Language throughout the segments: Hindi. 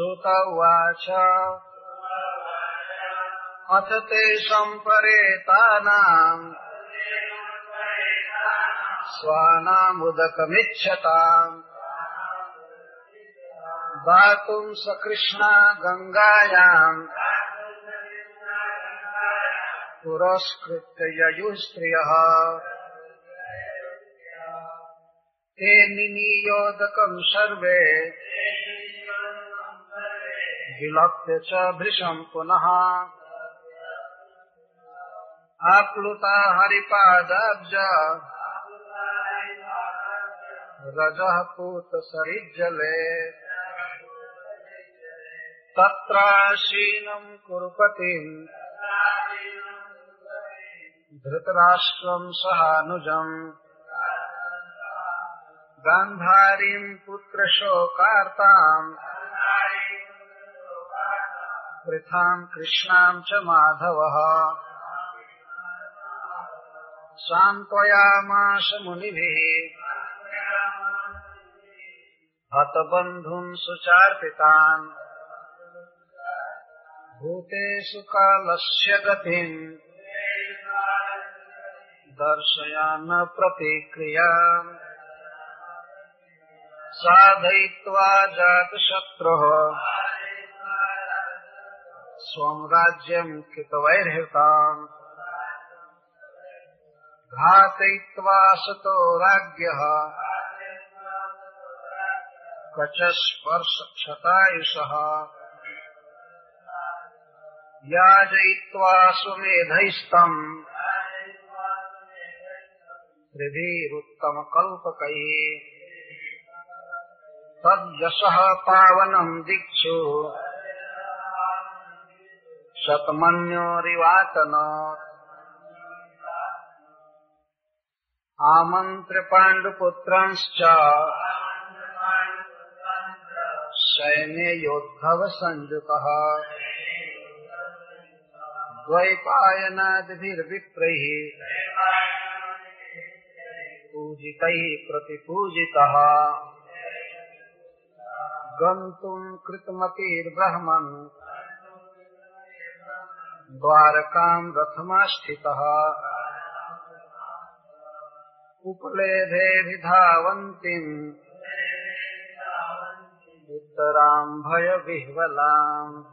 श्रुत उवाच अथ ते सम्परेतानाम् स्वानामुदकमिच्छताम्। दातुम् सकृष्णा गङ्गायाम् पुरस्कृत्य ययुः स्त्रियः ते निनीयोदकम् सर्वे। विलप्य च भृशम् पुनः। आप्लुता हरिपादाब्ज। रजः पूतसरिज्जले तत्राशीनम् कुरुपतिम् धृतराष्ट्रम् सहानुजम्। गान्धारीम् पुत्रशोकार्ताम्। वृथाम् कृष्णाम् च माधवः। सान्त्वयामाश मुनिभिः। हतबन्धुम् सुचार्पितान्। भूतेषु कालस्य गतिम्। दर्शयान प्रतिक्रियाम् साधयित्वा जातशत्रुः। स्वम् राज्यम् कृतवैर्हृताम्। घातयित्वा सतो राज्ञः। कचस्पर्शक्षतायुषः। याजयित्वा स्वमेधैस्तम् त्रिभिरुत्तमकल्पकैः तद्यशः पावनम् दिक्षु। शतमन्योरिवातन आमन्त्र्य पाण्डुपुत्रांश्च सैन्ये योद्धव सञ्जुतः द्वैपायनादिभिर्विप्रैः पूजितैः प्रतिपूजितः। गन्तुम् कृतमतिर्ब्रह्मन् द्वारकाम् रथमास्थितः उपलेधेऽभिधावन्तीम् उत्तराम् भयविह्वलाम्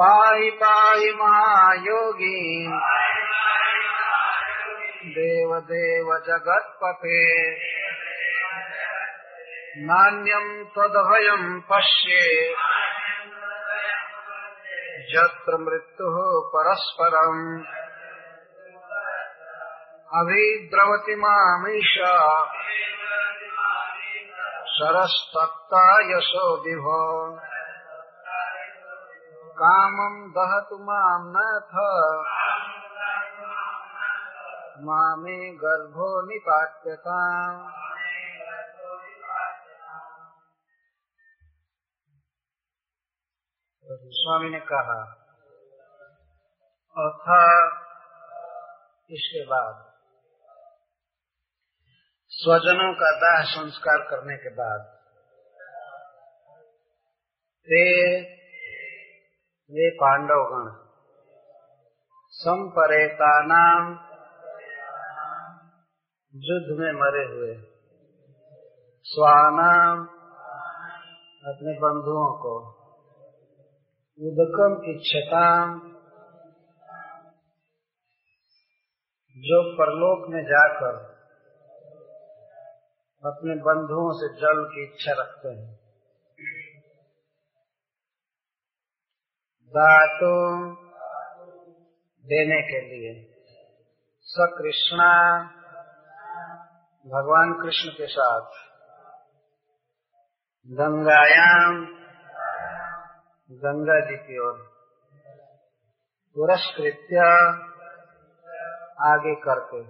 पाहि पाहि महायोगी देवदेव जगत्पते। नान्यम् त्वदभयम् पश्ये। यत्र मृत्युः परस्परम्। अभिद्रवति मामीश। शरस्तप्ता यशो विभो। कामम् दहतु माम् नाथ। मामे गर्भो निपात्यताम्। स्वामी ने कहा, अथा इसके बाद। स्वजनों का दाह संस्कार करने के बाद ते वे पांडवगण संपरेता नाम युद्ध में मरे हुए स्वानाम अपने बंधुओं को उदकम इच्छताम। जो परलोक में जाकर अपने बंधुओं से जल की इच्छा रखते हैं। दातु देने के लिए। स कृष्णा भगवान कृष्ण के साथ। गंगायाम गंगा जी की ओर। पुरस्कृत्य आगे करके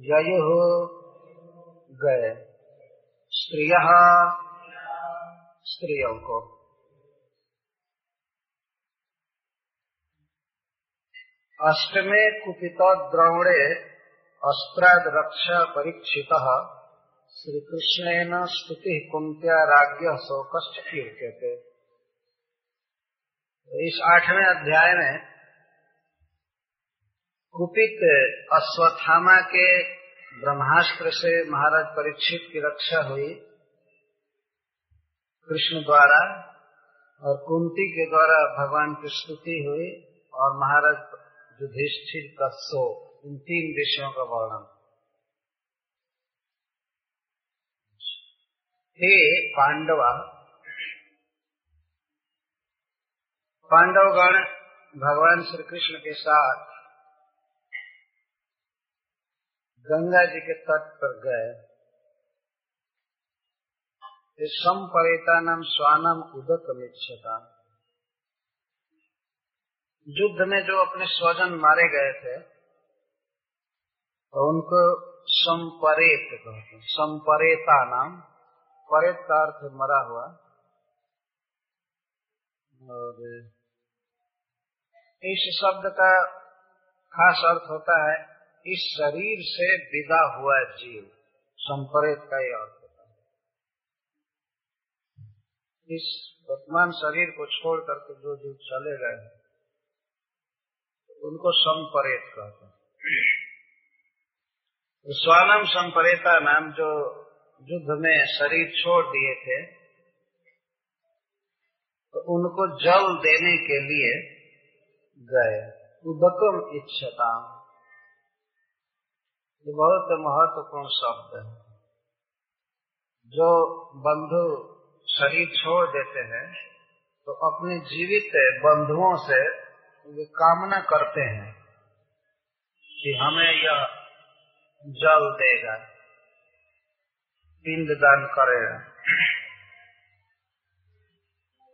ययु गए स्त्रिय स्त्रियों को। अष्टमे कुपित द्रौणे अस्त्राद रक्षा परीक्षित श्री कृष्ण स्तुति कुंत्या राज्य शोकस्ट कहते इस आठवें अध्याय में कुपित अश्वत्थामा के ब्रह्मास्त्र से महाराज परीक्षित की रक्षा हुई। कृष्ण द्वारा और कुंती के द्वारा भगवान की स्तुति हुई और महाराज युधिष्ठिर का सो, इन तीन विषयों का वर्णन। हे पांडवा पांडवगण भगवान श्री कृष्ण के साथ गंगा जी के तट पर गए। संपरेता नाम स्वानम उदक मिच्छता युद्ध में जो अपने स्वजन मारे गए थे तो उनको संपरेत कहते संपरेता नाम परेत का अर्थ मरा हुआ। और इस शब्द का खास अर्थ होता है, इस शरीर से विदा हुआ जीव। संपरेत का यह अर्थ होता है। इस वर्तमान शरीर को छोड़ करके जो जीव चले गए हैं उनको संपरेत कहते हैं। स्वानम संपरेता नाम जो युद्ध में शरीर छोड़ दिए थे तो उनको जल देने के लिए गए। उदकम इच्छता ये बहुत महत्वपूर्ण शब्द है। जो बंधु शरीर छोड़ देते हैं तो अपने जीवित बंधुओं से वे कामना करते हैं कि हमें यह जल देगा, पिंड दान करेगा।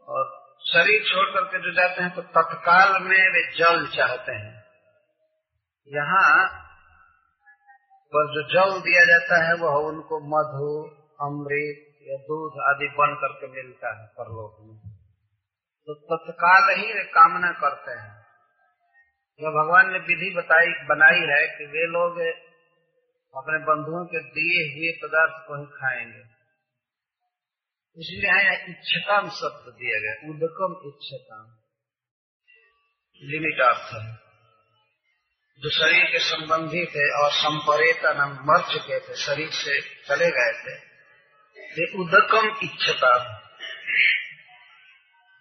और शरीर छोड़ करके जो जाते हैं तो तत्काल में वे जल चाहते हैं। यहाँ पर जो जल दिया जाता है, वह उनको मधु, अमृत या दूध आदि बन करके मिलता है परलोक में। तो तत्काल ही वे कामना करते हैं। जो भगवान ने विधि बताई, बनाई है कि वे लोग अपने बंधुओं के दिए हुए पदार्थ को ही खाएँगे। इसलिए यहाँ इच्छताम शब्द दिया गया, उदकम इच्छताम। लिमिट अर्थ है जो शरीर के संबंधी थे और संपरेता नाम मर चुके थे, शरीर से चले गए थे वे उदकम इच्छता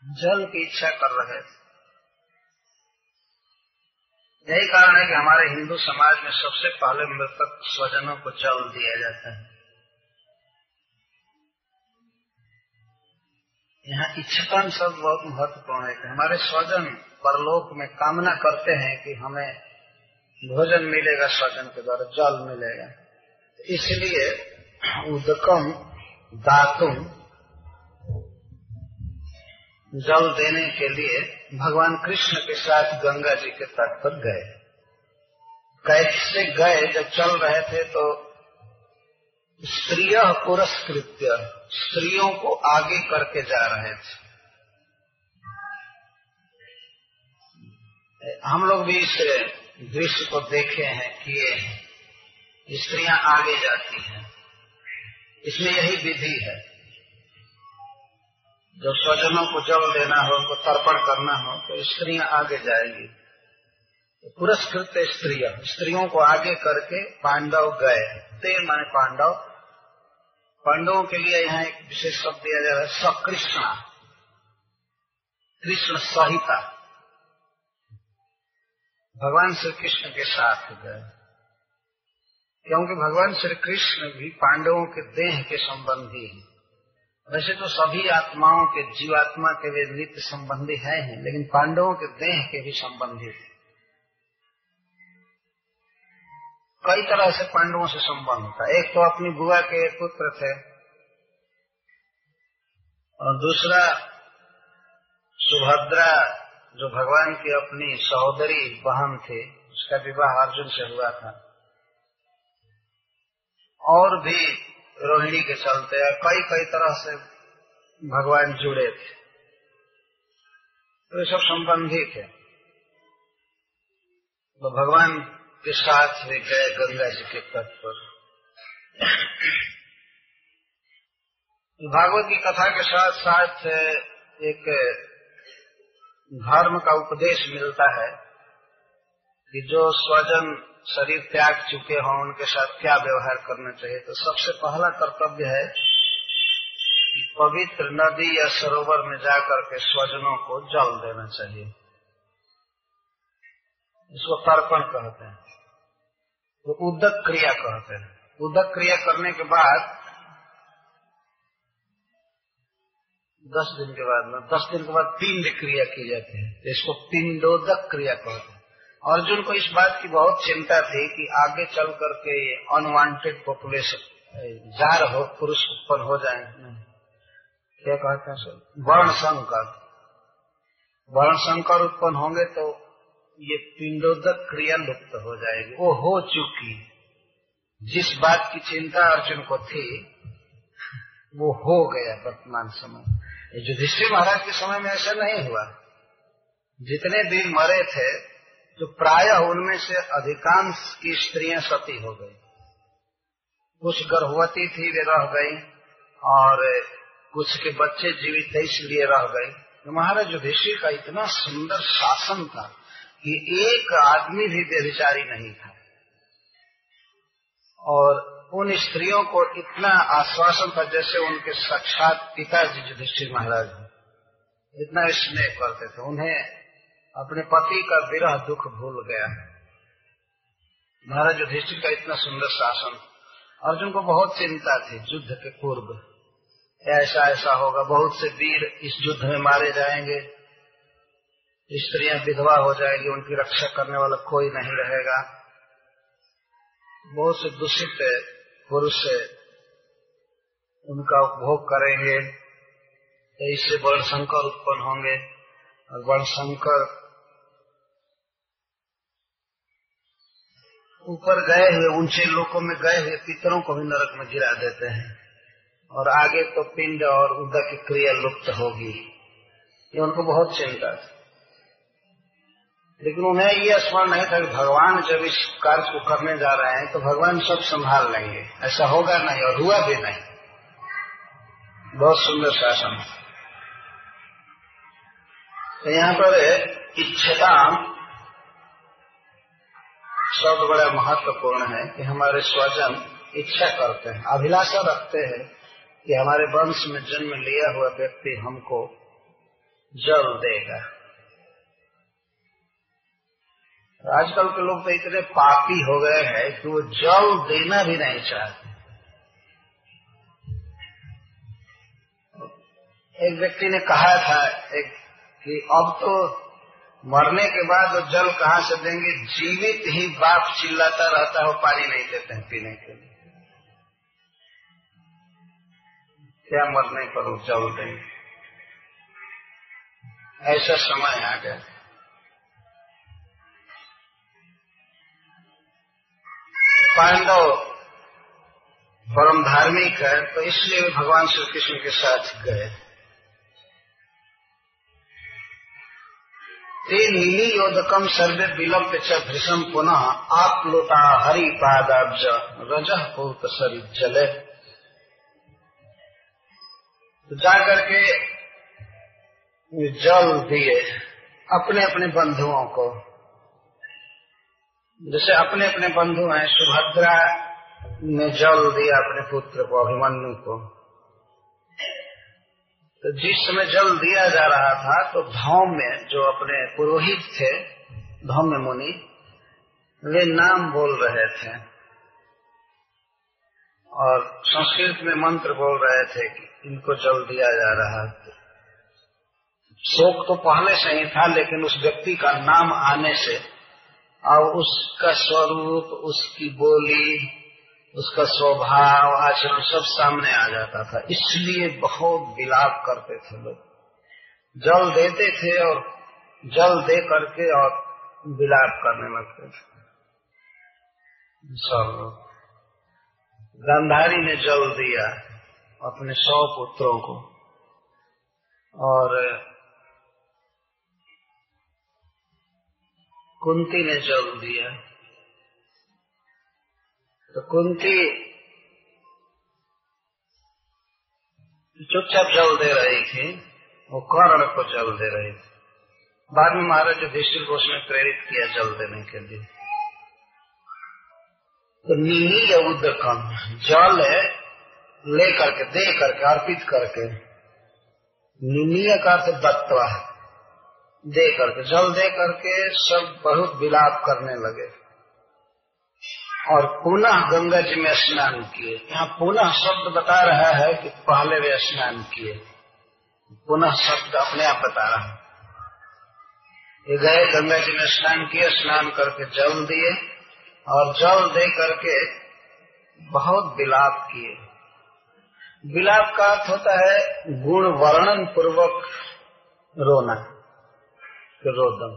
जल की इच्छा कर रहे थे। यही कारण है कि हमारे हिंदू समाज में सबसे पहले मृतक स्वजनों को जल दिया जाता है। यहाँ इच्छतन शब्द बहुत महत्वपूर्ण है हमारे स्वजन परलोक में कामना करते हैं कि हमें भोजन मिलेगा स्वजन के द्वारा, जल मिलेगा। इसलिए उदकम दातुम जल देने के लिए भगवान कृष्ण के साथ गंगा जी के तट पर गए। कैसे गए, जब चल रहे थे तो स्त्रिय पुरस्कृत्य स्त्रियों को आगे करके जा रहे थे। हम लोग भी इस दृश्य को देखे हैं, किए हैं। स्त्रियाँ आगे जाती हैं। इसमें यही विधि है। जब स्वजनों को जल देना हो, उनको तर्पण करना हो तो स्त्रियाँ आगे जाएँगी। तो पुरस्कृत स्त्रिय, स्त्रियों को आगे करके पांडव गए। ते माने पांडव पांडवों के लिए यहाँ एक विशेष शब्द दिया जा रहा है, सकृष्ण। कृष्ण सहिता। भगवान श्री कृष्ण के साथ गए। क्योंकि भगवान श्री कृष्ण भी पांडवों के देह के संबंधी हैं। वैसे तो सभी आत्माओं के जीवात्मा के वे नित्य संबंधी है ही, लेकिन पांडवों के देह के भी संबंधी थे कई तरह से पांडवों से संबंध था एक तो अपनी बुआ के पुत्र थे, और दूसरा सुभद्रा, जो भगवान की अपनी सहोदरी बहन थे, उसका विवाह अर्जुन से हुआ था। और भी रोहिणी के चलते कई कई तरह से भगवान जुड़े थे। तो ये सब संबंधी थे। तो भगवान के साथ वे गए गंगा जी के तट पर। भागवत की कथा के साथ साथ एक धर्म का उपदेश मिलता है कि जो स्वजन शरीर त्याग चुके हों, उनके साथ क्या व्यवहार करना चाहिए। तो सबसे पहला कर्तव्य है कि पवित्र नदी या सरोवर में जाकर के स्वजनों को जल देना चाहिए। इसको तर्पण कहते हैं। तो उदक क्रिया कहते हैं। उदक क्रिया करने के बाद दस दिन के बाद दस दिन के बाद पिंड क्रिया की जाती है। इसको पिंडोदक क्रिया कहते हैं। अर्जुन को इस बात की बहुत चिंता थी कि आगे चल करके ये अनवांटेड पॉपुलेशन जार हो, पुरुष उत्पन्न हो जाए। क्या कहते हैं सर? वर्ण संकर वर्ण संकर उत्पन्न होंगे तो ये पिंडोदक क्रिया लुप्त हो जाएगी। वो हो चुकी जिस बात की चिंता अर्जुन को थी, वो हो गया वर्तमान समय। युधिष्ठिर महाराज के समय में ऐसा नहीं हुआ। जितने दिन मरे थे तो प्राय उनमें से अधिकांश की स्त्रियाँ सती हो गई। कुछ गर्भवती थी, वे रह गई, और कुछ के बच्चे जीवित थे, इसलिए रह गए तो महाराज युधिष्ठिर का इतना सुंदर शासन था। कि एक आदमी भी व्यभिचारी नहीं था। और उन स्त्रियों को इतना आश्वासन था जैसे उनके साक्षात पिताजी युधिष्ठिर महाराज इतना स्नेह करते थे। उन्हें अपने पति का विरह दुख भूल गया। महाराज युधिष्ठिर का इतना सुंदर शासन। अर्जुन को बहुत चिंता थी युद्ध के पूर्व। ऐसा ऐसा होगा, बहुत से वीर इस युद्ध में मारे जाएँगे। स्त्रियाँ विधवा हो जाएँगी, उनकी रक्षा करने वाला कोई नहीं रहेगा। बहुत से दूषित पुरुष उनका उपभोग करेंगे तो इससे वर्ण संकर उत्पन्न होंगे और वर्ण संकर ऊपर गए हुए, ऊँचे लोकों में गए हुए पितरों को भी नरक में गिरा देते हैं। और आगे तो पिंड और उदक की क्रिया लुप्त होगी। ये उनको बहुत चिंता थी। लेकिन उन्हें ये स्मरण नहीं था कि भगवान जब इस कार्य को करने जा रहे हैं तो भगवान सब संभाल लेंगे। ऐसा होगा नहीं और हुआ भी नहीं। बहुत सुंदर शासन। तो यहाँ पर इच्छता शब्द बड़ा महत्वपूर्ण है कि हमारे स्वजन इच्छा करते हैं, अभिलाषा रखते हैं कि हमारे वंश में जन्म लिया हुआ व्यक्ति हमको जल देगा। आजकल के लोग तो इतने पापी हो गए हैं कि वो जल देना भी नहीं चाहते। एक व्यक्ति ने कहा था एक कि अब तो मरने के बाद वो जल कहाँ से देंगे? जीवित ही बाप चिल्लाता रहता है पानी नहीं देते हैं पीने के लिए। क्या मरने पर वो जल देंगे? ऐसा समय आ गया। पांडव परम धार्मिक है तो इसलिए भगवान श्री कृष्ण के साथ गए। ते नीली योदकम सर्वे विलंब च भृषम पुनः आप लोटा हरि पादाब्ज रज बहुत सरी चले तो जाकर के जल दिए अपने अपने बंधुओं को। जैसे अपने अपने बंधु हैं, सुभद्रा ने जल दिया अपने पुत्र को, अभिमन्यु को। तो जिस समय जल दिया जा रहा था तो धाम में जो अपने पुरोहित थे धौम्य मुनि, वे नाम बोल रहे थे। और संस्कृत में मंत्र बोल रहे थे कि इनको जल दिया जा रहा है। शोक तो पहले से ही था, लेकिन उस व्यक्ति का नाम आने से और उसका स्वरूप, उसकी बोली, उसका स्वभाव, आचरण सब सामने आ जाता था। इसलिए बहुत विलाप करते थे लोग। जल देते थे और जल दे करके और विलाप करने लगते थे। सबने जल दिया अपने सौ पुत्रों को। और कुंती ने जल दिया। तो कुंती चुपचाप जल दे रही थी, वो कर्ण को जल दे रही थी। बाद में महाराज युधिष्ठिर को उसने प्रेरित किया जल देने के लिए। तो नीली उदकम जल है ले करके दे करके, अर्पित करके, निमीय का अर्थ दत्वा दे करके, जल दे करके सब बहुत विलाप करने लगे। और पुनः गंगा जी में स्नान किए। यहाँ पुनः शब्द बता रहा है कि पहले वे स्नान किए। पुनः शब्द अपने आप बता रहा है। ये गए, गंगा जी में स्नान किए, स्नान करके जल दिए और जल दे करके बहुत विलाप किए। विलाप का अर्थ होता है गुण वर्णन पूर्वक रोना। रोदन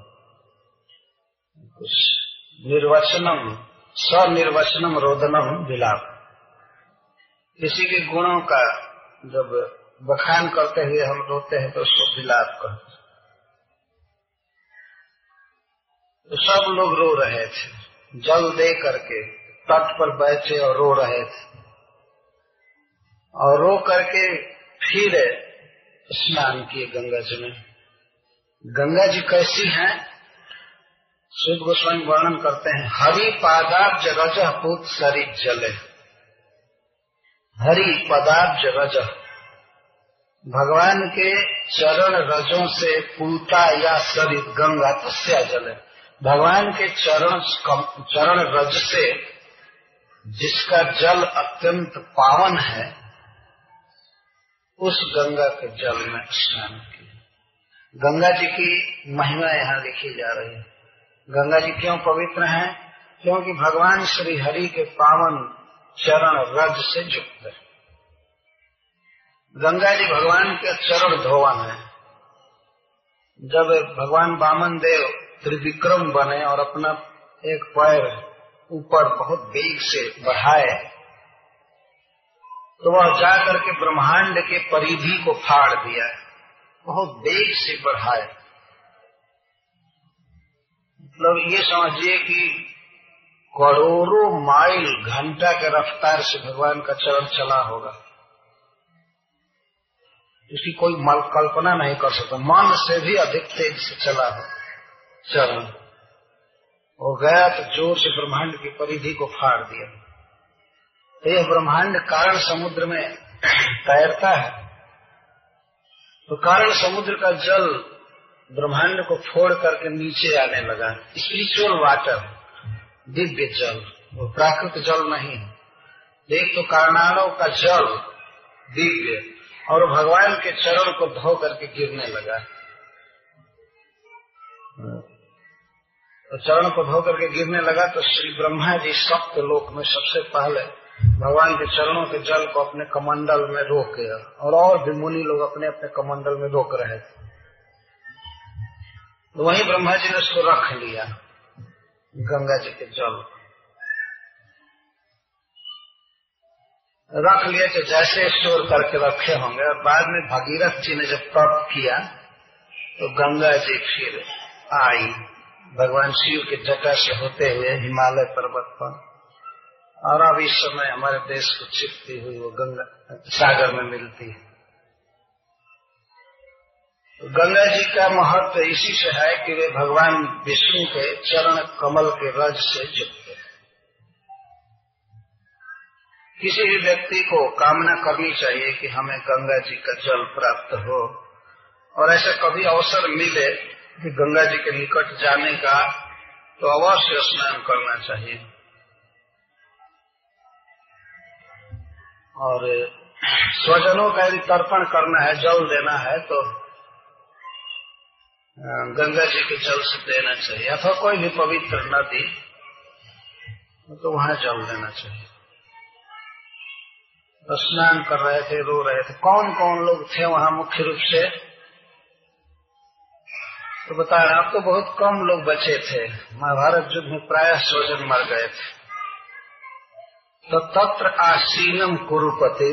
निर्वचनम स्वनिर्वचनम रोदनम विलाप। किसी के गुणों का जब बखान करते हुए हम रोते हैं तो उसको विलाप कहते तो सब लोग रो रहे थे। जल दे करके तट पर बैठे और रो रहे थे। और रो करके फिर स्नान किए गंगा जी में। गंगा जी कैसी हैं? शुद्ध गोस्वामी वर्णन करते हैं, हरि पादाब्ज रज पूत शरीर जले। हरि पदाब्ज रज भगवान के चरण रजों से पूता या शरीर गंगा तस्या जले। भगवान के चरण चरण रज से जिसका जल अत्यंत पावन है, उस गंगा के जल में स्नान किया गंगा जी की महिमा यहाँ लिखी जा रही है। गंगा जी क्यों पवित्र हैं? क्योंकि भगवान श्री हरि के पावन चरण रज से युक्त है। गंगा जी भगवान के चरण धोवन है। जब भगवान बामन देव त्रिविक्रम बने और अपना एक पैर ऊपर बहुत वेग से बढ़ाए तो वह जाकर के ब्रह्मांड के परिधि को फाड़ दिया। बहुत वेग से बढ़ाए। मतलब ये समझिए कि करोड़ों माइल घंटा के रफ्तार से भगवान का चरण चला होगा। इसकी कोई कल्पना नहीं कर सकता। मन से भी अधिक तेज से चला हो चरण। वो गया तो ज़ोर से ब्रह्मांड की परिधि को फाड़ दिया। तो यह ब्रह्मांड कारण समुद्र में तैरता है। तो कारण समुद्र का जल ब्रह्मांड को फोड़ करके नीचे आने लगा। स्पिरिचुअल वाटर दिव्य जल, वो प्राकृत जल नहीं। देख तो कारणाणों का जल, दिव्य, और भगवान के चरण को धो करके गिरने लगा। तो चरण को धो करके गिरने लगा तो श्री ब्रह्मा जी सप्त लोक में सबसे पहले भगवान के चरणों के जल को अपने कमंडल में रोक गया और और भी मुनि लोग अपने अपने कमंडल में रोक रहे थे। तो वहीं ब्रह्मा जी ने उसको रख लिया, गंगा जी के जल रख लिया तो जैसे स्टोर करके रखे होंगे, और बाद में भगीरथ जी ने जब तप किया तो गंगा जी फिर आई। भगवान शिव के जटा से होते हुए हिमालय पर्वत पर। और अब इस समय हमारे देश को छिपती हुई, वो गंगा सागर में मिलती है। गंगा जी का महत्व इसी से है कि वे भगवान विष्णु के चरण कमल के रज से युक्त हैं। किसी भी व्यक्ति को कामना करनी चाहिए कि हमें गंगा जी का जल प्राप्त हो, और ऐसा कभी अवसर मिले कि गंगा जी के निकट जाने का तो अवश्य स्नान करना चाहिए। और स्वजनों का यदि तर्पण करना है, जल देना है तो गंगा जी के जल से देना चाहिए। अथवा कोई भी पवित्र नदी तो वहाँ जल देना चाहिए। स्नान कर रहे थे, रो रहे थे। कौन कौन लोग थे वहाँ मुख्य रूप से? तो बता रहे अब तो बहुत कम लोग बचे थे। महाभारत युद्ध में प्राय स्वजन मर गए थे। तो तत्र आसीनम कुरुपति।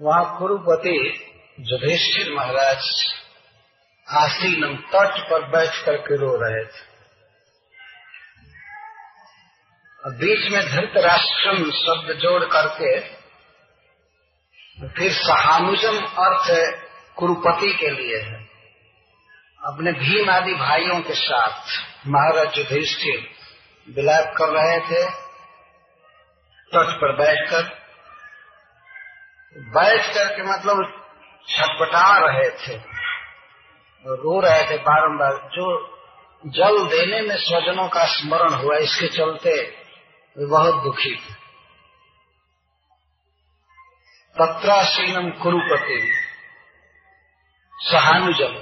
वहाँ कुरुपति युधिष्ठिर महाराज आसीनम तट पर बैठ करके रो रहे थे। बीच में धृत राष्ट्रम शब्द जोड़ करके फिर सहानुजम अर्थ कुरुपति के लिए है। अपने भीम आदि भाइयों के साथ महाराज युधिष्ठिर विलाप कर रहे थे। तट पर बैठकर बैठ कर के मतलब छटपटा रहे थे। रो रहे थे बारंबार। जो जल देने में स्वजनों का स्मरण हुआ, इसके चलते वे बहुत दुखी थे। तत्रासीनम कुरुपति। सहानुजल।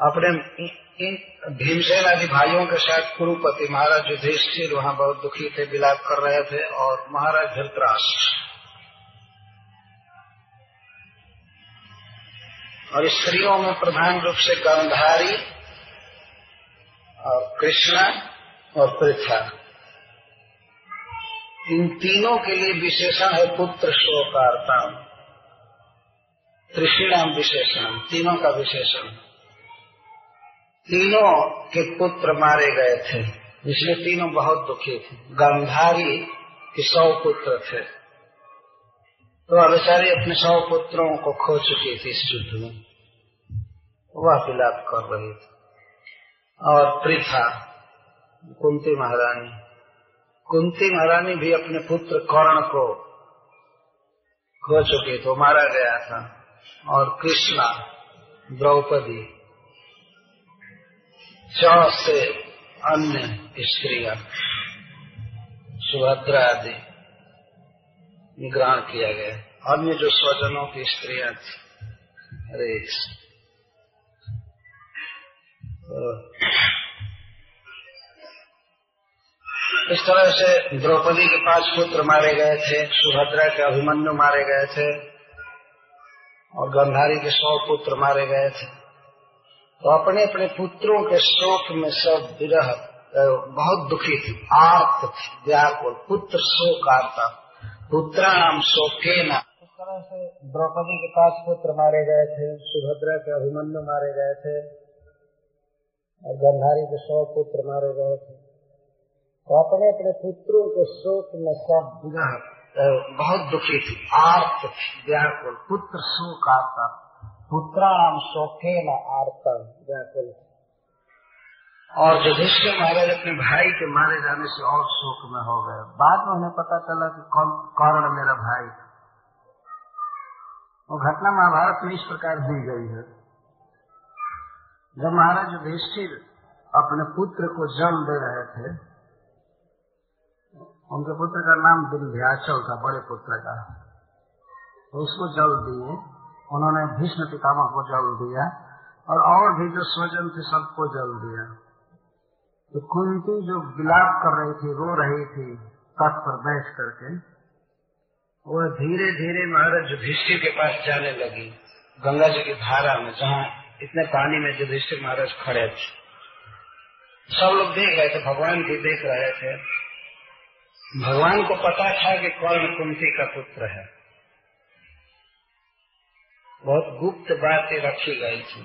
अपने भीमसेन आदि भाइयों के साथ कुरुपति महाराज युधिष्ठिर वहाँ बहुत दुखी थे, विलाप कर रहे थे और महाराज धृतराष्ट्र। और स्त्रियों में प्रधान रूप से गंधारी और कृष्णा और पृथा इन तीनों के लिए विशेषण है पुत्र शोकार्ता त्रिशीणाम विशेषण, तीनों का विशेषण। तीनों के पुत्र मारे गए थे इसलिए तीनों बहुत दुखी थे। गंधारी के सौ पुत्र थे। तो अभिचारी अपने सौ पुत्रों को खो चुकी थी इस युद्ध में। वह विलाप कर रही थी। और पृथा कुंती महारानी कुंती महारानी भी अपने पुत्र कर्ण को खो चुकी तो मारा गया था। और कृष्णा, द्रौपदी चौ से अन्य स्त्रियाँ सुभद्रा आदि ग्रहण किया गया। अन्य जो स्वजनों की स्त्रियाँ थी, अरे, इस तरह से द्रौपदी के पाँच पुत्र मारे गए थे, सुभद्रा के अभिमन्यु मारे गए थे, और गंधारी के सौ पुत्र मारे गए थे। तो अपने अपने पुत्रों के शोक में सब विरह बहुत दुखी थी आर्त थी, व्याकुल। पुत्र शोक आता पुत्राणाम शोके न इस तरह से द्रौपदी के पास पुत्र मारे गए थे, सुभद्रा के अभिमन्यु मारे गए थे, और गंधारी के सौ पुत्र मारे गए थे। तो अपने अपने पुत्रों के शोक में सब विरह बहुत दुखी थी आर्त थी, व्याकुल। पुत्र शोक आता पुत्राणाम शोके न आर्तम व्याकुल और युधिष्ठिर महाराज अपने भाई के मारे जाने से और शोक में हो गए। बाद में उन्हें पता चला कि कौन मेरा भाई। वो घटना महाभारत में इस प्रकार दी गई है। जब महाराज युधिष्ठिर अपने पुत्र को जन्म दे रहे थे, उनके पुत्र का नाम विंध्याचल था, बड़े पुत्र का। तो उसको जल दिए। उन्होंने भीष्म पितामह को जल दिया और और भी जो स्वजन थे सबको जल दिया। तो कुंती जो विलाप कर रही थी, रो रही थी, तट पर बैठ करके वह धीरे धीरे महाराज युधिष्ठिर के पास जाने लगी। गंगा जी की धारा में, जहाँ इतने पानी में युधिष्ठिर महाराज खड़े थे। सब लोग देख रहे थे, भगवान भी देख रहे थे। भगवान को पता था कि कौन कुंती का पुत्र है। बहुत गुप्त बातें रखी गई थी।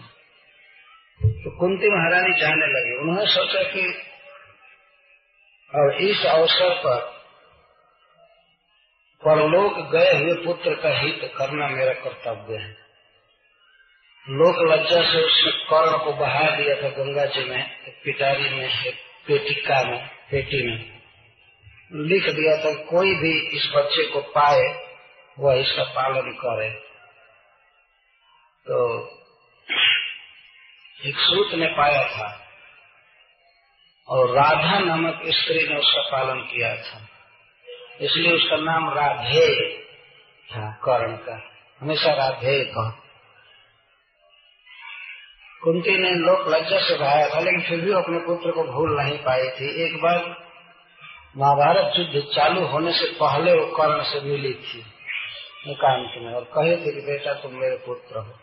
तो कुंती महारानी जाने लगी। उन्होंने सोचा कि और इस अवसर पर परलोक गए हुए पुत्र का हित करना मेरा कर्तव्य है। लोक लज्जा से उसने कर्ण को बहा दिया था गंगा जी में पिटारी में एक पेटिका में, पेटी में। लिख दिया था, कोई भी इस बच्चे को पाए, वह इसका पालन करे। तो एक सूत ने पाया था और राधा नामक स्त्री ने उसका पालन किया था। इसलिए उसका नाम राधे था, कर्ण का। हमेशा राधे कह। कुंती ने लोक लज्जा से भाया था, लेकिन फिर भी अपने पुत्र को भूल नहीं पाई थी। एक बार महाभारत युद्ध चालू होने से पहले वो कर्ण से मिली थी एकांत में और कहे थे कि बेटा तुम मेरे पुत्र हो।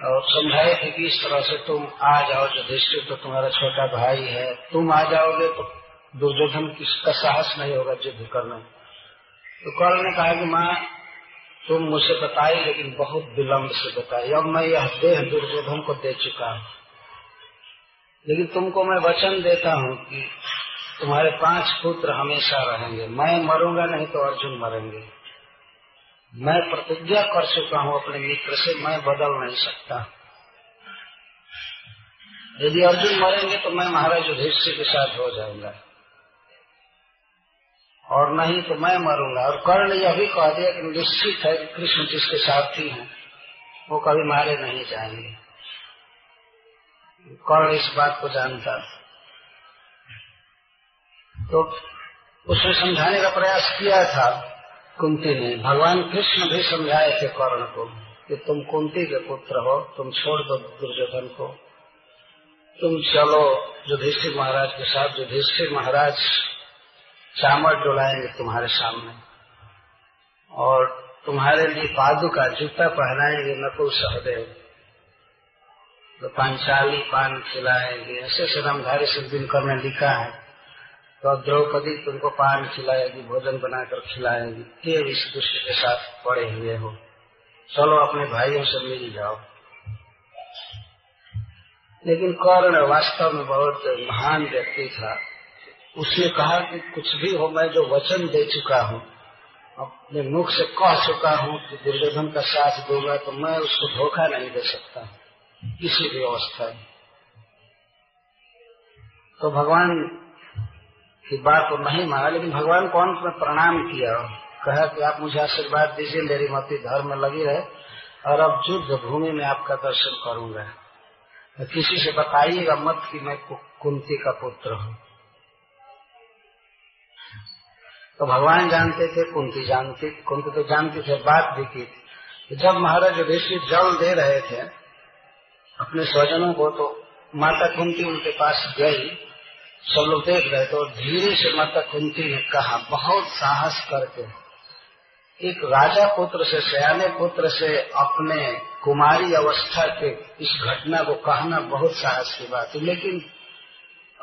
और समझाए थे कि इस तरह से तुम आ जाओ दृष्टि तो तुम्हारा छोटा भाई है, तुम आ जाओगे तो दुर्योधन किसका साहस नहीं होगा युद्ध करने तो कल ने कहा कि माँ, तुम मुझे बताई लेकिन बहुत विलम्ब से बताई अब मैं यह देह दुर्योधन को दे चुका हूँ। लेकिन तुमको मैं वचन देता हूँ कि तुम्हारे पाँच पुत्र हमेशा रहेंगे। मैं मरूँगा नहीं तो अर्जुन मरेंगे। मैं प्रतिज्ञा कर चुका हूँ अपने मित्र से, मैं बदल नहीं सकता। यदि अर्जुन मरेंगे तो मैं महाराज युधिष्ठिर के साथ हो जाऊँगा। और नहीं तो मैं मरूँगा। और कर्ण यह भी कह दिया कि निश्चित है कि कृष्ण जिसके साथी हैं, वो कभी मारे नहीं जाएँगे। कर्ण इस बात को जानता तो उसने समझाने का प्रयास किया था। कुंती ने भगवान कृष्ण भी समझाए थे कर्ण को कि तुम कुंती के पुत्र हो, तुम छोड़ दो दुर्योधन को। तुम चलो, युधिष्ठिर महाराज के साथ। युधिष्ठिर महाराज चामर डुलाएँगे तुम्हारे सामने। और तुम्हारे लिए पादु का जूता पहनाएँगे, नकुल सहदेव। तो पांचाली पान खिलाएँगे। ऐसे ऐसे रामधारी सिद्धिनकर ने लिखा है तो अब द्रौपदी तुमको पान खिलाएगी, भोजन बनाकर खिलाएँगी। के इस दुष्ट के साथ पड़े हुए हो। चलो अपने भाइयों से मिल जाओ। लेकिन कर्ण वास्तव में बहुत महान व्यक्ति था। उसने कहा कि कुछ भी हो, मैं जो वचन दे चुका हूँ, अपने मुख से कह चुका हूँ कि दुर्योधन का साथ दूँगा तो मैं उसको धोखा नहीं दे सकता। किसी भी अवस्था में। तो भगवान की बात तो नहीं माना, लेकिन भगवान को अंत में प्रणाम किया। कहा कि आप मुझे आशीर्वाद दीजिए, मेरी मती धर्म में लगी रहे, और अब युद्ध भूमि में आपका दर्शन करूँगा। तो किसी से बताइएगा मत कि मैं कुंती का पुत्र हूँ। तो भगवान जानते थे, कुंती जानती, कुंती तो जानती थे, बात भी की थी। जब महाराज युधिष्ठिर जल दे रहे थे, अपने स्वजनों को तो माता कुंती उनके पास गई। सब लोग देख रहे तो धीरे से माता कुंती ने कहा, बहुत साहस करके। एक राजा पुत्र से, सयाने पुत्र से अपने कुमारी अवस्था के इस घटना को कहना बहुत साहस की बात है। लेकिन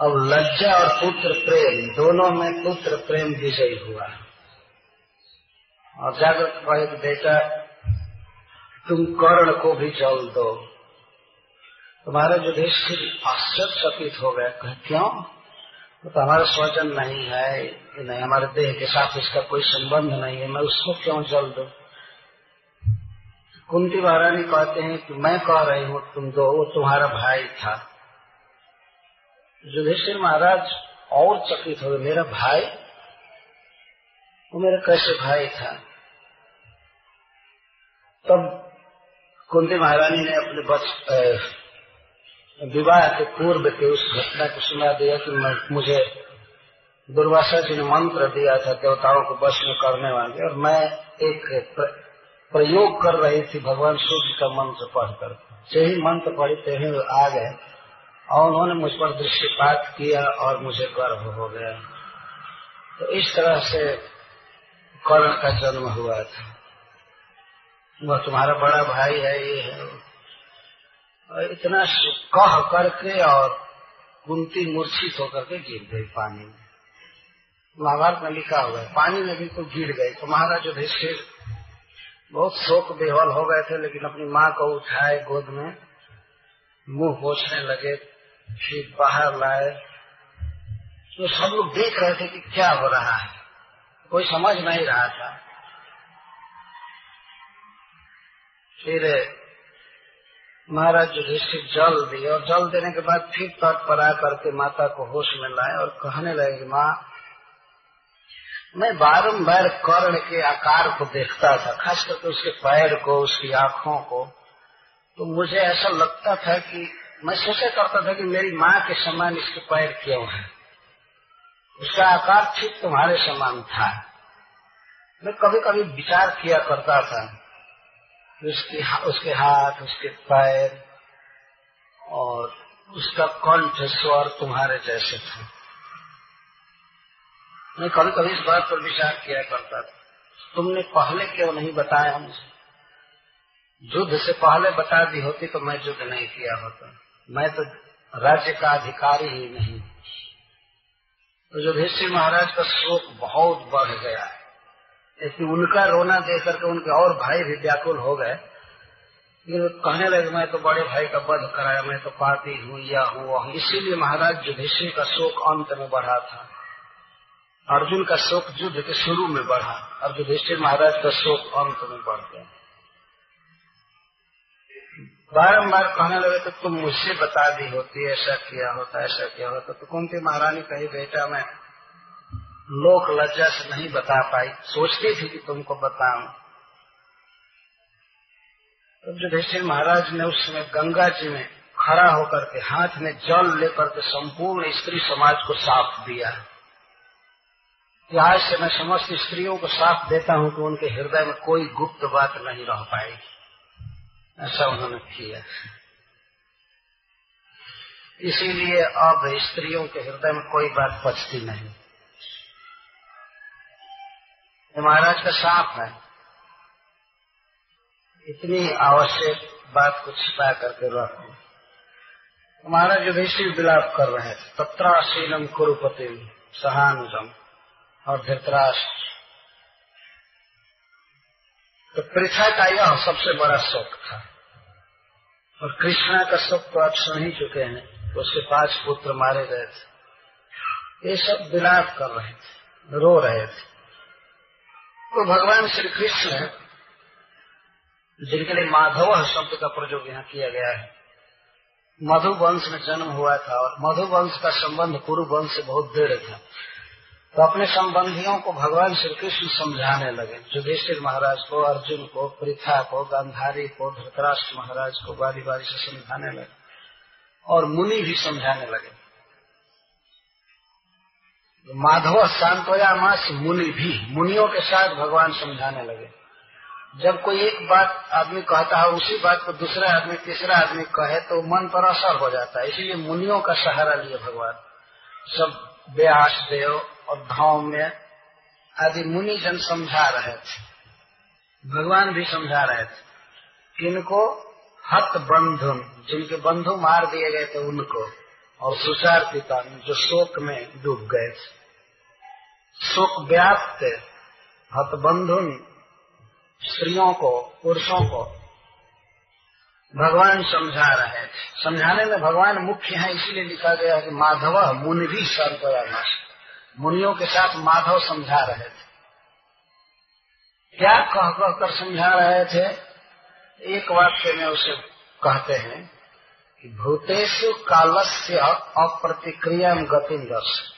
अब लज्जा और पुत्र प्रेम, दोनों में पुत्र प्रेम विजय हुआ। और जागृत कहे कि बेटा, तुम कर्ण को भी जल दो। तुम्हारे जो युधिष्ठिर आश्चर्यचकित हो गए कहे तो हमारा स्वजन नहीं है कि नहीं, हमारे देह के साथ उसका कोई संबंध नहीं है। मैं उसको क्यों जल दू? कुंती महारानी कहते हैं कि मैं कह रही हूँ, तुम दो, वो तुम्हारा भाई था। युधिष्ठिर महाराज और चकित हो गए, मेरा भाई? वो मेरा कैसे भाई था? तब कुंती महारानी ने अपने विवाह के पूर्व के उस घटना को सुना दिया कि मुझे दुर्वासा जी ने मंत्र दिया था, देवताओं को बस में करने वाले। और मैं एक प्रयोग कर रही थी, भगवान सूर्य का मंत्र पढ़कर। यही मंत्र पढ़ी थे आ गए, और उन्होंने मुझ पर दृष्टिपात किया और मुझे गर्व हो गया। तो इस तरह से कर्ण का जन्म हुआ था। वह तुम्हारा बड़ा भाई है, ये है। और इतना कह करके और कुंती मूर्छित होकर के गिर गई पानी में। महाभारत में लिखा हुआ है, पानी में बिल्कुल गिर गई। तो महाराज युधिष्ठिर बहुत शोक बेहल हो गए थे, लेकिन अपनी माँ को उठाए गोद में, मुँह पोछने लगे, फिर बाहर लाए। तो सब लोग देख रहे थे कि क्या हो रहा है। कोई समझ नहीं रहा था। फिर महाराज युधिष्ठिर जल दिए और जल देने के बाद फिर तट पर आकर के माता को होश में लाए और कहने लगे माँ, मैं बारंबार कर्ण के आकार को देखता था खास करके उसके पैर को, उसकी आँखों को। तो मुझे ऐसा लगता था कि, मैं सोचा करता था कि मेरी माँ के समान इसके पैर क्यों है? उसका आकार ठीक तुम्हारे समान था। मैं कभी कभी विचार किया करता था उसके उसके हाथ, उसके पैर और उसका कंठ स्वर तुम्हारे जैसे थे। मैं कभी कभी इस बात पर विचार किया करता था। तुमने पहले क्यों नहीं बताया मुझे? युद्ध से पहले बता दी होती तो मैं युद्ध नहीं किया होता। मैं तो राज्य का अधिकारी ही नहीं। तो युधिष्ठिर महाराज का शोक बहुत बढ़ गया। है उनका रोना देख करके उनके और भाई भी व्याकुल हो गए। कहने लगे, मैं तो बड़े भाई का वध कराया, मैं तो पापी हूँ, या हूँ इसीलिए महाराज युधिष्ठिर का शोक अंत में बढ़ा था। अर्जुन का शोक युद्ध के शुरू में बढ़ा और युधिष्ठिर महाराज का शोक अंत में बढ़ गया। बारम्बार कहने लगे तो तुम मुझसे बता दी होती, ऐसा किया होता, ऐसा किया होता तो कुंती महारानी कही, बेटा, मैं लोक लज्जा से नहीं बता पाई। सोचती थी कि तुमको बताऊँ। तब युधिष्ठिर महाराज ने उस समय गंगा जी में खड़ा होकर के हाथ में जल लेकर के संपूर्ण स्त्री समाज को साफ़ दिया। आज से मैं समस्त स्त्रियों को साफ़ देता हूँ कि उनके हृदय में कोई गुप्त बात नहीं रह पाएगी। ऐसा उन्होंने किया। इसीलिए अब स्त्रियों के हृदय में कोई बात बचती नहीं। महाराज का साफ़ है। इतनी आवश्यक बात को छिपा करके रखो हमारा युधिष्ठिर विलाप कर रहे थे तत्राशीलम कुरुपति सहानुजम और धृतराष्ट्र। तो पृथा का यह सबसे बड़ा शोक था। और कृष्णा का शोक तो आप सुन ही चुके हैं तो उसके पाँच पुत्र मारे गए थे। ये सब विलाप कर रहे थे, रो रहे थे। तो भगवान श्री कृष्ण है जिनके लिए माधव शब्द का प्रयोग यहाँ किया गया है। मधु वंश में जन्म हुआ था और मधु वंश का संबंध कुरु वंश से बहुत देर था। तो अपने संबंधियों को भगवान श्री कृष्ण समझाने लगे। युधिष्ठिर महाराज को, अर्जुन को, पृथा को, गांधारी को, धृतराष्ट्र महाराज को बारी बारी से समझाने लगे और मुनि भी समझाने लगे। माधव शांतोया मास मुनि भी। मुनियों के साथ भगवान समझाने लगे। जब कोई एक बात आदमी कहता है, उसी बात को दूसरा आदमी, तीसरा आदमी कहे तो मन पर असर हो जाता है। इसीलिए मुनियों का सहारा लिए भगवान। सब व्यास, देव और में आदि मुनि जन समझा रहे थे। भगवान भी समझा रहे थे। किनको हत बंधुन, जिनके बंधु मार दिए गए थे, उनको और सुचार पिता जो शोक में डूब गए थे। शोक व्याप्त हतबंधुन स्त्रियों को, पुरुषों को भगवान समझा रहे थे समझाने में भगवान मुख्य है, इसलिए लिखा गया है कि माधव मुनि भी सर्वयामास मुनियों के साथ माधव समझा रहे थे। क्या कह कहकर समझा रहे थे? एक वाक्य में उसे कहते हैं कि, भूतेषु कालस्य अप्रतिक्रिया गति रस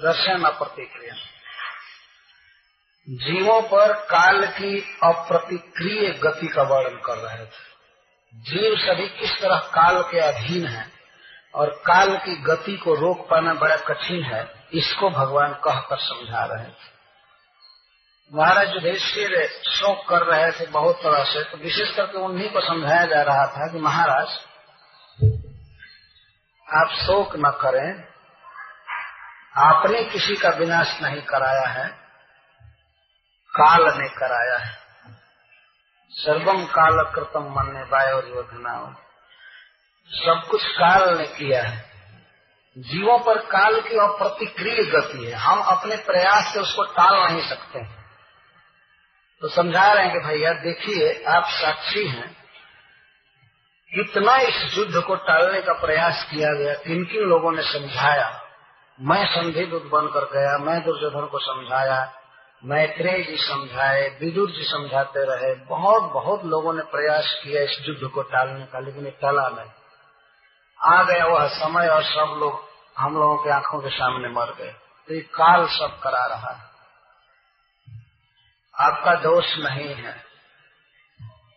रसन अप्रतिक्रिया जीवों पर काल की अप्रतिक्रिय गति का वर्णन कर रहे थे। जीव सभी किस तरह काल के अधीन है और काल की गति को रोक पाना बड़ा कठिन है, इसको भगवान कहकर समझा रहे थे। महाराज युधिष्ठिर शोक कर रहे थे बहुत तरह से तो विशेष करके उन्हीं को समझाया जा रहा था कि महाराज, आप शोक न करें आपने किसी का विनाश नहीं कराया है, काल ने कराया है। सर्वम काल कृतम मन ने वायोर योजना सब कुछ काल ने किया है। जीवों पर काल की अप्रतिक्रिय गति है। हम अपने प्रयास से उसको टाल नहीं सकते। तो समझा रहे हैं कि भैया, देखिए, आप साक्षी हैं। कितना इस युद्ध को टालने का प्रयास किया गया किन किन लोगों ने समझाया? मैं संधि दूत बनकर गया, मैं दुर्योधन को समझाया मैत्रेय जी समझाए, विदुर जी समझाते रहे। बहुत बहुत लोगों ने प्रयास किया इस युद्ध को टालने का, लेकिन टला नहीं। आ गया वह समय और सब लोग, हम लोगों के आँखों के सामने मर गए। तो ये काल सब करा रहा है। आपका दोष नहीं है।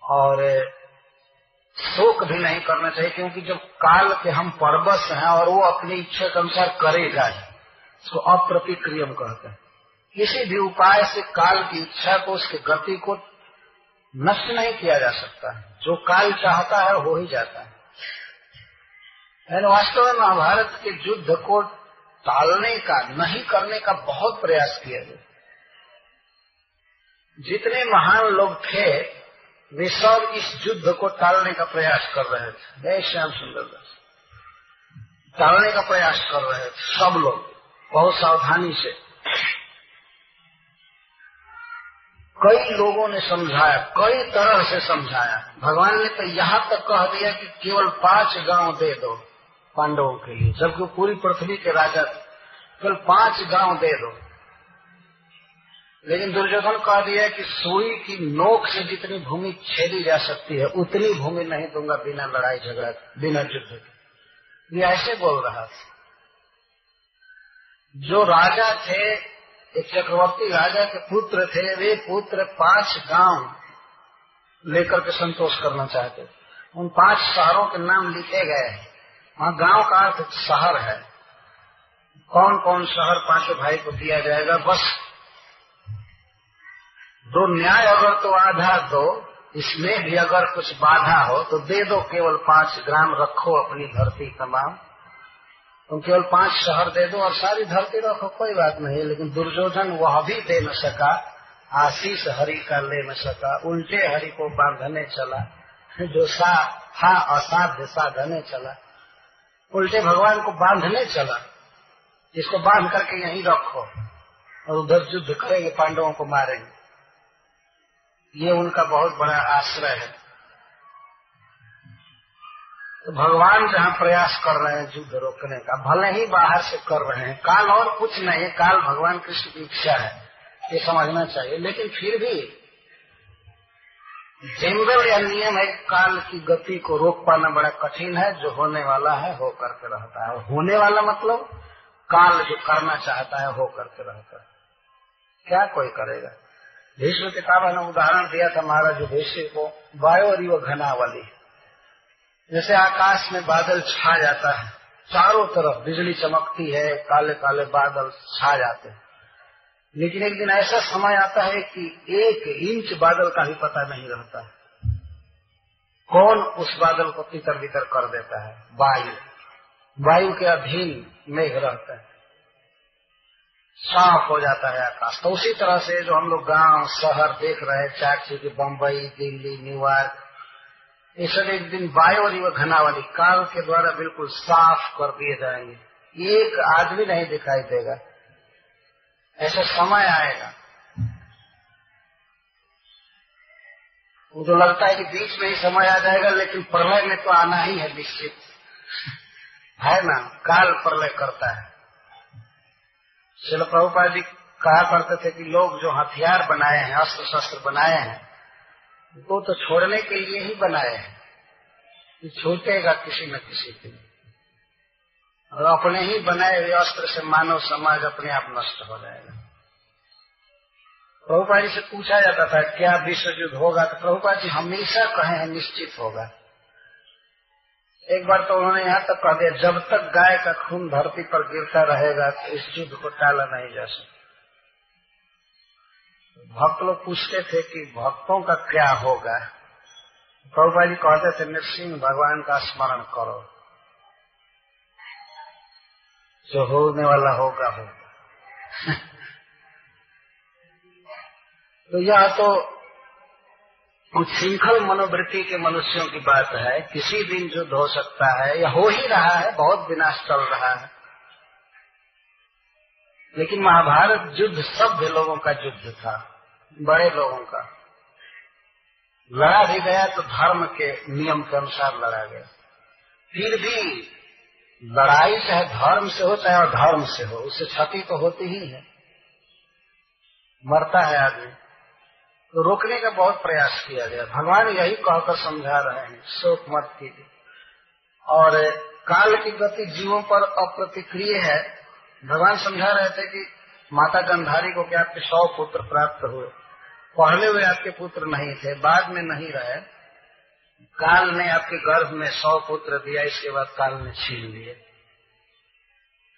और शोक भी नहीं करना चाहिए, क्योंकि जब काल के हम परबस हैं और वो अपनी इच्छा के अनुसार करेगा इसको अप्रतिक्रियम कहते हैं। किसी भी उपाय से काल की इच्छा को, उसके गति को नष्ट नहीं किया जा सकता है। जो काल चाहता है हो ही जाता है। वास्तव में महाभारत के युद्ध को टालने का, नहीं करने का बहुत प्रयास किया गया। जितने महान लोग थे वे सब इस युद्ध को टालने का प्रयास कर रहे थे। जय श्याम सुंदर दास। टालने का प्रयास कर रहे थे सब लोग, बहुत सावधानी से। कई लोगों ने समझाया, कई तरह से समझाया। भगवान ने तो यहाँ तक कह दिया कि केवल पाँच गाँव दे दो पांडवों के लिए, जबकि पूरी पृथ्वी के राजा, केवल पाँच गाँव दे दो। लेकिन दुर्योधन कह दिया कि सुई की नोक से जितनी भूमि छेदी जा सकती है, उतनी भूमि नहीं दूँगा बिना लड़ाई झगड़ा, बिना युद्ध के। ये ऐसे बोल रहा था जो राजा थे, एक चक्रवर्ती राजा के पुत्र थे, वे पुत्र पाँच गाँव लेकर के संतोष करना चाहते उन पाँच शहरों के नाम लिखे गए हैं। वहाँ गाँव का अर्थ शहर है। कौन कौन शहर पाँचों भाई को दिया जाएगा? बस दो न्याय अगर तो आधा दो, इसमें भी अगर कुछ बाधा हो तो दे दो केवल पाँच ग्राम रखो अपनी धरती तमाम। तुम केवल पाँच शहर दे दो और सारी धरती रखो, कोई बात नहीं, लेकिन दुर्योधन वह भी दे न सका, आशीष हरि का ले न सका, उल्टे हरि को बांधने चला, जो सा था असाध्य साधने चला, उल्टे भगवान को बांधने चला इसको बाँध करके यहीं रखो, और उधर युद्ध करेंगे, पांडवों को मारेंगे। ये उनका बहुत बड़ा आश्रय है। तो भगवान जहाँ प्रयास कर रहे हैं युद्ध रोकने का, भले ही बाहर से कर रहे हैं, काल और कुछ नहीं, काल भगवान कृष्ण की इच्छा है, ये समझना चाहिए। लेकिन फिर भी जनरल या नियम है, काल की गति को रोक पाना बड़ा कठिन है, जो होने वाला है, हो करके रहता है। होने वाला मतलब काल जो करना चाहता है, हो करके रहता है। क्या कोई करेगा? भीष्म किताब ने उदाहरण दिया था महाराज युधिष्ठिर को, वायु और युव घना वाली जैसे आकाश में बादल छा जाता है, चारों तरफ़ बिजली चमकती है काले काले बादल छा जाते हैं। लेकिन एक दिन ऐसा समय आता है कि एक इंच बादल का भी पता नहीं रहता। है कौन उस बादल को तितर बितर कर देता है? वायु। वायु के अधीन मेघ रहता है। साफ़ हो जाता है आकाश। तो उसी तरह से जो हम लोग गाँव, शहर देख रहे हैं चार की बम्बई, दिल्ली, न्यूयॉर्क, ये सब एक दिन वायु और घना वाली काल के द्वारा बिल्कुल साफ़ कर दिए जाएँगे। एक आदमी नहीं दिखाई देगा। ऐसा समय आएगा। वो तो लगता है कि बीच में ही समय आ जाएगा, लेकिन प्रलय में तो आना ही है निश्चित। है ना? काल प्रलय करता है। शिल प्रभुपा जी कहा करते थे कि लोग जो हथियार बनाए हैं अस्त्र शस्त्र बनाए हैं, वो तो छोड़ने के लिए ही बनाए हैं। कि छूटेगा किसी न किसी दिन और अपने ही बनाए हुए अस्त्र से मानव समाज अपने आप नष्ट हो जाएगा। प्रभुपा जी से पूछा जाता था, क्या विश्व युद्ध होगा? तो प्रभुपा जी हमेशा कहे हैं निश्चित होगा। एक बार तो उन्होंने यहाँ तक कह दिया, जब तक गाय का खून धरती पर गिरता रहेगा तो इस युद्ध को टाला नहीं जा सकता। भक्त लोग पूछते थे कि भक्तों का क्या होगा? प्रभुपा जी कहते थे, नृसिंह भगवान का स्मरण करो। जो होने वाला होगा होगा। तो यह तो कुछ श्रृंखल मनोवृत्ति के मनुष्यों की बात है, किसी दिन युद्ध हो सकता है या हो ही रहा है, बहुत विनाश चल रहा है। लेकिन महाभारत युद्ध सभ्य लोगों का युद्ध था, बड़े लोगों का। लड़ा भी गया तो धर्म के नियम के अनुसार लड़ा गया। फिर भी लड़ाई चाहे धर्म से हो, चाहे अधर्म से हो उससे क्षति तो होती ही है। मरता है आदमी। तो रोकने का बहुत प्रयास किया गया। भगवान यही कहकर समझा रहे हैं, शोक मत कीजिए। और काल की गति जीवों पर अप्रतिक्रिय है। भगवान समझा रहे थे कि माता गंधारी को क्या आपके सौ पुत्र प्राप्त हुए। पहले वे आपके पुत्र नहीं थे, बाद में नहीं रहे। काल ने आपके गर्भ में सौ पुत्र दिया, इसके बाद काल ने छीन लिए।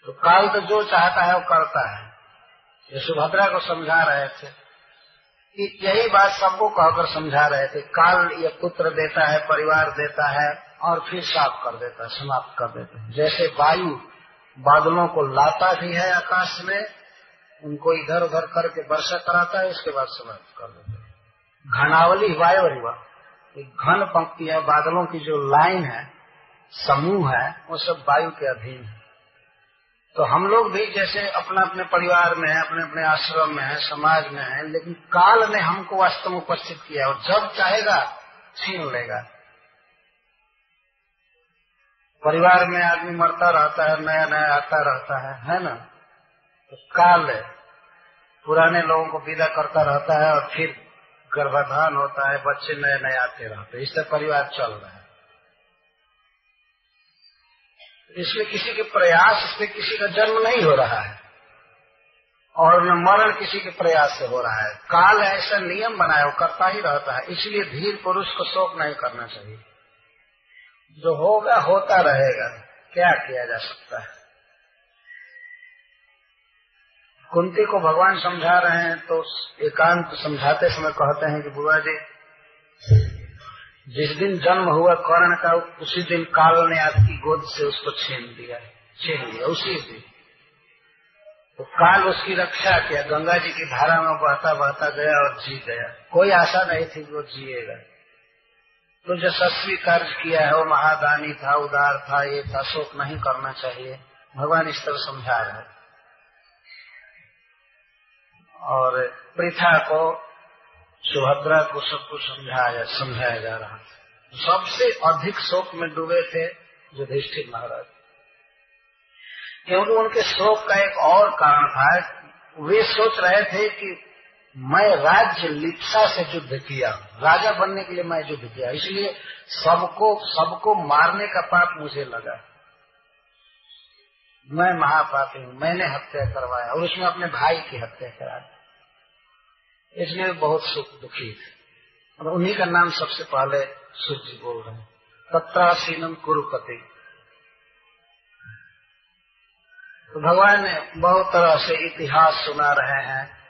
तो काल तो जो चाहता है, वो करता है। ये सुभद्रा को समझा रहे थे। यही बात सबको कहकर समझा रहे थे। काल ये पुत्र देता है, परिवार देता है और फिर साफ़ कर देता है, समाप्त कर देता है। जैसे वायु बादलों को लाता भी है आकाश में, उनको इधर उधर करके वर्षा कराता है, उसके बाद समाप्त कर देता है। घनावली वायु घन पंक्ति है, बादलों की जो लाइन है, समूह है, वो सब वायु के अधीन है। तो हम लोग भी जैसे अपने अपने परिवार में है अपने अपने आश्रम में है, समाज में है, लेकिन काल ने हमको वास्तव में उपस्थित किया और जब चाहेगा, छीन लेगा। परिवार में आदमी मरता रहता है नया नया आता रहता है है ना? तो काल पुराने लोगों को विदा करता रहता है और फिर गर्भाधान होता है, बच्चे नए नए आते रहते इससे परिवार चल रहा है। इसमें किसी के प्रयास से किसी का जन्म नहीं हो रहा है। और न मरण किसी के प्रयास से हो रहा है। काल ऐसा नियम बनाया वो करता ही रहता है। इसलिए धीर पुरुष को शोक नहीं करना चाहिए। जो होगा, होता रहेगा। क्या किया जा सकता है? कुंती को भगवान समझा रहे हैं तो एकांत समझाते समय कहते हैं कि बुआ जी जिस दिन जन्म हुआ कर्ण का, उसी दिन काल ने आपकी गोद से उसको छीन दिया छीन लिया, उसी दिन। तो काल उसकी रक्षा किया, गंगा जी की धारा में बहता बहता गया और जी गया। कोई आशा नहीं थी वो जिएगा। तो जो सस्वी कार्य किया है, वो महादानी था, उदार था, ये था, शोक नहीं करना चाहिए। भगवान इस तरह समझा रहे और प्रथा को सुभद्रा को सब कुछ समझाया समझाया जा रहा था। सबसे अधिक शोक में डूबे थे युधिष्ठिर महाराज। क्योंकि उनके शोक का एक और कारण था, वे सोच रहे थे कि मैं राज्य लिप्सा से युद्ध किया, राजा बनने के लिए मैं युद्ध किया, इसलिए सबको सबको मारने का पाप मुझे लगा। मैं महापापी हूँ, मैंने हत्या करवाया और उसमें अपने भाई की हत्या करा दी। इसलिए बहुत सुख दुखी थे। और उन्हीं का नाम सबसे पहले सूर्य बोल रहे हैं। तत्रासीनम कुरुपति। तो भगवान ने बहुत तरह से इतिहास सुना रहे हैं।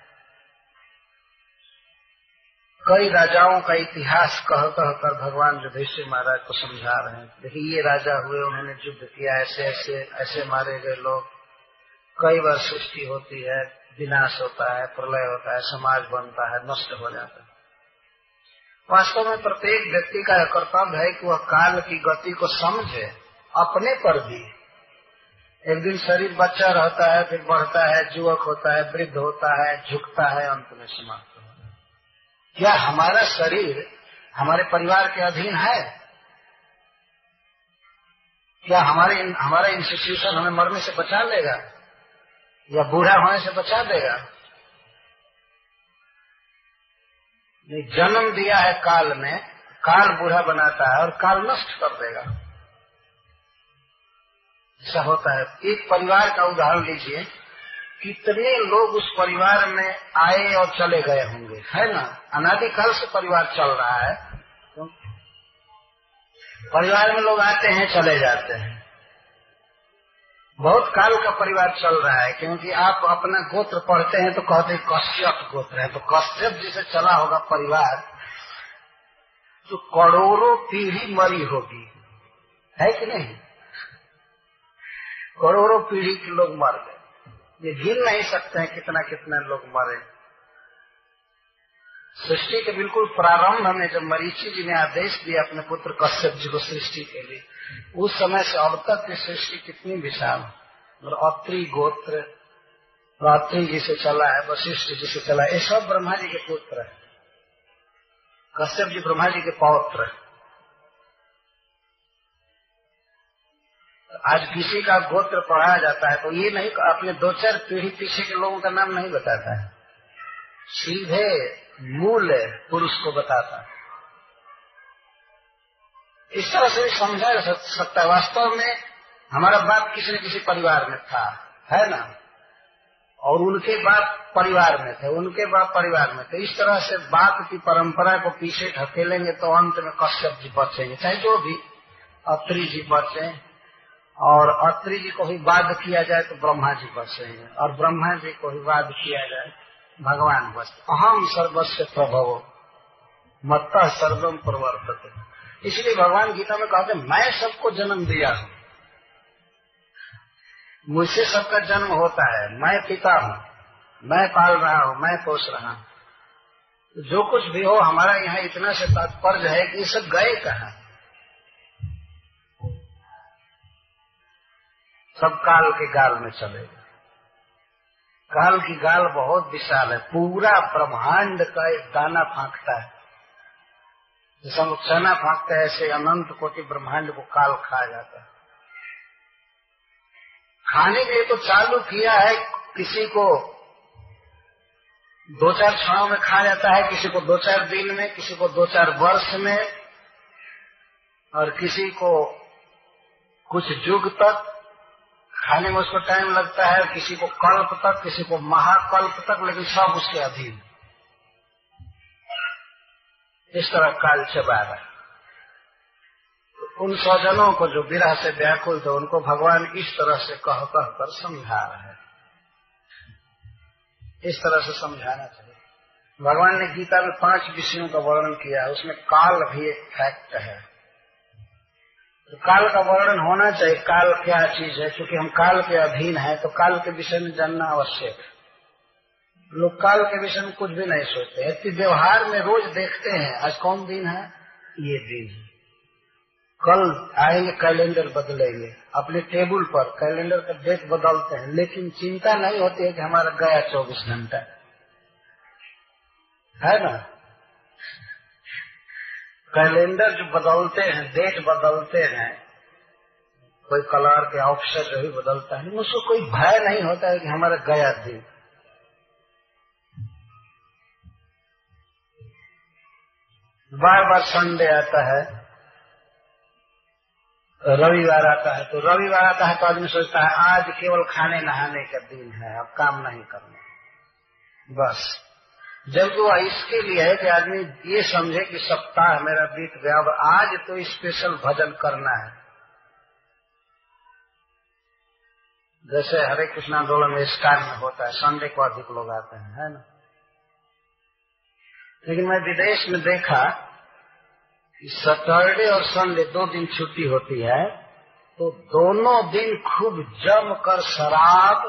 कई राजाओं का इतिहास कह कह कर भगवान युधिष्ठिर महाराज को समझा रहे हैं। देखिए, ये राजा हुए, उन्होंने युद्ध किया, ऐसे ऐसे ऐसे मारे गए लोग। कई बार सृष्टि होती है विनाश होता है, प्रलय होता है, समाज बनता है, नष्ट हो जाता है। वास्तव में प्रत्येक व्यक्ति का यह कर्तव्य है कि वह काल की गति को समझे, अपने पर भी। एक दिन शरीर बच्चा रहता है, फिर बढ़ता है युवक होता है, वृद्ध होता है, झुकता है, अंत में समाप्त होता है। क्या हमारा शरीर, हमारे परिवार के अधीन है। क्या हमारे हमारा इंस्टीट्यूशन हमें मरने से बचा लेगा। या बूढ़ा होने से बचा देगा? नहीं, जन्म दिया है काल ने काल बूढ़ा बनाता है और काल नष्ट कर देगा। ऐसा होता है। एक परिवार का उदाहरण लीजिए, कितने लोग उस परिवार में आए और चले गए होंगे, है ना? अनादिकाल से परिवार चल रहा है। तो परिवार में लोग आते हैं, चले जाते हैं। बहुत काल का परिवार चल रहा है, क्योंकि आप अपना गोत्र पढ़ते हैं तो कहते हैं कश्यप गोत्र है। तो कश्यप जिसे चला होगा परिवार तो करोड़ों पीढ़ी मरी होगी। है कि नहीं? करोड़ों पीढ़ी के लोग मर गए। ये गिन नहीं सकते हैं कितना कितना लोग मरे। सृष्टि के बिल्कुल प्रारंभ में जब मरीची जी ने आदेश दिया अपने पुत्र कश्यप जी को सृष्टि के लिए उस समय से अब तक की सृष्टि कितनी विशाल। अत्रि गोत्र अत्रि जी से चला है, वशिष्ठ जी से चला है, ये सब ब्रह्मा जी के पुत्र है। कश्यप जी ब्रह्मा जी के पौत्र है। आज किसी का गोत्र पढ़ाया जाता है तो ये नहीं अपने दो चार पीढ़ी पीछे के लोगों का नाम नहीं बताता है। सीधे मूल पुरुष को बताता है। इस तरह से समझा जा सकता है। वास्तव में हमारा बाप किसी न किसी परिवार में था, है ना? और उनके बाप परिवार में थे, उनके बाप परिवार में थे। इस तरह से बाप की परंपरा को पीछे ढकेलेंगे तो अंत में कश्यप जी बचेंगे, चाहे जो भी अत्रि जी बचे। और अत्रि जी को भी बाध किया जाए तो ब्रह्मा जी बचेंगे, और ब्रह्मा जी को भी बाध किया जाए, भगवान बच। अहम सर्वस्व प्रभव, मत्ता सर्वम प्रवर्तते। इसलिए भगवान गीता में कहते मैं सबको जन्म दिया हूँ। मुझसे सबका जन्म होता है। मैं पिता हूँ। मैं पाल रहा हूँ, मैं पोष रहा हूँ। जो कुछ भी हो, हमारा यहाँ इतना से तात्पर्य है कि ये सब गए कहा? सब काल के गाल में चले। काल की गाल बहुत विशाल है। पूरा ब्रह्मांड का एक दाना फांकता है। जैसे हम चना फांकते हैं ऐसे अनंत कोटि ब्रह्मांड को काल खा जाता है। खाने के लिए तो चालू किया है, किसी को दो चार क्षणों में खा जाता है, किसी को दो चार दिन में, किसी को दो चार वर्ष में, और किसी को कुछ युग तक खाने में उसको टाइम लगता है, किसी को कल्प तक, किसी को महाकल्प तक, लेकिन सब उसके अधीन। इस तरह काल चबा रहा उन स्वजनों को जो विरह से व्याकुल थे, उनको भगवान इस तरह से कह कह कर समझा रहे हैं। इस तरह से समझाना चाहिए। भगवान ने गीता में पाँच विषयों का वर्णन किया है, उसमें काल भी एक फैक्ट है। तो काल का वर्णन होना चाहिए, काल क्या चीज़ है? क्योंकि हम काल के अधीन है तो काल के विषय में जानना आवश्यक है। लोग काल के विषय में कुछ भी नहीं सोचते यदि व्यवहार में रोज देखते हैं, आज कौन दिन है? ये दिन है। कल आएँगे, कैलेंडर बदलेंगे। अपने टेबल पर कैलेंडर का डेट बदलते हैं, लेकिन चिंता नहीं होती है कि हमारा गया चौबीस घंटा। है ना? कैलेंडर जो बदलते हैं, डेट बदलते हैं, कोई कलर के ऑप्शन जो भी बदलता है उसको कोई भय नहीं होता है कि हमारा गया दिन। बार बार संडे आता है, रविवार आता है तो रविवार आता है तो आदमी सोचता है, आज केवल खाने नहाने का दिन है, अब काम नहीं करना। बस। जबकि वह इसके लिए है कि आदमी ये समझे कि सप्ताह मेरा बीत गया, अब आज तो स्पेशल भजन करना है। जैसे हरे कृष्ण आंदोलन में स्टार में होता है संडे को अधिक लोग आते हैं, है ना? लेकिन मैं विदेश में देखा कि सैटरडे और संडे दो दिन छुट्टी होती है तो दोनों दिन खूब जम कर शराब,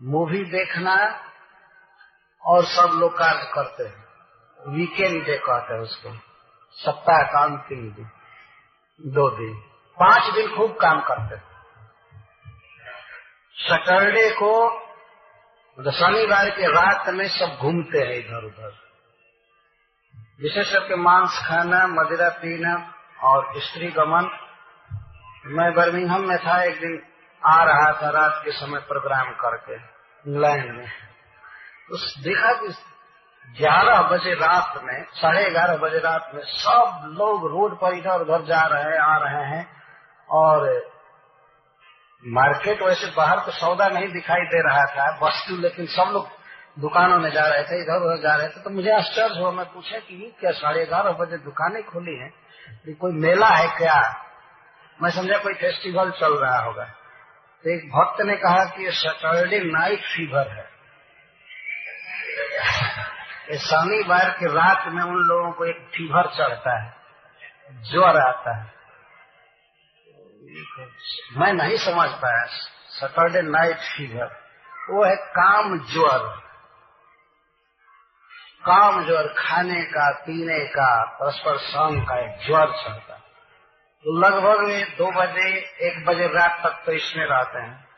मूवी देखना और सब लोग कार्य करते हैं। वीकेंड डे कहते हैं उसको, सप्ताह का अंतिम दिन, दो दिन। पाँच दिन खूब काम करते हैं। सैटरडे को शनिवार के रात में सब घूमते हैं इधर उधर विशेष करके मांस खाना, मदिरा पीना और स्त्री गमन। मैं बर्मिंगहम में था, एक दिन आ रहा था रात के समय प्रोग्राम करके, इंग्लैंड में। उस देखा कि ग्यारह बजे रात में, साढ़े ग्यारह बजे रात में सब लोग रोड पर इधर उधर जा रहे हैं, आ रहे हैं और मार्केट वैसे बाहर तो सौदा नहीं दिखाई दे रहा था, वस्तु लेकिन सब लोग दुकानों में जा रहे थे, इधर उधर जा रहे थे तो मुझे आश्चर्य हुआ, मैं पूछा कि क्या साढ़े ग्यारह बजे दुकानें खुली हैं? कोई मेला है क्या? मैं समझा कोई फेस्टिवल चल रहा होगा। तो एक भक्त ने कहा कि ये सैटरडे नाइट फीवर है। ये शनिवार की रात में उन लोगों को एक फीवर चढ़ता है, ज्वर आता है। मैं नहीं समझ पाया सैटरडे नाइट फीवर वो है काम ज्वर। काम ज्वर खाने का, पीने का, परस्पर शाम का एक ज्वर चढ़ता तो लगभग में दो बजे, एक बजे रात तक तो इसमें रहते हैं।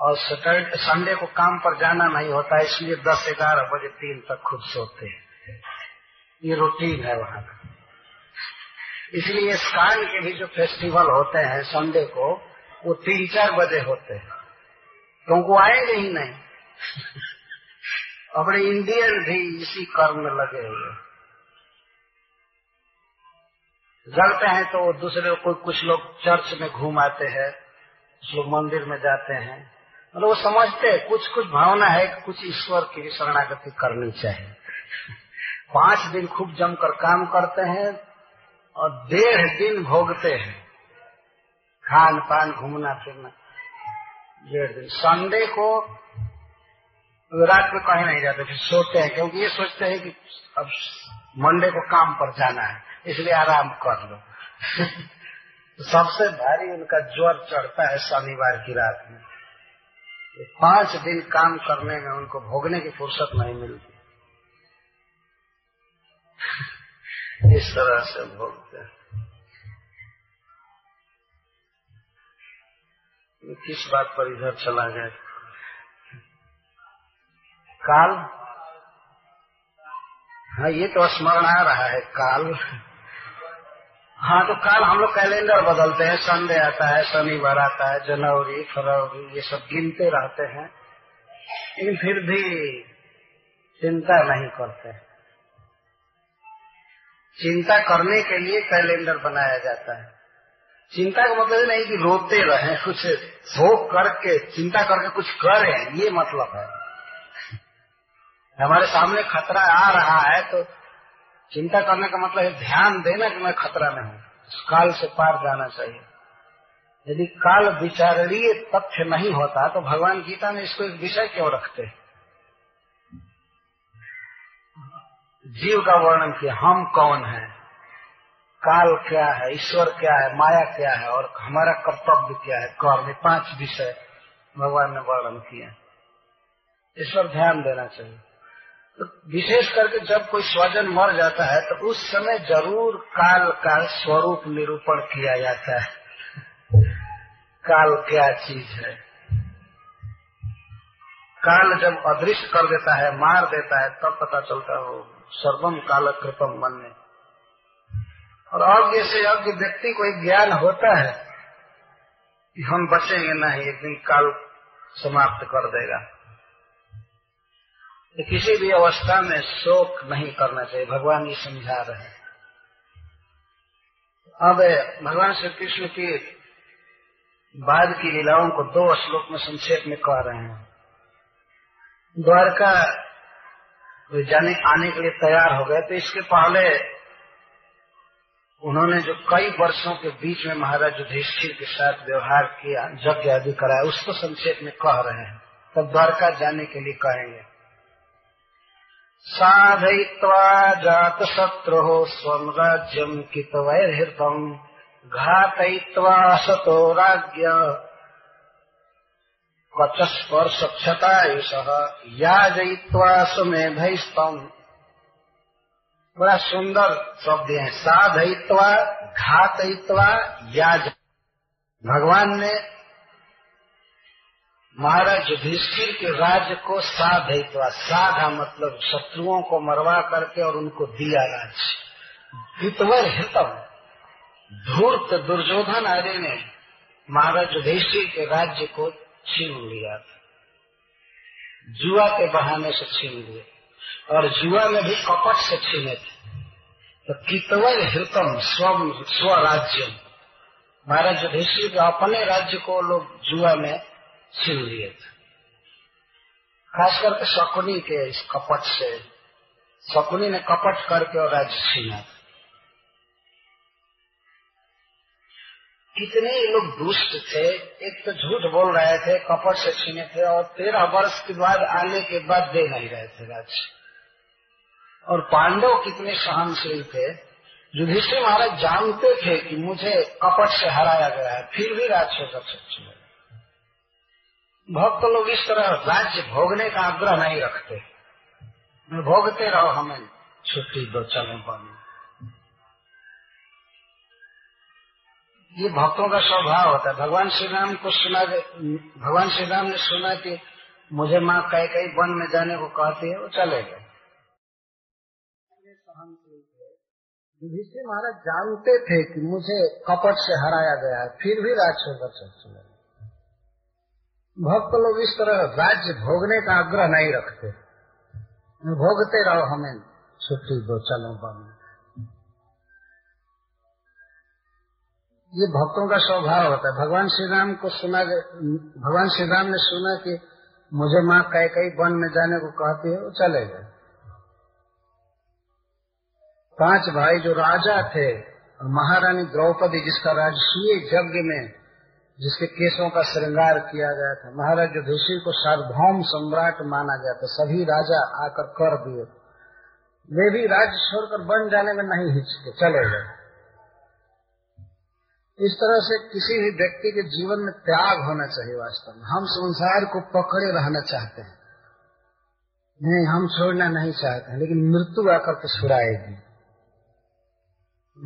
और सैटरडे, संडे को काम पर जाना नहीं होता, इसलिए दस, ग्यारह बजे, तीन तक खुद सोते हैं। ये रूटीन है वहाँ का। इसलिए स्कान के भी जो फेस्टिवल होते हैं, संडे को, वो तीन, चार बजे होते हैं। क्योंकि वो आएँगे ही नहीं। अपने इंडियन भी इसी कर्म में लगे हुए जलते हैं तो दूसरे को कुछ लोग चर्च में घूम आते हैं कुछ लोग मंदिर में जाते हैं। मतलब वो समझते हैं, कुछ कुछ भावना है कि कुछ ईश्वर की भी शरणागति करनी चाहिए। पाँच दिन खूब जमकर काम करते हैं और डेढ़ दिन भोगते हैं। खान पान, घूमना फिरना, डेढ़ दिन। संडे को रात में कहीं नहीं जाते, फिर सोते हैं, क्योंकि ये सोचते हैं कि अब मंडे को काम पर जाना है, इसलिए आराम कर लो। तो सबसे भारी उनका ज्वर चढ़ता है शनिवार की रात में। पाँच दिन काम करने में उनको भोगने की फुर्सत नहीं मिलती। इस तरह से भोगते हैं। किस बात पर इधर चला गया? काल? हाँ ये तो स्मरण आ रहा है, काल। हाँ तो काल हम लोग कैलेंडर बदलते हैं, संडे आता है, शनिवार आता है, जनवरी, फरवरी, ये सब गिनते रहते हैं। लेकिन फिर भी चिंता नहीं करते। चिंता करने के लिए कैलेंडर बनाया जाता है। चिंता का मतलब नहीं कि रोते रहे, कुछ भोग करके, चिंता करके कुछ करें, ये मतलब है। हमारे सामने खतरा आ रहा है तो चिंता करने का मतलब है ध्यान देना कि मैं खतरा में हूँ। काल से पार जाना चाहिए। यदि काल विचारणीय तथ्य नहीं होता तो भगवान गीता में इसको एक विषय क्यों रखते जीव का वर्णन किया, हम कौन है? काल क्या है? ईश्वर क्या है? माया क्या है? और हमारा कर्तव्य क्या है? कर्म पाँच विषय भगवान ने वर्णन किया इस पर ध्यान देना चाहिए। विशेष करके जब कोई स्वजन मर जाता है तो उस समय ज़रूर काल का स्वरूप निरूपण किया जाता है। काल क्या चीज़ है? काल जब अदृश्य कर देता है, मार देता है, तब पता चलता हो सर्वम काल कृपम मन में और अज्ञ से अज्ञ व्यक्ति को एक ज्ञान होता है कि हम बचेंगे नहीं, एक दिन काल समाप्त कर देगा। तो किसी भी अवस्था में शोक नहीं करना चाहिए। भगवान ये समझा रहे हैं। अब भगवान श्री कृष्ण की बाद की लीलाओं को दो श्लोक में संक्षेप में कह रहे हैं। द्वारका जाने, आने के लिए तैयार हो गए। तो इसके पहले उन्होंने जो कई वर्षों के बीच में महाराज युधिष्ठिर के साथ व्यवहार किया, यज्ञ आदि कराया, उसको संक्षेप में कह रहे हैं। तब द्वारका जाने के लिए कहेंगे। साधयित्वा जातशत्रुः स्वम् राज्यम् कितवैर्हृतम्। घातयित्वा सतो राज्ञ। क्वचस्पर्शक्षतायुषः याजयित्वा सुमेधैस्तम्। बड़ा सुंदर शब्द है। साधयित्वा, घातयित्वा, याज। भगवान ने महाराज युधिष्ठिर के राज्य को साधित्वा साधा मतलब शत्रुओं को मरवा करके और उनको दिया राज्य। हितम, धूर्त दुर्योधन आदि ने महाराज युधिष्ठिर के राज्य को छीन लिया था। जुआ के बहाने से छीन लिए और जुआ में भी कपट से छीने थे। तो कितवर हितम स्व स्वराज्य महाराज युधिष्ठिर के अपने राज्य को लोग जुआ में छीन लिए थे खास करके शकुनी के इस कपट से, शकुनी ने कपट करके और राज्य छीना। था कितने लोग दुष्ट थे, एक तो झूठ बोल रहे थे, कपट से छीने थे और तेरह वर्ष के बाद आने के बाद दे नहीं रहे थे राज्य। और पांडव कितने सहनशील थे। युधिष्ठिर महाराज जानते थे कि मुझे कपट से हराया गया है, फिर भी राज्य कर सकते भक्त लोग इस तरह राज्य भोगने का आग्रह नहीं रखते। भोगते रहो, हमें छुट्टी दो, चलो पानी। ये भक्तों का स्वभाव होता है। भगवान श्री राम को सुना भगवान श्री राम ने सुना कि मुझे माँ कहीं कहीं वन में जाने को कहती है, वो चले गए। युधिष्ठिर महाराज जानते थे कि मुझे कपट से हराया गया है, फिर भी राज छोड़कर चले भक्त लोग इस तरह राज्य भोगने का आग्रह नहीं रखते। भोगते रहो हमें, छुट्टी दो, चलो बन ये भक्तों का स्वभाव होता है। भगवान श्री राम को सुना भगवान श्री राम ने सुना कि मुझे माँ कई कई वन में जाने को कहती है, वो चले गए। पाँच भाई जो राजा थे महारानी द्रौपदी जिसका राजसूय यज्ञ में जिसके केसों का श्रृंगार किया गया था। महाराज युधिष्ठिर को सार्वभौम सम्राट माना गया था। सभी राजा आकर कर दिए। वे भी राज्य छोड़कर बन जाने में नहीं हिचके, चले गए। इस तरह से किसी भी व्यक्ति के जीवन में त्याग होना चाहिए वास्तव में। हम संसार को पकड़े रहना चाहते हैं। नहीं, हम छोड़ना नहीं चाहते हैं, लेकिन मृत्यु आकर के छुड़ाएगी।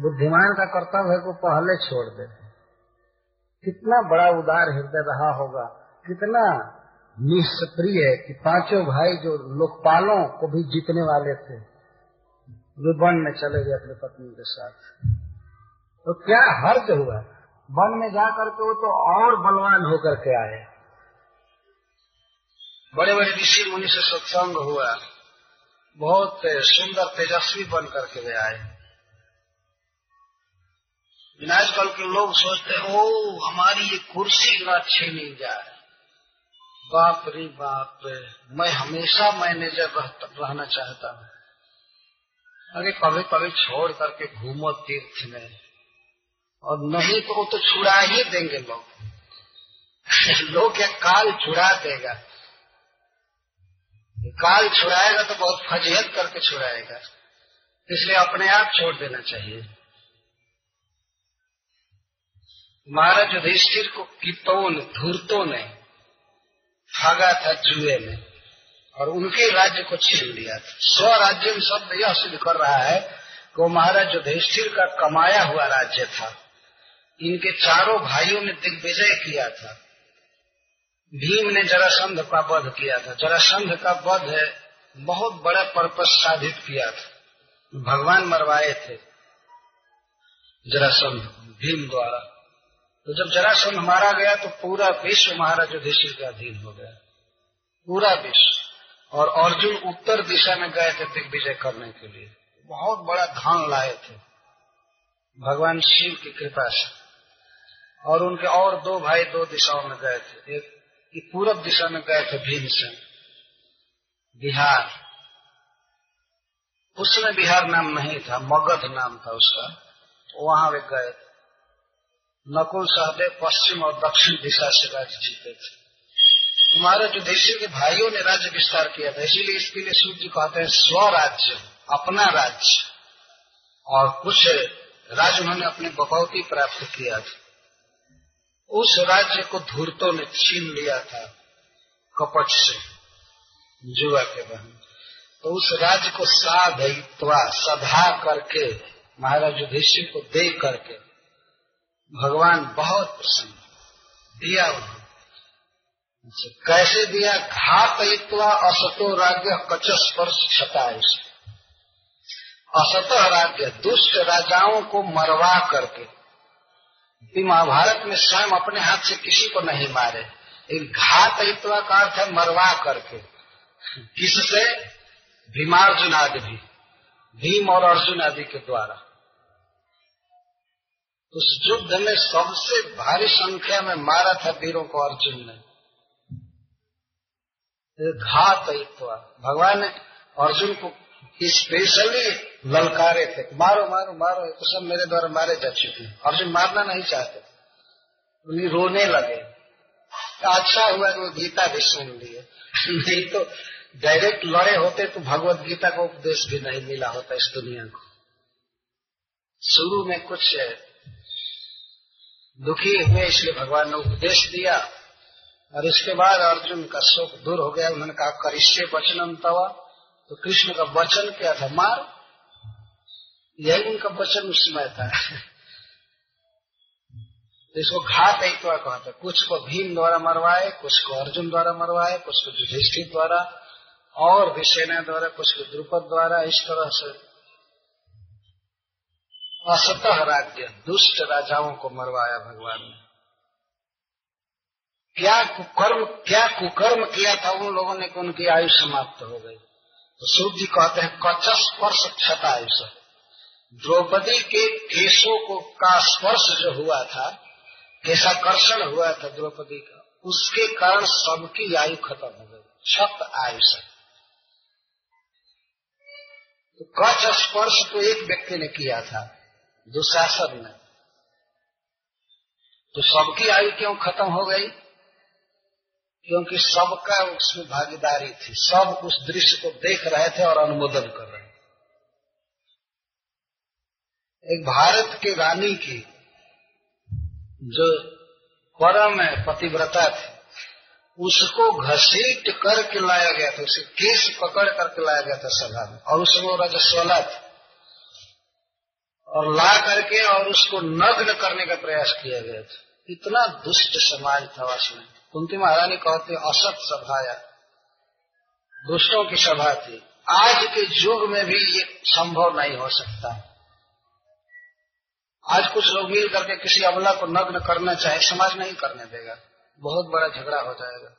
बुद्धिमान का कर्तव्य है को पहले छोड़ दे। कितना बड़ा उदार हृदय रहा होगा, कितना निष्प्रिय कि पाँचों भाई जो लोकपालों को भी जीतने वाले थे वे वन में चले गए अपनी पत्नी के साथ। तो क्या हर्ज हुआ? वन में जाकर के वो तो और बलवान होकर के आए। बड़े बड़े ऋषि मुनि से सत्संग हुआ। बहुत सुंदर तेजस्वी बन करके वे आए। आजकल के लोग सोचते हैं, ओ, हमारी ये कुर्सी न छीनी जाए। बाप रे बाप मैं हमेशा मैनेजर रहना चाहता हूँ। अरे कभी कभी छोड़ करके घूमो तीर्थ में। और नहीं तो वो तो छुड़ा ही देंगे लोग। लोग एक काल छुड़ा देगा? काल छुड़ाएगा तो बहुत फजीहत करके छुड़ाएगा। इसलिए अपने आप छोड़ देना चाहिए। महाराज युधिष्ठिर को कितों ने धूर्तों ने, भागा था जुए में, और उनके राज्य को छीन लिया था। स्वराज्य में शब्द यह सिद्ध कर रहा है कि वो महाराज युधिष्ठिर का कमाया हुआ राज्य था। इनके चारों भाइयों ने दिग्विजय किया था। भीम ने जरासंध का वध किया था। जरासंध का वध है बहुत बड़ा पर्पस साधित किया था। भगवान मरवाए थे जरासंध भीम द्वारा। तो जब जरासंध मारा गया तो पूरा विश्व महाराज युधिष्ठिर के अधीन हो गया। पूरा विश्व। और अर्जुन उत्तर दिशा में गए थे दिग्विजय करने के लिए। बहुत बड़ा धन लाए थे। भगवान शिव की कृपा से। और उनके और दो भाई दो दिशाओं में गए थे। एक पूरब दिशा में गए थे भीम भीमसेन। बिहार। उसमें बिहार नाम नहीं था, मगध नाम था उसका। तो वहाँ वे गए नकुल सहदेव पश्चिम और दक्षिण दिशा से राज्य जीते थे। तुम्हारे जो देशी के भाइयों ने राज्य विस्तार किया था, इसीलिए इसके लिए सूर्य कहते हैं स्वराज्य अपना राज्य। और कुछ राज्य उन्होंने अपनी बकौती प्राप्त किया था। उस राज्य को धूर्तों ने छीन लिया था, कपट से जुआ के बहन। तो उस राज्य को साधित्वा सधा करके, महाराज युधिष्ठिर को दे करके भगवान बहुत प्रसन्न दिया उन्होंने। कैसे दिया? घात असतो राज्य कच स्पर्श छता असत राज्य, दुष्ट राजाओं को मरवा करके। महाभारत में स्वयं अपने हाथ से किसी को नहीं मारे। एक घात इतना का अर्थ है मरवा करके। किससे? भीमार्जुन आदि भी। भीम और अर्जुन आदि के द्वारा। उस युद्ध में सबसे भारी संख्या में मारा था वीरों को अर्जुन ने। घात भगवान ने अर्जुन को स्पेशली ललकारे थे। मारो मारो मारो तो सब मेरे द्वारा मारे जा चुके अर्जुन मारना नहीं चाहते उन्हें रोने लगे। अच्छा हुआ कि वो गीता भी सुन लिए। नहीं तो डायरेक्ट लड़े होते तो भगवत गीता का उपदेश भी नहीं मिला होता इस दुनिया को। शुरू में कुछ दुखी हुए इसलिए भगवान ने उपदेश दिया। और इसके बाद अर्जुन का शोक दूर हो गया। उन्होंने कहा करिष्य वचनम तवा। तो कृष्ण का वचन क्या था? मार। यही उनका वचन उस समय था। इसको घात एक तो कहते कुछ को भीम द्वारा मरवाए, कुछ को अर्जुन द्वारा मरवाए, कुछ को युधिष्ठिर द्वारा, और भी सेना द्वारा, कुछ को द्रुपद द्वारा, इस तरह से। असतः राज्य दुष्ट राजाओं को मरवाया भगवान ने। क्या कुकर्म क्या कुकर्म किया था उन लोगों ने कि उनकी आयु समाप्त हो गई? तो सूर्य जी कहते हैं, कच्चा स्पर्श आयुष द्रौपदी के केशों को का स्पर्श जो हुआ था, केशाकर्षण हुआ था द्रौपदी का, उसके कारण सबकी आयु खत्म हो गई। छत आयुष तो कच स्पर्श तो एक व्यक्ति ने किया था। दुशासन में। तो सबकी आयु क्यों खत्म हो गई? क्योंकि सबका उसमें भागीदारी थी। सब उस दृश्य को देख रहे थे और अनुमोदन कर रहे थे। एक भारत के रानी की जो परम है, पतिव्रता थे, उसको घसीट करके लाया गया था, उसे केस पकड़ करके लाया गया था सभा में। और उसमें रजस्वला था। और ला करके और उसको नग्न करने का प्रयास किया गया था। इतना दुष्ट समाज था वास्तव में कुंती महारानी कहते, असत सभाया दुष्टों की सभा थी। आज के युग में भी ये संभव नहीं हो सकता। आज कुछ लोग मिल करके किसी अमला को नग्न करना चाहे, समाज नहीं करने देगा। बहुत बड़ा झगड़ा हो जाएगा।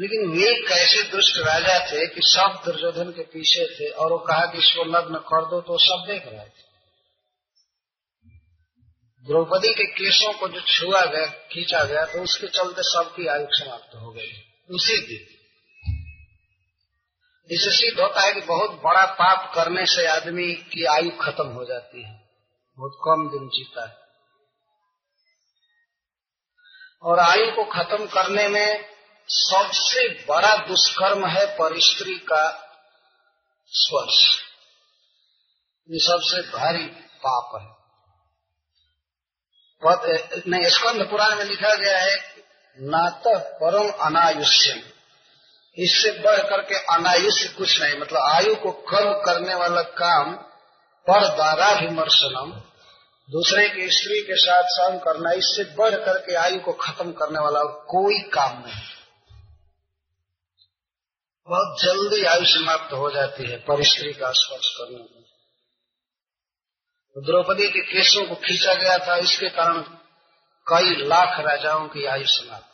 लेकिन वे कैसे दुष्ट राजा थे कि सब दुर्योधन के पीछे थे और वो कहा कि इसको नग्न कर दो तो सब देख रहे थे। द्रौपदी के केसों को जो छुआ गया, खींचा गया तो उसके चलते सबकी आयु समाप्त हो गई। उसी दिन। इससे सिद्ध होता है कि बहुत बड़ा पाप करने से आदमी की आयु खत्म हो जाती है। बहुत कम दिन जीता है। और आयु को खत्म करने में सबसे बड़ा दुष्कर्म है परिस्त्री का स्पर्श। ये सबसे भारी पाप है। नहीं, स्कंद पुराण में लिखा गया है, नात परम अनायुष्य इससे बढ़ करके अनायुष्य कुछ नहीं मतलब आयु को कम करने वाला काम पर द्वारा विमर्शनम दूसरे की स्त्री के साथ सहन करना, इससे बढ़ करके आयु को खत्म करने वाला कोई काम नहीं। बहुत जल्दी आयु समाप्त हो जाती है, पर स्त्री का स्पर्श करने। में द्रौपदी के केसों को खींचा गया था, इसके कारण कई लाख राजाओं की आयु समाप्त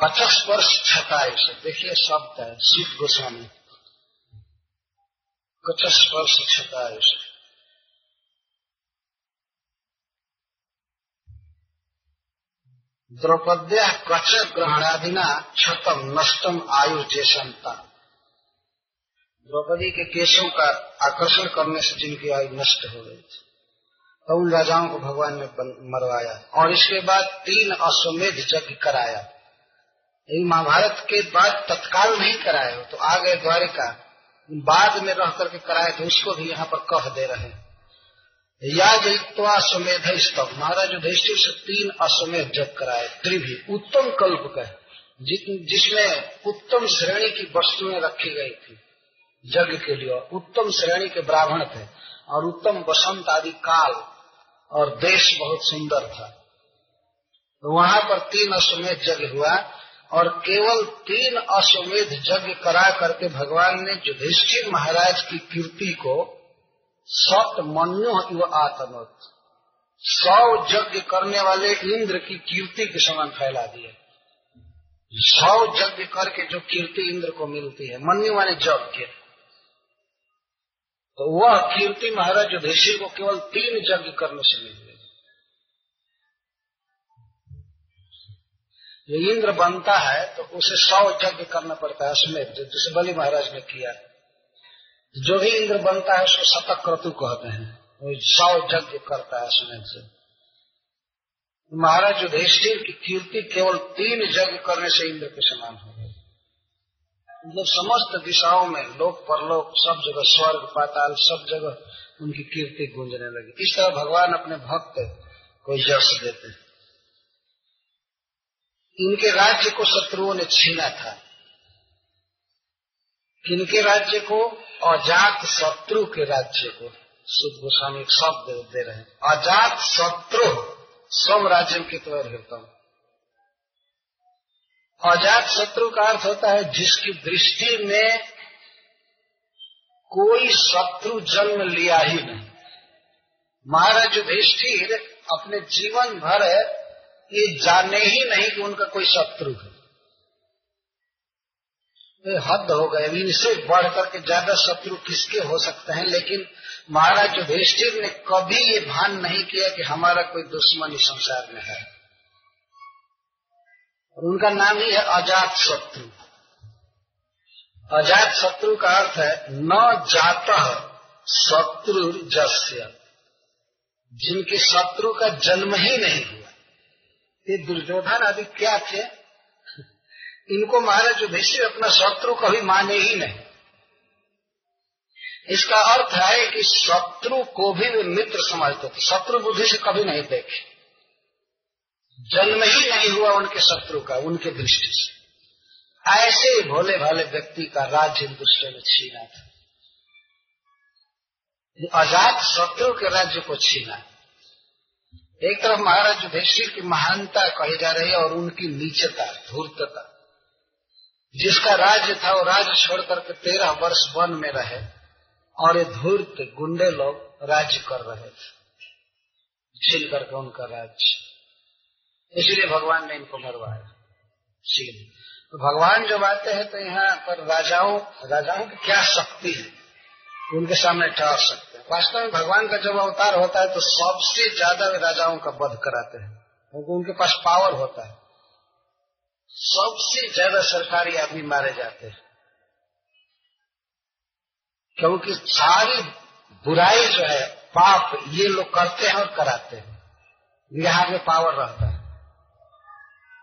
कचक स्पर्श छतायुष देखिए, शब्द है, शिव गोस्वामी। कचक स्पर्श छतायुष द्रौपद्या कच ग्रहणादिना छतम नष्टम आयुर्जेशनता द्रौपदी के केशों का आकर्षण करने से जिनकी आयु नष्ट हो गई थी तो उन राजाओं को भगवान ने मरवाया? और इसके बाद तीन अश्वमेध यज्ञ कराया। यही महाभारत के बाद तत्काल नहीं कराया तो आ गए द्वारिका बाद में रह करके कराए थे उसको भी यहाँ पर कह दे रहे याद अश्वमेध स्तव महाराज युधिष्ठिर से तीन अश्वमेध जग कराए। त्रिभी, उत्तम कल्प का जिसमें उत्तम श्रेणी की वस्तुएँ रखी गई थी। यज्ञ के लिए उत्तम श्रेणी के ब्राह्मण थे और उत्तम बसंत आदि काल और देश बहुत सुंदर था। तो वहाँ पर तीन अश्वमेध यज्ञ हुआ और केवल तीन अश्वमेध यज्ञ करा करके भगवान ने युधिष्ठिर महाराज की कीर्ति को सत मनु इव आतनोत सौ यज्ञ करने वाले इंद्र की कीर्ति के समान फैला दिया। सौ यज्ञ करके जो कीर्ति इंद्र को मिलती है मनु माने यज्ञ तो वह कीर्ति महाराज युधिष्ठिर को केवल तीन यज्ञ करने से मिल जो इंद्र बनता है तो उसे सौ यज्ञ करना पड़ता है अश्वमेध जिसे बलि महाराज ने किया। जो भी इंद्र बनता है, उसको शतक क्रतु कहते हैं। वो सौ यज्ञ करता है अश्वमेध से। महाराज युधिष्ठिर की कीर्ति केवल तीन यज्ञ करने से इंद्र के समान हो। मतलब समस्त दिशाओं में लोक परलोक, सब जगह स्वर्ग, पाताल, सब जगह उनकी कीर्ति गूंजने लगी। इस तरह भगवान अपने भक्त को यश देते हैं। इनके राज्य को शत्रुओं ने छीना था। किनके राज्य को, अजात शत्रु के राज्य को शुद्ध गोस्वामी शब्द दे रहे हैं। अजात शत्रु स्वम राज्य के त्वर हृतम अजात शत्रु का अर्थ होता है जिसकी दृष्टि में कोई शत्रु जन्म लिया ही नहीं। महाराज युधिष्ठिर अपने जीवन भर ये जाने ही नहीं कि उनका कोई शत्रु है। तो हद हो गए। इनसे बढ़ करके ज़्यादा शत्रु किसके हो सकते हैं? लेकिन महाराज युधिष्ठिर ने कभी ये भान नहीं किया कि हमारा कोई दुश्मन इस संसार में है। और उनका नाम ही है अजात शत्रु। अजात शत्रु का अर्थ है, न जात शत्रु जस्य। जिनके शत्रु का जन्म ही नहीं हुआ। ये दुर्योधन आदि क्या थे? इनको महाराज युधिष्ठिर अपना शत्रु कभी माने ही नहीं। इसका अर्थ है कि शत्रु को भी वे मित्र समझते थे। शत्रु बुद्धि से कभी नहीं देखे। जन्म ही नहीं हुआ उनके शत्रु का, उनके दृष्टि से। ऐसे भोले भाले व्यक्ति का राज्य दुष्ट ने छीना था। अजात शत्रु के राज्य को छीना। एक तरफ़ महाराज युधिष्ठिर की महानता कही जा रही है और उनकी नीचता, धूर्तता, जिसका राज्य था वो राज्य छोड़ करके तेरह वर्ष वन में रहे और ये धूर्त गुंडे लोग राज्य कर रहे थे। छीन करके उनका राज्य। इसलिए भगवान ने इनको मरवाया। छीन तो भगवान जब आते हैं तो यहाँ पर राजाओं राजाओं की क्या शक्ति है? उनके सामने ठहर सकते हैं। वास्तव में भगवान का जब अवतार होता है तो सबसे ज़्यादा राजाओं का वध कराते हैं। क्योंकि उनके पास पावर होता है। सबसे ज़्यादा सरकारी आदमी मारे जाते हैं। क्योंकि सारी बुराई जो है, पाप ये लोग करते हैं और कराते हैं। बिहार में पावर रहता है।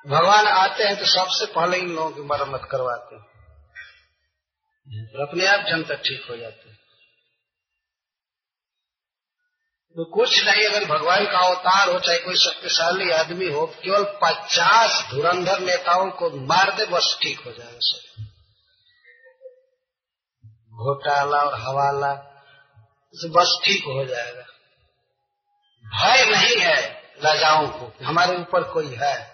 भगवान आते हैं तो सबसे पहले इन लोगों की मरम्मत करवाते हैं। अपने आप जनता ठीक हो जाती है। तो कुछ नहीं, अगर भगवान का अवतार हो, चाहे कोई शक्तिशाली आदमी हो, केवल पचास धुरंधर नेताओं को मार दे, बस ठीक हो जाएगा सब घोटाला और हवाला, बस ठीक हो जाएगा। भय नहीं है राजाओं को, हमारे ऊपर कोई है।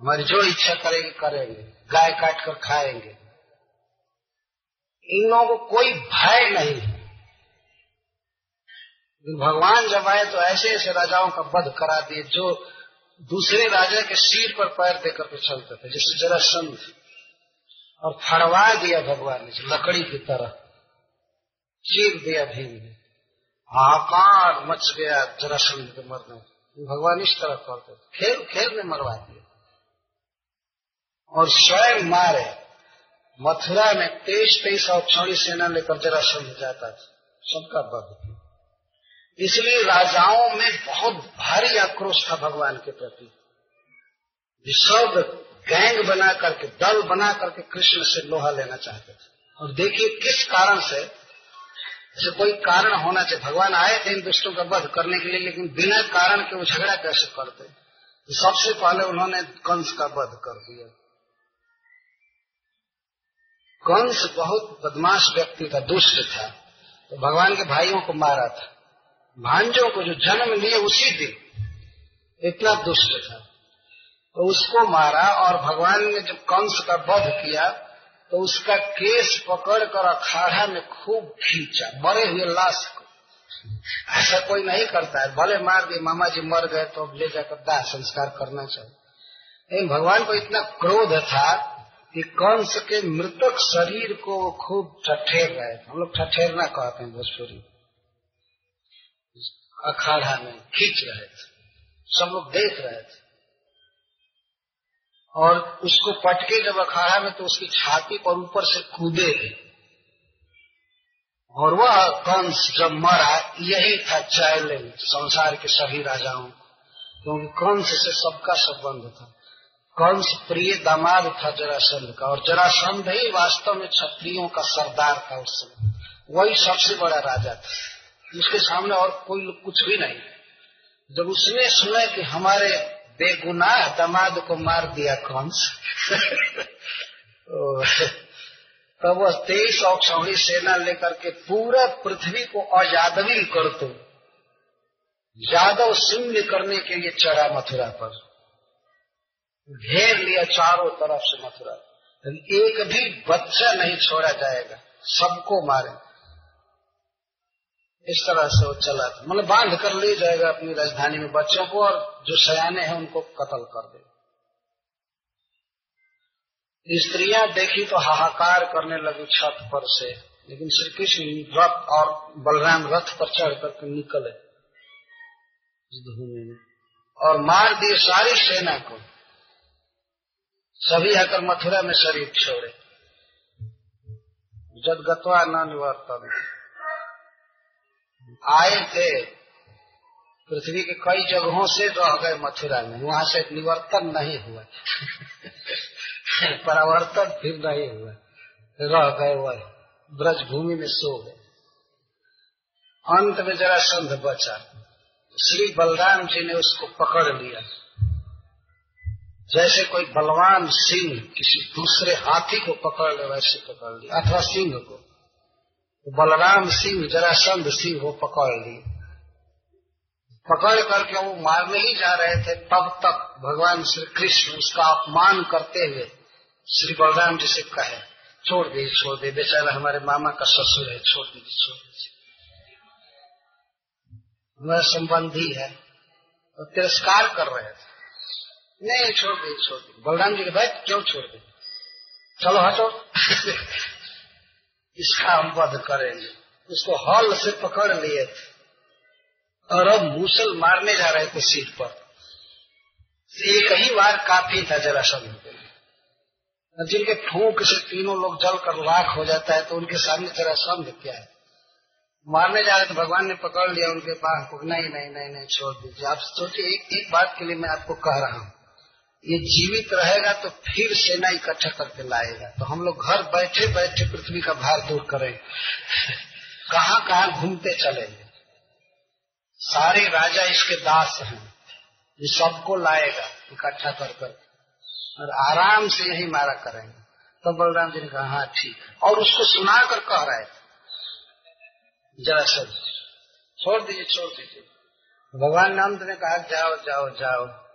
हमारी जो इच्छा करेंगे करेंगे। गाय काट कर खाएँगे। इन लोगों को कोई भय नहीं है। भगवान जब आए तो ऐसे ऐसे राजाओं का वध करा दिए, जो दूसरे राजा के सिर पर पैर देकर के चलते थे, जैसे जरा संत और फड़वा दिया भगवान ने, लकड़ी की तरह। चीर दिया भीम ने। आकार मच गया जरासंध के मरने भगवान इस तरह करते थे। खेल खेल में मरवा दिया और स्वयं मारे, मथुरा में तेईस तेईस और क्षणी सेना लेकर जरा समझ जाता था। सबका बध इसलिए राजाओं में बहुत भारी आक्रोश था भगवान के प्रति। सब गैंग बना करके, दल बना करके कृष्ण से लोहा लेना चाहते थे। और देखिए किस कारण से, जैसे कोई कारण होना चाहिए। भगवान आए थे इन दुष्टों का वध करने के लिए, लेकिन बिना कारण के वो झगड़ा कैसे करते? सबसे पहले उन्होंने कंस का वध कर दिया। कंस बहुत बदमाश व्यक्ति था, दुष्ट था। तो भगवान के भाइयों को मारा था। भांजों को जो जन्म लिए उसी दिन इतना दुष्ट था। तो उसको मारा और भगवान ने जब कंस का वध किया तो उसका केस पकड़कर अखाड़ा में खूब खींचा मरे हुए लाश को। ऐसा कोई नहीं करता है। भले मार दिए मामा जी मर गए तो ले जाकर दाह संस्कार करना चाहिए। लेकिन भगवान को इतना क्रोध था कि कंस के मृतक शरीर को खूब ठठेर रहे हम लोग ठठेरना कहते हैं भोजपुरी। अखाड़ा में खींच रहे थे। सब लोग देख रहे थे। और उसको पटके जब अखाड़ा में तो उसकी छाती पर ऊपर से कूदे और वह कंस जब मरा, यही था चैलेंज संसार के सभी राजाओं क्योंकि कंस से सबका संबंध था। कंस प्रिय दामाद था जरासंध का, और जरासंध ही वास्तव में क्षत्रियों का सरदार था उस समय। वही सबसे बड़ा राजा था। उसके सामने और कोई कुछ भी नहीं। जब उसने सुना कि हमारे बेगुनाह दामाद को मार दिया कंस, तब वह तेईस औक्षौणी सेना लेकर के पूरा पृथ्वी को अजादवी कर दो। यादव सिंह करने के लिए चढ़ा मथुरा पर। घेर लिया चारों तरफ़ से मथुरा। एक भी बच्चा नहीं छोड़ा जाएगा। सबको मारे। इस तरह से वो चला था। मतलब बाँध कर ले जाएगा अपनी राजधानी में बच्चों को और जो सयाने हैं उनको कत्ल कर दे। स्त्रियाँ देखी तो हाहाकार करने लगी छत पर से। लेकिन श्री कृष्ण रथ और बलराम रथ पर चढ़ करके निकले। धूमि में। और मार दिए सारी सेना को। सभी आकर मथुरा में शरीर छोड़े। जदगतवा न निवर्तन आए थे। पृथ्वी के कई जगहों से रह गए मथुरा में। वहाँ से निवर्तन नहीं हुआ। परावर्तन फिर नहीं हुआ। रह गए वह ब्रज भूमि में सो गए। अंत में जरा संध बचा। श्री बलराम जी ने उसको पकड़ लिया। जैसे कोई बलवान सिंह किसी दूसरे हाथी को पकड़ ले, वैसे पकड़ लिया अथवा सिंह को। तो बलराम सिंह, जरासंध सिंह को पकड़ लिए पकड़ करके वो मारने ही जा रहे थे। तब तक भगवान श्री कृष्ण उसका अपमान करते हुए श्री बलराम जी से कहे, छोड़ दीजिए छोड़ दे, बेचारा हमारे मामा का ससुर है, छोड़ दीजिए छोड़ दीजिए हमारा संबंधी है। तो तिरस्कार कर रहे थे। नहीं छोड़ दे छोड़ दे। बलराम जी के भाई क्यों छोड़ दे? चलो हटो। इसका हम वध करेंगे। उसको हॉल से पकड़ लिए थे। और अब मूसल मारने जा रहे थे सीट पर। एक ही बार काफ़ी था जरा सब जिनके फूक से तीनों लोग जल कर लाख हो जाता है तो उनके सामने जरा समझ क्या है। मारने जा रहे थे भगवान ने पकड़ लिया उनके पास नहीं नहीं नहीं नहीं छोड़ दीजिए। आप सोचिए एक एक बात के लिए मैं आपको कह रहा हूँ। ये जीवित रहेगा तो फिर सेना इकट्ठा करके लाएगा। तो हम लोग घर बैठे बैठे पृथ्वी का भार दूर करें। कहाँ कहाँ घूमते चलेंगे सारे राजा इसके दास हैं। ये सबको लाएगा इकट्ठा कर कर। और आराम से यही मारा करेंगे। तो बलराम जी ने कहा हाँ ठीक और उसको सुना कर कह रहे जरा सर छोड़ दीजिए छोड़ दीजिए। भगवान नंद ने कहा, जाओ जाओ जाओ।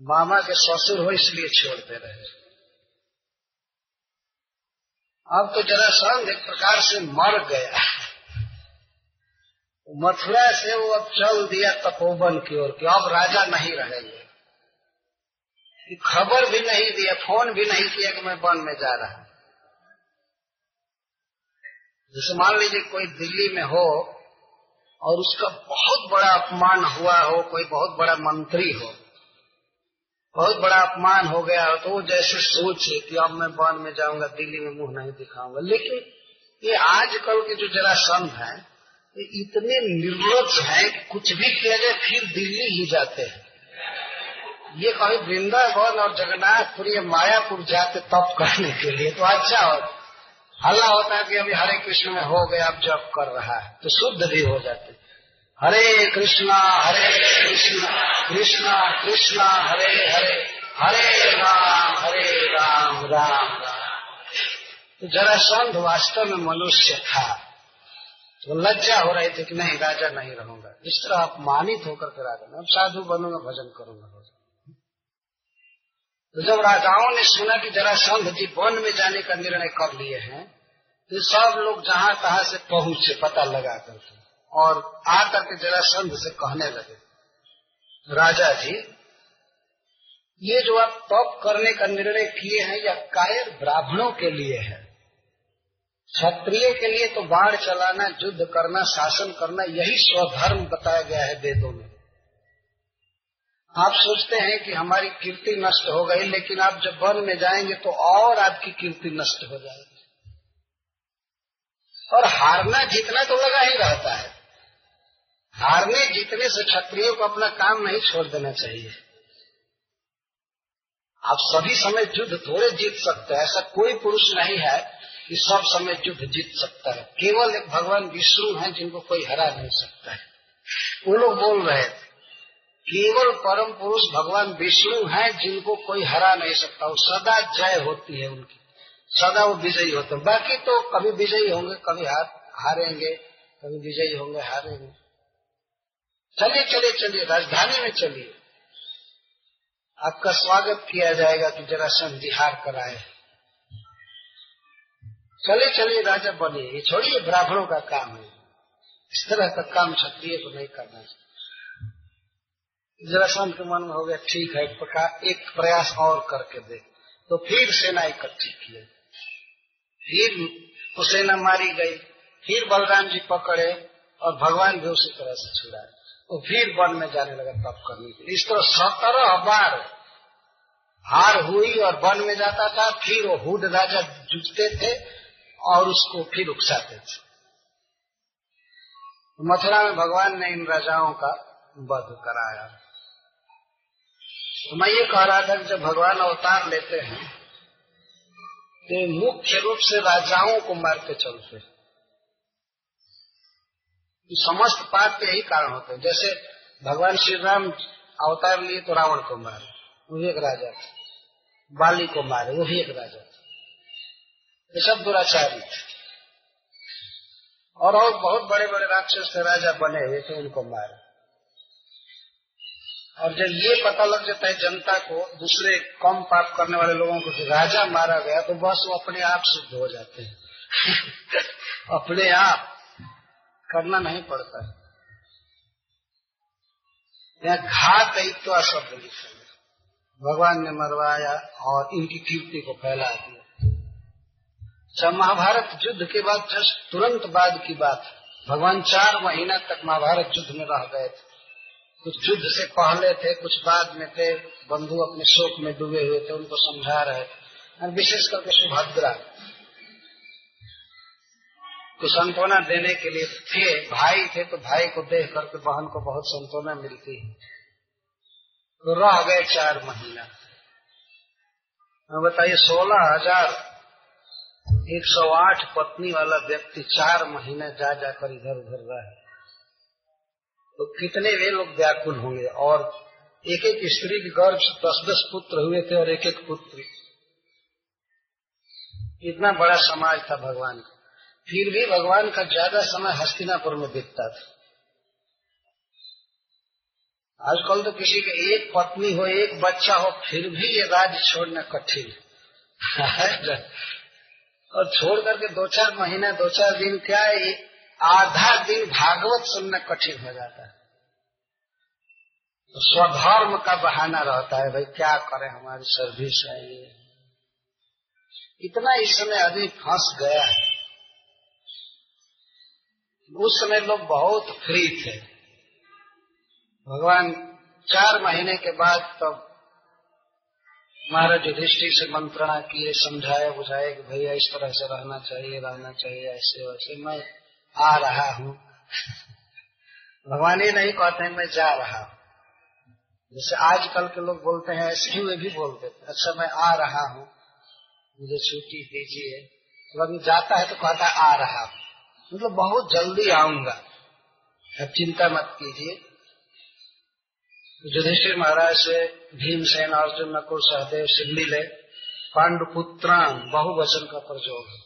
मामा के ससुर हो इसलिए छोड़ते रहे। अब तो जरा संग एक प्रकार से मर गया। मथुरा से वो अब चल दिया तपोवन की ओर की अब राजा नहीं रहेंगे। खबर भी नहीं दिया, फ़ोन भी नहीं किया कि मैं वन में जा रहा जैसे मान लीजिए कोई दिल्ली में हो और उसका बहुत बड़ा अपमान हुआ हो, कोई बहुत बड़ा मंत्री हो बहुत बड़ा अपमान हो गया तो वो जैसे सोचे कि अब मैं वन में जाऊँगा, दिल्ली में मुँह नहीं दिखाऊँगा। लेकिन ये आजकल के जो जरा संघ है, ये इतने निर्लज है कि कुछ भी किया जाए, फिर दिल्ली ही जाते हैं। ये कभी वृंदावन और जगन्नाथपुरी मायापुर जाते तप करने के लिए तो अच्छा हो। हल्ला होता है कि अभी हरे कृष्ण में हो गया, अब जब कर रहा है तो शुद्ध भी हो जाते। हरे कृष्णा हरे कृष्णा कृष्णा कृष्णा, हरे हरे हरे राम हरे राम राम राम। तो जरा संत वास्तव में मनुष्य था। तो लज्जा हो रही थी कि नहीं, राजा नहीं रहूँगा। इस तरह अपमानित होकर के राजा अब साधु बनूँगा, भजन करूँगा तो जब राजाओं ने सुना कि जरा संघ जी वन में जाने का निर्णय कर लिए हैं तो सब लोग जहाँ तहां से पहुँचे, पता लगा करके। और आकर के जरासंध से कहने लगे, राजा जी, ये जो आप तप करने का निर्णय किए हैं, यह कायर ब्राह्मणों के लिए है। क्षत्रियों के लिए तो बाढ़ चलाना, युद्ध करना, शासन करना, यही स्वधर्म बताया गया है वेदों में। आप सोचते हैं कि हमारी कीर्ति नष्ट हो गई, लेकिन आप जब वन में जाएँगे तो और आपकी कीर्ति नष्ट हो जाएगी। और हारना जीतना तो लगा ही रहता है। हारने जीतने से क्षत्रियो को अपना काम नहीं छोड़ देना चाहिए। आप सभी समय युद्ध थोड़े जीत सकते हैं, ऐसा कोई पुरुष नहीं है कि सब समय युद्ध जीत सकता है। केवल एक भगवान विष्णु है जिनको कोई हरा नहीं सकता है। वो लोग बोल रहे थे केवल परम पुरुष भगवान विष्णु है जिनको कोई हरा नहीं सकता। वो सदा जय होती है उनकी। सदा वो विजयी होते हैं। बाकी तो कभी विजयी होंगे, कभी हार, हारेंगे, कभी विजयी होंगे, हारेंगे। चलिए चलिए चलिए, राजधानी में चलिए। आपका स्वागत किया जाएगा कि जरा संधिहार कराए। चले चलिए, राजा बने ये छोड़िए, ब्राह्मणों का काम है। इस तरह का काम क्षत्रिय को नहीं करना चाहिए। जरा संत के मन में हो गया, ठीक है, एक प्रयास और करके दे। तो फिर सेना इकट्ठी किए फिर वो सेना मारी गई। फिर बलराम जी पकड़े और भगवान भी उसी तरह से छुड़ाए। वो फिर वन में जाने लगा तप करने के इस तरह सत्रह बार हार हुई और वन में जाता था, फिर वो हुड राजा जुटते थे और उसको फिर उकसाते थे। मथुरा में भगवान ने इन राजाओं का वध कराया। तो मैं ये कह रहा था कि जब भगवान अवतार लेते हैं तो मुख्य रूप से राजाओं को मारते चलते समस्त पाप के यही कारण होते हैं। जैसे भगवान श्री राम अवतार लिए तो रावण को मारे, वो भी एक राजा था। बाली को मारे, वो भी एक राजा था। ये सब दुराचारी थे। और और बहुत बड़े बड़े राक्षस थे राजा बने हुए थे, उनको मारे। और जब ये पता लग जाता है जनता को, दूसरे कम पाप करने वाले लोगों को कि राजा मारा गया तो बस वो अपने आप सिद्ध हो जाते हैं। अपने आप। करना नहीं पड़ता। है यहाँ घात तो शब्द लिखा भगवान ने मरवाया और इनकी कीर्ति को फैला दिया। महाभारत युद्ध के बाद जस्ट तुरंत बाद की बात, भगवान चार महीना तक महाभारत युद्ध में रह गए थे। कुछ युद्ध से पहले थे, कुछ बाद में थे। बंधु अपने शोक में डूबे हुए थे, उनको समझा रहे थे। और विशेष करके सुभद्रा। को संतोना देने के लिए थे, भाई थे तो भाई को देख करके बहन को बहुत संतोना मिलती है। तो रह गए चार महीना। बताइए, सोलह हज़ार एक सौ आठ पत्नी वाला व्यक्ति चार महीने जा जाकर इधर उधर रहे तो कितने वे लोग व्याकुल होंगे? और एक एक स्त्री के गर्भ से दस दस पुत्र हुए थे और एक एक पुत्री। इतना बड़ा समाज था भगवान का। फिर भी भगवान का ज़्यादा समय हस्तिनापुर में बीतता था। आजकल तो किसी के एक पत्नी हो, एक बच्चा हो, फिर भी ये राज्य छोड़ना कठिन और छोड़ करके दो चार महीना, दो चार दिन क्या है आधा दिन भागवत सुनना कठिन हो जाता है। तो स्वधर्म का बहाना रहता है, भाई क्या करें, हमारी सर्विस है ये। इतना इस समय आदमी फंस गया है। उस समय लोग बहुत फ्री थे। भगवान चार महीने के बाद तब तो महाराज युधिष्ठिर से मंत्रणा किए, समझाया, बुझाया कि भैया इस तरह से रहना चाहिए रहना चाहिए, ऐसे वैसे मैं आ रहा हूँ। भगवान ये नहीं कहते हैं, मैं जा रहा हूँ। जैसे आजकल के लोग बोलते हैं, ऐसे ही वे भी बोलते अच्छा मैं आ रहा हूँ, मुझे छुट्टी दीजिए। तो जाता है तो कहता है, आ रहा हूँ। मतलब बहुत जल्दी आऊँगा। अब चिंता मत कीजिए। युधिष्ठिर महाराज से भीमसेन अर्जुन नकुल सहदेव से मिले पांडुपुत्रान बहुवचन का प्रयोग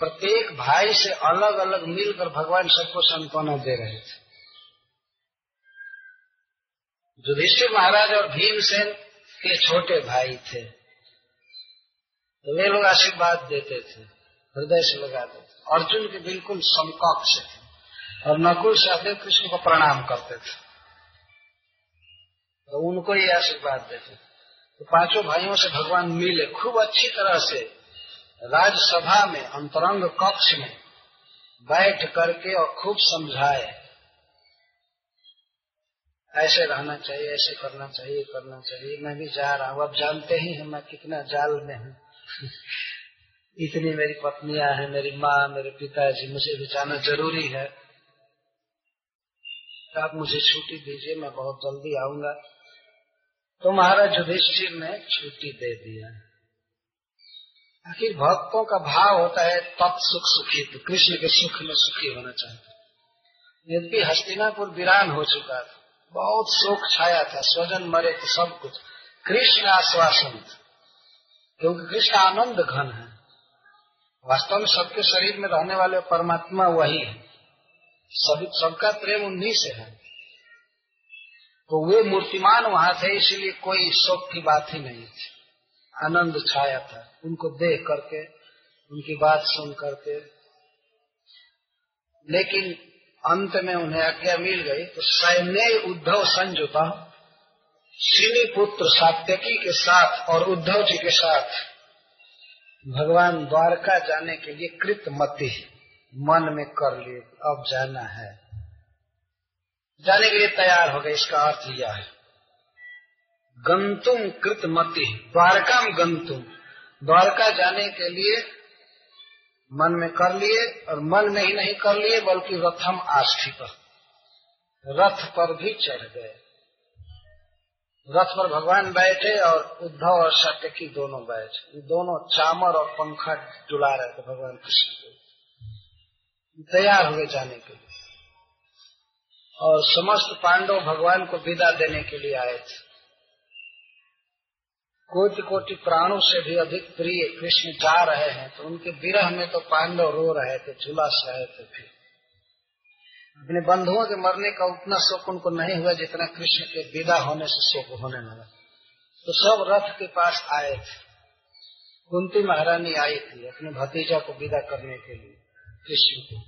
प्रत्येक भाई से अलग अलग मिलकर भगवान सबको संताना दे रहे थे। युधिष्ठिर महाराज और भीमसेन के छोटे भाई थे। तो वे लोग आशीर्वाद देते थे। हृदय से लगाते थे। अर्जुन के बिल्कुल समकक्ष थे। और नकुल सहदेव कृष्ण को प्रणाम करते थे। तो उनको ये आशीर्वाद देते तो पाँचों भाइयों से भगवान मिले खूब अच्छी तरह से। राजसभा में, अंतरंग कक्ष में बैठ करके और खूब समझाए। ऐसे रहना चाहिए, ऐसे करना चाहिए करना चाहिए। मैं भी जा रहा हूँ। अब जानते ही हैं, मैं कितना जाल में हूँ। इतनी मेरी पत्नियाँ हैं, मेरी माँ, मेरे पिताजी, मुझे जाना ज़रूरी है। तो आप मुझे छुट्टी दीजिए, मैं बहुत जल्दी आऊँगा। तो महाराज युधिष्ठिर ने छुट्टी दे दिया। आखिर भक्तों का भाव होता है तत्सुख सुखी तो कृष्ण के सुख में सुखी होना चाहते यद्यपि हस्तिनापुर वीरान हो चुका था, बहुत शोक छाया था, स्वजन मरे थे सब कुछ। कृष्ण आश्वासन क्योंकि कृष्ण आनंद घन है। वास्तव में सबके शरीर में रहने वाले परमात्मा वही है। सभी सबका प्रेम उन्हीं से है। तो वे मूर्तिमान वहाँ थे, इसीलिए कोई शोक की बात ही नहीं थी। आनंद छाया था। उनको देख करके, उनकी बात सुन करके। लेकिन अंत में उन्हें आज्ञा मिल गई तो सैन्य उद्धव संजुता श्री पुत्र सात्यकी के साथ और उद्धव जी के साथ भगवान द्वारका जाने के लिए कृत मति मन में कर लिए, अब जाना है। जाने के लिए तैयार हो गए, इसका अर्थ यह है। गंतुम कृत मति द्वारका में गंतुम। द्वारका जाने के लिए मन में कर लिए, और मन में ही नहीं कर लिए, बल्कि रथम आस्थित रथ पर भी चढ़ गए। रथ पर भगवान बैठे और उद्धव और सत्यकी दोनों बैठे। दोनों चामर और पंखा डुला रहे थे भगवान कृष्ण को। तैयार हुए जाने के लिए। और समस्त पांडव भगवान को विदा देने के लिए आए थे। कोटि कोटि प्राणों से भी अधिक प्रिय कृष्ण जा रहे हैं तो उनके विरह में तो पांडव रो रहे थे, झुलस रहे थे फिर। अपने बंधुओं के मरने का उतना शोक उनको नहीं हुआ जितना कृष्ण के विदा होने से शोक होने लगा। तो सब रथ के पास आए थे। कुंती महारानी आई थी अपने भतीजा को विदा करने के लिए, कृष्ण को।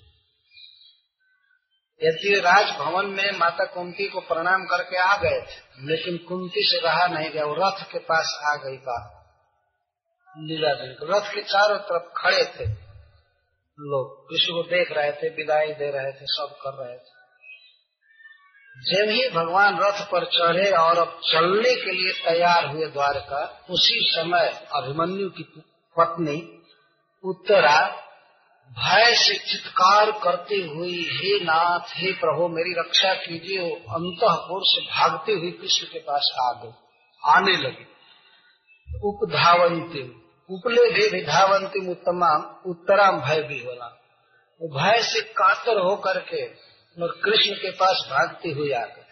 यदि राजभवन में माता कुंती को प्रणाम करके आ गए थे, लेकिन कुंती से रहा नहीं गया, वो रथ के पास आ गई बात। लीला रथ के चारों तरफ़ खड़े थे। लोग कृष्ण को देख रहे थे, विदाई दे रहे थे, सब कर रहे थे। जब ही भगवान रथ पर चढ़े और अब चलने के लिए तैयार हुए द्वारका, उसी समय अभिमन्यु की पत्नी उत्तरा भय से चित्कार करती हुई, हे नाथ, हे प्रभु, मेरी रक्षा कीजिए। अंतपुर से भागती हुई कृष्ण के पास आ गई, आने लगी, उपधावंती भी विधावंती उत्तमा उत्तराम भय भी होना। भय से कातर हो करके और कृष्ण के पास भागती हुई आ गई।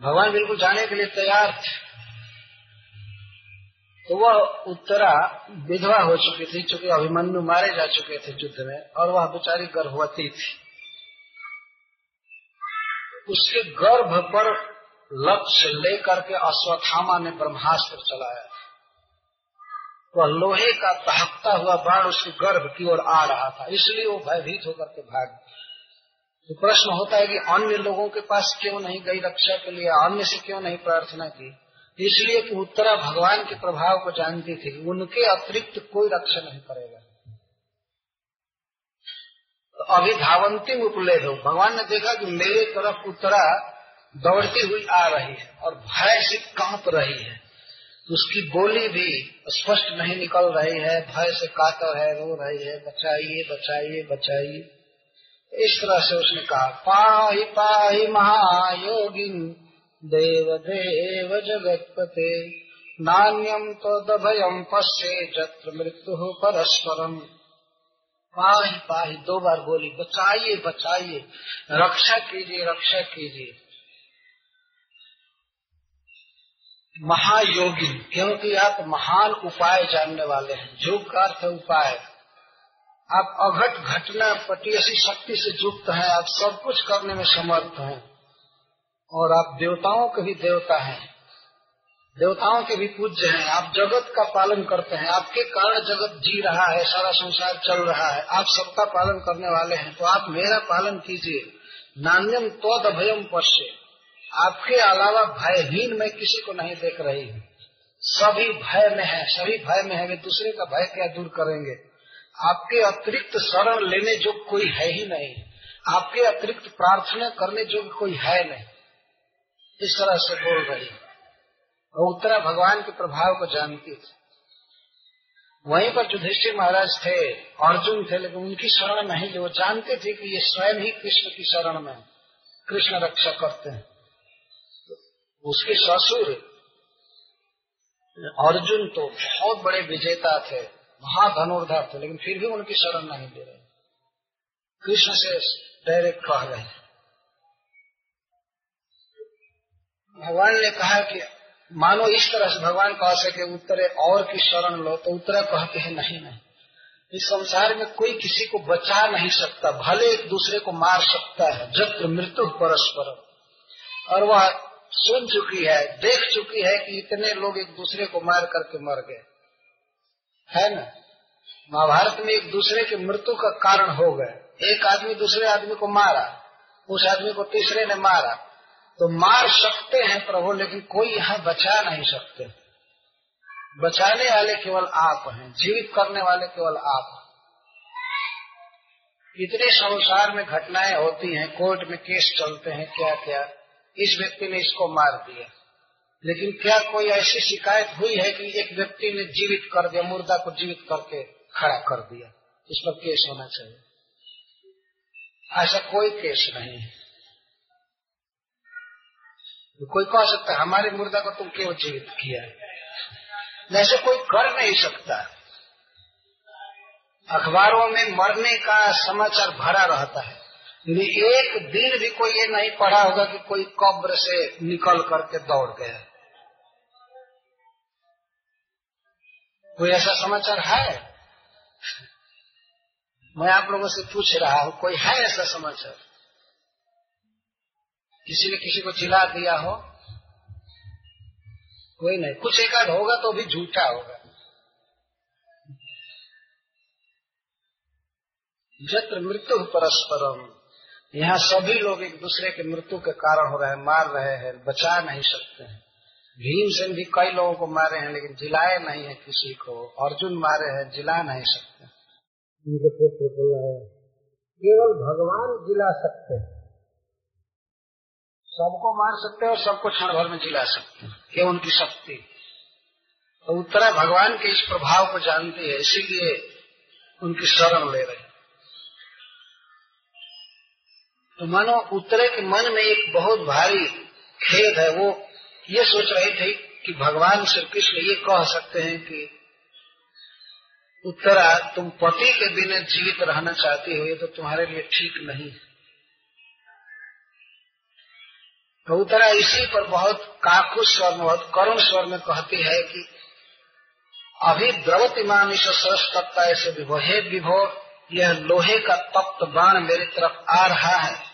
भगवान बिल्कुल जाने के लिए तैयार थे। तो वह उत्तरा विधवा हो चुकी थी, चूँकि अभिमन्यु मारे जा चुके थे युद्ध में, और वह बेचारी गर्भवती थी। उसके गर्भ पर लक्ष्य लेकर के अश्वत्थामा ने ब्रह्मास्त्र चलाया। वह लोहे का दहकता हुआ बाण उसके गर्भ की ओर आ रहा था। इसलिए वो भयभीत होकर के भाग तो प्रश्न होता है कि अन्य लोगों के पास क्यों नहीं गई रक्षा के लिए? अन्य से क्यों नहीं प्रार्थना की? इसलिए कि उत्तरा भगवान के प्रभाव को जानती थी। उनके अतिरिक्त कोई रक्षा नहीं करेगा। तो अभी धावंती उपले हो। भगवान ने देखा कि मेरे तरफ़ उत्तरा दौड़ती हुई आ रही है और भय से काँप रही है। उसकी बोली भी स्पष्ट नहीं निकल रही है, भय से कातर है, रो रही है, बचाइए बचाइए बचाइए। इस तरह से उसने कहा, पाही पाही महायोगिन, देव देव जगतपते नान्यम तो दभयम पश्ये जत्र मृत्यु परस्परम। पाही पाही, दो बार बोली, बचाइए बचाइए, रक्षा कीजिए रक्षा कीजिए। महायोगी, क्योंकि आप महान उपाय जानने वाले हैं। योग का अर्थ उपाय। आप अघट घटना पटी ऐसी शक्ति से युक्त हैं, आप सब कुछ करने में समर्थ हैं। और आप देवताओं के भी देवता हैं। देवताओं के भी पूज्य हैं। आप जगत का पालन करते हैं। आपके कारण जगत जी रहा है, सारा संसार चल रहा है। आप सबका पालन करने वाले हैं। तो आप मेरा पालन कीजिए। नान्यम तो अभयम पश्य। आपके अलावा भयहीन मैं किसी को नहीं देख रही हूँ। सभी भय में है, सभी भय में है, वे दूसरे का भय क्या दूर करेंगे? आपके अतिरिक्त शरण लेने जो कोई है ही नहीं। आपके अतिरिक्त प्रार्थना करने जो कोई है नहीं। इस तरह से बोल रही और उत्तरा भगवान के प्रभाव को जानती थी वहीं पर युधिष्ठिर महाराज थे, अर्जुन थे, लेकिन उनकी शरण नहीं ली वो जानते थे कि ये स्वयं ही कृष्ण की शरण में कृष्ण रक्षा करते हैं। उसके ससुर अर्जुन तो बहुत बड़े विजेता थे, महाधनुर्धर थे, लेकिन फिर भी उनकी शरण नहीं ले रहे। कृष्ण से डायरेक्ट कह रहे भगवान ने कहा कि मानो इस तरह से भगवान कह सके उत्तरे और की शरण लो तो उत्तरा कहते हैं, नहीं नहीं। इस संसार में कोई किसी को बचा नहीं सकता, भले एक दूसरे को मार सकता है, जब मृत्यु परस्पर और वह सुन चुकी है, देख चुकी है कि इतने लोग एक दूसरे को मार करके मर गए। है ना? महाभारत में एक दूसरे की मृत्यु का कारण हो गए। एक आदमी दूसरे आदमी को मारा, उस आदमी को तीसरे ने मारा। तो मार सकते हैं प्रभु, लेकिन कोई यहाँ बचा नहीं सकते। बचाने वाले केवल आप हैं, जीवित करने वाले केवल आप इतने संसार में घटनाएँ होती हैं, कोर्ट में केस चलते हैं क्या क्या इस व्यक्ति ने इसको मार दिया। लेकिन क्या कोई ऐसी शिकायत हुई है कि एक व्यक्ति ने जीवित कर दिया, मुर्दा को जीवित करके खड़ा कर दिया? इस पर केस होना चाहिए। ऐसा कोई केस नहीं है। तो कोई कह सकता है, हमारे मुर्दा को तुम क्यों जीवित किया? ऐसे कोई कर नहीं सकता। अखबारों में मरने का समाचार भरा रहता है। एक दिन भी कोई ये नहीं पढ़ा होगा कि कोई कब्र से निकल करके दौड़ गया। कोई ऐसा समाचार है? मैं आप लोगों से पूछ रहा हूँ, कोई है ऐसा समाचार? किसी ने किसी को चिल्ला दिया हो? कोई नहीं। कुछ एक आध होगा तो भी झूठा होगा। जत्र मृत्यु परस्परम। यहाँ सभी लोग एक दूसरे के मृत्यु के कारण हो रहे हैं मार रहे हैं बचा नहीं सकते हैं। भीमसेन भी कई लोगों को मारे हैं लेकिन जिलाए नहीं है किसी को। अर्जुन मारे हैं जिला नहीं सकते। उनके पुत्र है केवल भगवान जिला सकते हैं। सबको मार सकते हैं और सबको क्षण भर में जिला सकते हैं। ये उनकी शक्ति। तो उत्तरा भगवान के इस प्रभाव को जानती है इसीलिए उनकी शरण ले रही तो मानो उत्तरे के मन में एक बहुत भारी खेद है, वो ये सोच रहे थे कि भगवान श्री कृष्ण ये कह सकते हैं कि उत्तरा, तुम पति के बिना जीवित रहना चाहती हो, ये तो तुम्हारे लिए ठीक नहीं तो उत्तरा इसी पर बहुत काकुश स्वर में, बहुत करुण स्वर में कहती है कि अभी द्रवती मानिश सरस ऐसे विभोहे विभो, यह लोहे का तप्त बाण मेरी तरफ़ आ रहा है।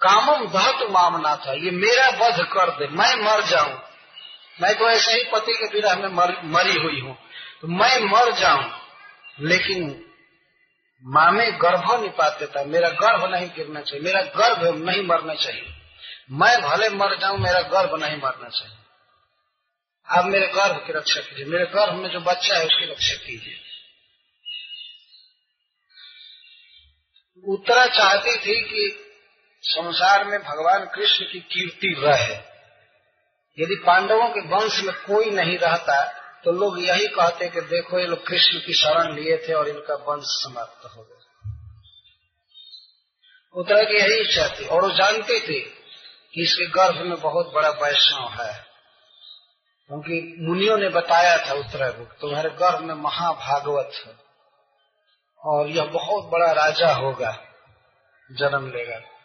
कामम दहत मामना था ये मेरा वध कर दे मैं मर जाऊँ। मैं तो ऐसे ही पति के विरह में मर, मरी हुई हूँ। तो मैं मर जाऊँ लेकिन माँ में गर्भ नहीं पाते था मेरा गर्भ नहीं गिरना चाहिए मेरा गर्भ नहीं मरना चाहिए। मैं भले मर जाऊँ मेरा गर्भ नहीं मरना चाहिए। आप मेरे गर्भ की रक्षा कीजिए मेरे गर्भ में जो बच्चा है उसकी रक्षा कीजिए। उत्तरा चाहती थी कि संसार में भगवान कृष्ण की कीर्ति रहे। यदि पांडवों के वंश में कोई नहीं रहता तो लोग यही कहते कि देखो, ये लोग कृष्ण की शरण लिए थे और इनका वंश समाप्त हो गया। उत्तरा की यही इच्छा थी। और वो जानते थे कि इसके गर्भ में बहुत बड़ा वैष्णव है। क्योंकि मुनियों ने बताया था उत्तरा को तुम्हारे गर्भ में महाभागवत है। और यह बहुत बड़ा राजा होगा, जन्म लेगा।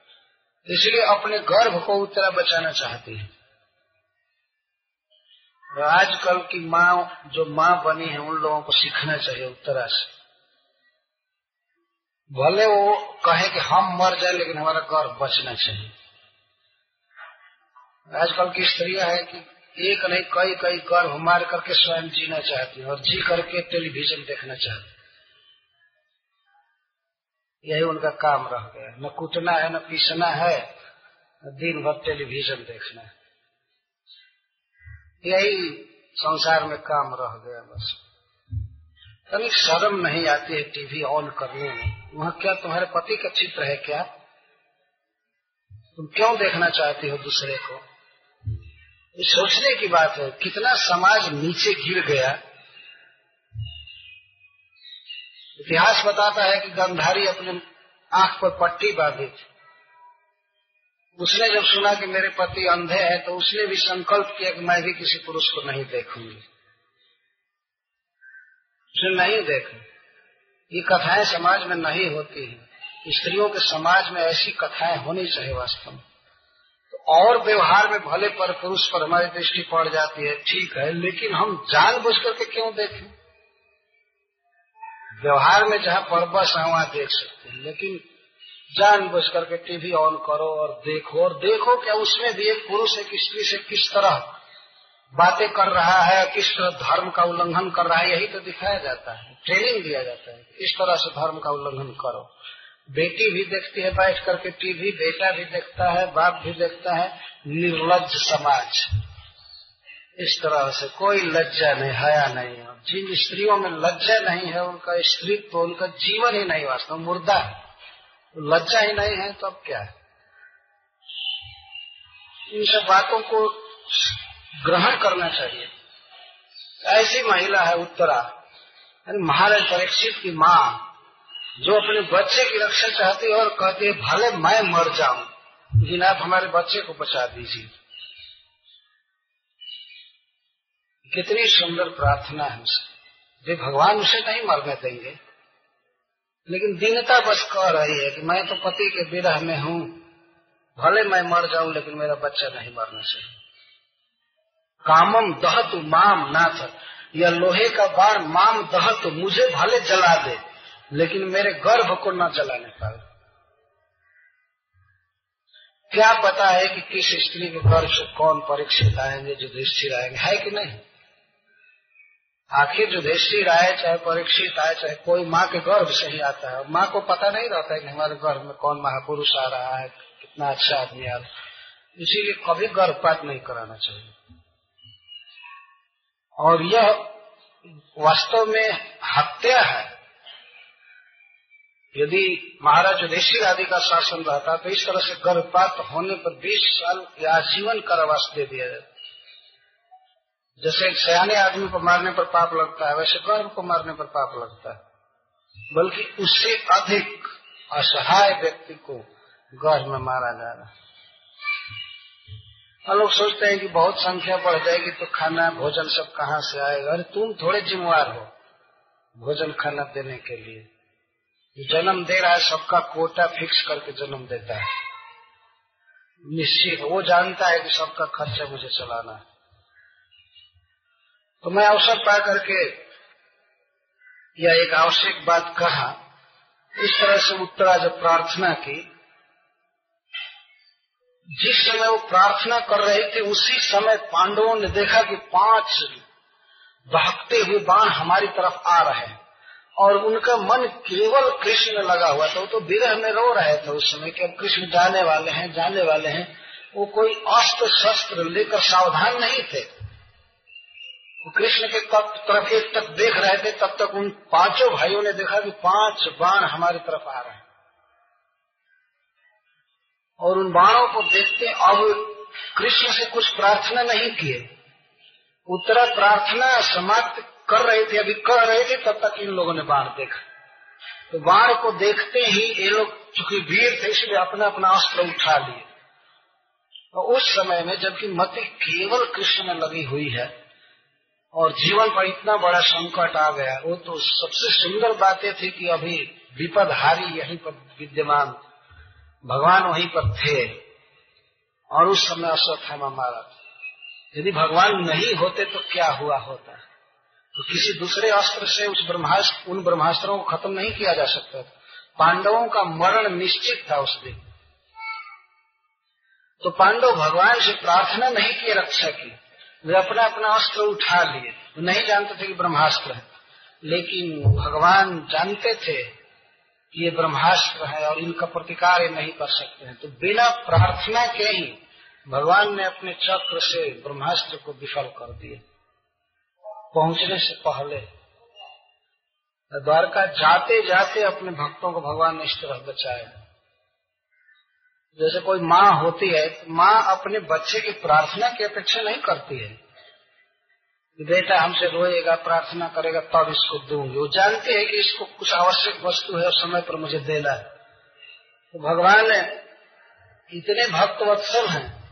इसलिए अपने गर्भ को उत्तरा बचाना चाहती है। आजकल की माँ, जो माँ बनी है, उन लोगों को सीखना चाहिए उत्तरा से। भले वो कहे कि हम मर जाए, लेकिन हमारा गर्भ बचना चाहिए। आजकल की स्त्रियाँ है कि एक नहीं कई कई गर्भ मार करके स्वयं जीना चाहती है और जी करके टेलीविज़न देखना चाहती यही उनका काम रह गया न कूटना है, न पीसना है, न दिन भर टेलीविज़न देखना है। यही संसार में काम रह गया बस। कभी शर्म नहीं आती है टीवी ऑन करने में। वहाँ क्या तुम्हारे पति का चित्र है क्या? तुम क्यों देखना चाहती हो दूसरे को? सोचने की बात है, कितना समाज नीचे गिर गया इतिहास बताता है कि गंधारी अपने आँख पर पट्टी बांधी थी। उसने जब सुना कि मेरे पति अंधे हैं तो उसने भी संकल्प किया कि मैं भी किसी पुरुष को नहीं देखूँगी। उसने नहीं देखू। ये कथाएँ समाज में नहीं होती हैं। स्त्रियों के समाज में ऐसी कथाएँ होनी चाहिए वास्तव में। तो और व्यवहार में भले पर पुरुष पर हमारी दृष्टि पड़ जाती है, ठीक है, लेकिन हम जान बुझ करके क्यों देखें? व्यवहार में जहाँ परबस है, वहाँ देख सकते हैं। लेकिन जान बुझ करके टीवी ऑन करो और देखो। और देखो क्या उसमें भी एक पुरुष, एक स्त्री से किस तरह बातें कर रहा है, किस तरह धर्म का उल्लंघन कर रहा है, यही तो दिखाया जाता है। ट्रेनिंग दिया जाता है इस तरह से धर्म का उल्लंघन करो। बेटी भी देखती है, बैठ करके टीवी, बेटा भी देखता है, बाप भी देखता है। निर्लज समाज। इस तरह से कोई लज्जा नहीं, हया नहीं है। जिन स्त्रियों में लज्जा नहीं है, उनका स्त्रीत्व तो उनका जीवन ही नहीं वास्तव, मुर्दा है। लज्जा ही नहीं है तो अब क्या है? इन सब बातों को ग्रहण करना चाहिए। ऐसी महिला है उत्तरा महाराज परीक्षित की माँ, जो अपने बच्चे की रक्षा चाहती है और कहती है, भले मैं मर जाऊँ, लेकिन आप हमारे बच्चे को बचा दीजिए। कितनी सुंदर प्रार्थना है उसे। वे भगवान उसे नहीं मरने देंगे। लेकिन दीनता बस कह रही है कि मैं तो पति के विरह में हूँ। भले मैं मर जाऊँ, लेकिन मेरा बच्चा नहीं मरना चाहिए कामम दहतु माम नाथ। यह लोहे का बार माम दहतु, मुझे भले जला दे, लेकिन मेरे गर्भ को न जलाने पाए। क्या पता है कि किस स्त्री के गर्भ से कौन परीक्षित आएँगे जो दृष्टि आएँगे, है कि नहीं? आखिर जो युधिष्ठिर आए चाहे परीक्षित आए, चाहे कोई माँ के गर्भ से ही आता है, माँ को पता नहीं रहता है कि हमारे गर्भ में कौन महापुरुष आ रहा है, कितना अच्छा आदमी आ रहा है। इसीलिए कभी गर्भपात नहीं कराना चाहिए। और यह वास्तव में हत्या है। यदि महाराज युधिष्ठिर आदि का शासन रहता तो इस तरह से गर्भपात होने पर 20 साल या आजीवन कारावास दे दिया जाता। जैसे एक सयाने आदमी को मारने पर पाप लगता है, वैसे गर्भ को मारने पर पाप लगता है। बल्कि उससे अधिक असहाय व्यक्ति को गर्भ में मारा जा रहा है। हम लोग सोचते हैं कि बहुत संख्या बढ़ जाएगी तो खाना, भोजन सब कहाँ से आएगा? अरे तुम थोड़े जिम्मेवार हो भोजन खाना देने के लिए। जन्म दे रहा है, सबका कोटा फिक्स करके जन्म देता है। निश्चित वो जानता है कि सबका खर्चा मुझे चलाना है। तो मैं अवसर पा करके यह एक आवश्यक बात कहा, इस तरह से उत्तरा जब प्रार्थना की, जिस समय वो प्रार्थना कर रहे थे, उसी समय पांडवों ने देखा कि पाँच बहकते हुए बाण हमारी तरफ़ आ रहे हैं और उनका मन केवल कृष्ण लगा हुआ था। वो तो विरह में रो रहे थे उस समय कि अब कृष्ण जाने वाले हैं, जाने वाले हैं। वो कोई अस्त्र शस्त्र लेकर सावधान नहीं थे। कृष्ण के तब तरफ़ एक तक देख रहे थे, तब तक उन पाँचों भाइयों ने देखा कि पाँच बाण हमारी तरफ़ आ रहे हैं। और उन बाणों को देखते अब कृष्ण से कुछ प्रार्थना नहीं किए। उत्तरा प्रार्थना समाप्त कर रहे थे, अभी कर रहे थे, तब तक इन लोगों ने बाढ़ देखा। तो बाढ़ को देखते ही ये लोग, चूँकि वीर थे, इसलिए अपना अपना अस्त्र उठा लिए। और उस समय में जबकि मति केवल कृष्ण में लगी हुई है और जीवन पर इतना बड़ा संकट आ गया, वो तो सबसे सुंदर बात थी कि अभी विपदहारी यहीं पर विद्यमान, भगवान वहीं पर थे। और उस समय अश्वत्थामा मारा यदि भगवान नहीं होते तो क्या हुआ होता? तो किसी दूसरे अस्त्र से उस ब्रह्मास्त्र, उन ब्रह्मास्त्रों को खत्म नहीं किया जा सकता था। पांडवों का मरण निश्चित था उस दिन। तो पांडव भगवान से प्रार्थना नहीं किए रक्षा की। वे अपना अपना अस्त्र उठा लिए। नहीं जानते थे कि ब्रह्मास्त्र है। लेकिन भगवान जानते थे कि ये ब्रह्मास्त्र है और इनका प्रतिकार ये नहीं कर सकते हैं। तो बिना प्रार्थना के ही भगवान ने अपने चक्र से ब्रह्मास्त्र को विफल कर दिया पहुँचने से पहले द्वारका जाते जाते अपने भक्तों को भगवान ने इस तरह बचाया। जैसे कोई माँ होती है तो माँ अपने बच्चे की प्रार्थना की अपेक्षा नहीं करती है। बेटा हमसे रोएगा, प्रार्थना करेगा, तब इसको दूँगी। वो जानते हैं कि इसको कुछ आवश्यक वस्तु है, और समय पर मुझे देना है। तो भगवान इतने भक्तवत्सल हैं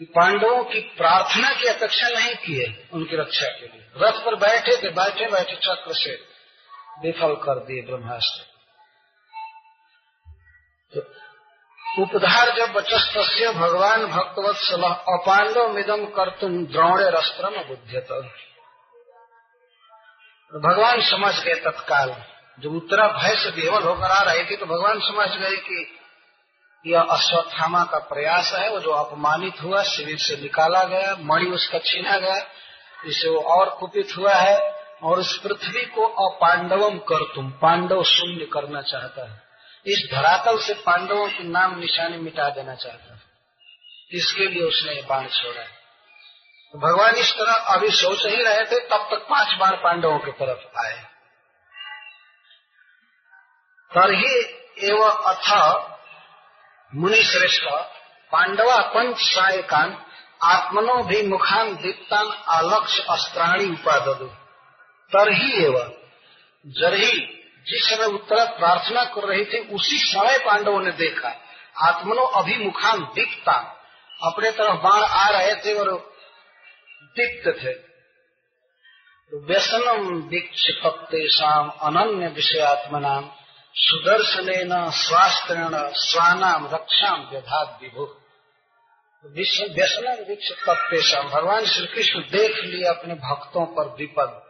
कि पांडवों की प्रार्थना की अपेक्षा नहीं की है उनकी रक्षा के लिए। रथ पर बैठे थे, बैठे बैठे चक्र से विफल कर दिए ब्रह्मास्त्र। उपधार जब बचस्त भगवान भक्तवत्सल। अपांडव मिदम कर तुम द्रोणे रस्त्रम बुद्धित भगवान समझ गए तत्काल, जब उत्तरा भय से विवल होकर आ रही थी तो भगवान समझ गए कि यह अश्वत्थामा का प्रयास है, वो जो अपमानित हुआ, शरीर से निकाला गया, मणि उसका छीना गया इससे वो और कुपित हुआ है, और उस पृथ्वी को अपांडवम कर तुम पांडव शून्य करना चाहता है। इस धरातल से पांडवों की नाम निशानी मिटा देना चाहता है। इसके लिए उसने ये बाण छोड़ा है। तो भगवान इस तरह अभी सोच ही रहे थे, तब तक पाँच बार पांडवों की तरफ़ आए। तरही एवं अथ मुनि श्रेष्ठ पांडवा पंच सायकान आत्मनो भी मुखान दीप्तान आलक्ष अस्त्राणी उपादु तरही एवं जरही जिस समय उत्तरा प्रार्थना कर रही थी, उसी समय पांडवों ने देखा। आत्मनो अभिमुखान दिखता। अपने तरफ़ बाण आ रहे थे और दिक्त थे। तो व्यसनम दीक्षित शाम अनन्य विषयात्मनाम। सुदर्शन स्वास्थ्यण स्वानाम रक्षाम व्यधात विभु। व्यसन वृक्ष तत्पेशम भगवान श्री कृष्ण देख लिए अपने भक्तों पर विपद।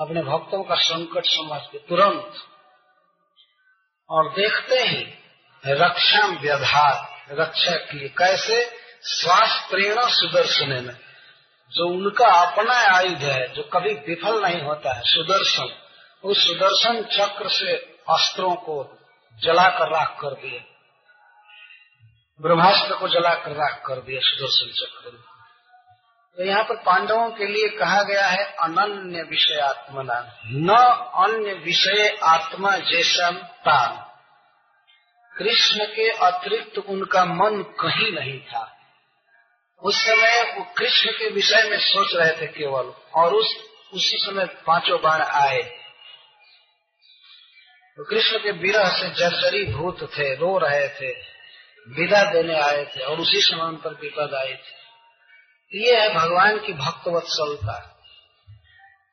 अपने भक्तों का संकट समझ के तुरंत। और देखते ही, रक्षा व्यधात रक्षा की कैसे? श्वास प्रेरणा सुदर्शन में। जो उनका अपना आयुध है, जो कभी विफल नहीं होता है, सुदर्शन। उस सुदर्शन चक्र से अस्त्रों को जलाकर राख कर दिए। ब्रह्मास्त्र को जलाकर राख कर दिया सुदर्शन चक्र तो यहाँ पर पांडवों के लिए कहा गया है अनन्य विषय आत्मना न अन्य विषय आत्मा जैसा तान कृष्ण के अतिरिक्त उनका मन कहीं नहीं था। उस समय वो कृष्ण के विषय में सोच रहे थे केवल, और उस, उसी समय पाँचों बाण आए। तो कृष्ण के विरह से जर्जरी भूत थे, रो रहे थे, विदा देने आए थे, और उसी समय पर विपद आए थे। ये है, भगवान की भक्तवत्सलता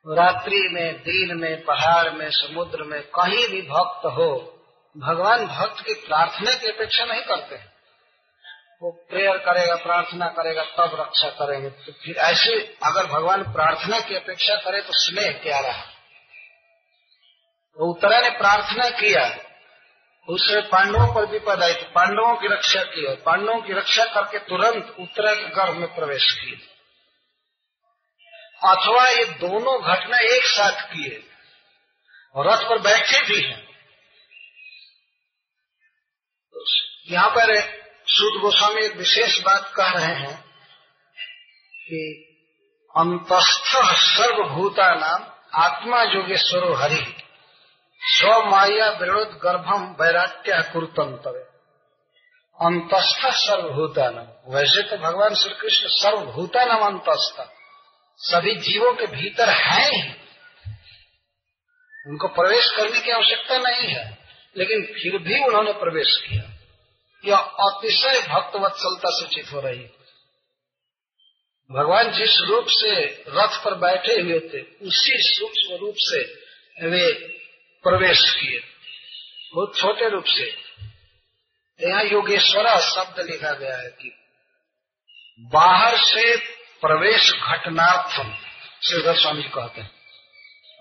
रात्रि में, दिन में, पहाड़ में, समुद्र में, कहीं भी भक्त हो, भगवान भक्त की प्रार्थना की अपेक्षा नहीं करते। वो प्रेयर करेगा, प्रार्थना करेगा, तब रक्षा करेंगे। तो फिर ऐसे अगर भगवान प्रार्थना की अपेक्षा करे तो स्नेह क्या रहा? तो उत्तरा ने प्रार्थना किया। उससे पांडवों पर विपद आई तो पांडवों की रक्षा की और पांडवों की रक्षा करके तुरंत उत्तरा के गर्भ में प्रवेश किए। अथवा ये दोनों घटना एक साथ किए और रथ पर बैठे भी हैं। तो यहाँ पर सूद गोस्वामी एक विशेष बात कह रहे हैं कि अंतस्थ सर्वभूता नाम आत्मा जोगेश्वरो हरि। स्व माया विरोध गर्भम वैराट्य कुरुतंतवे। अंतस्थ सर्वभूतानम वैसे तो भगवान श्री कृष्ण सर्वभूतानम अंतस्थ। सभी जीवों के भीतर है ही। उनको प्रवेश करने की आवश्यकता नहीं है, लेकिन फिर भी उन्होंने प्रवेश किया। यह अतिशय भक्तवत्सलता सूचित हो रही भगवान जिस रूप से रथ पर बैठे हुए थे, उसी सूक्ष्म रूप से वे प्रवेश किए। बहुत छोटे रूप से। यहाँ योगेश्वरा शब्द लिखा गया है कि बाहर से प्रवेश घटनार्थम श्री गोस्वामी जी कहते हैं।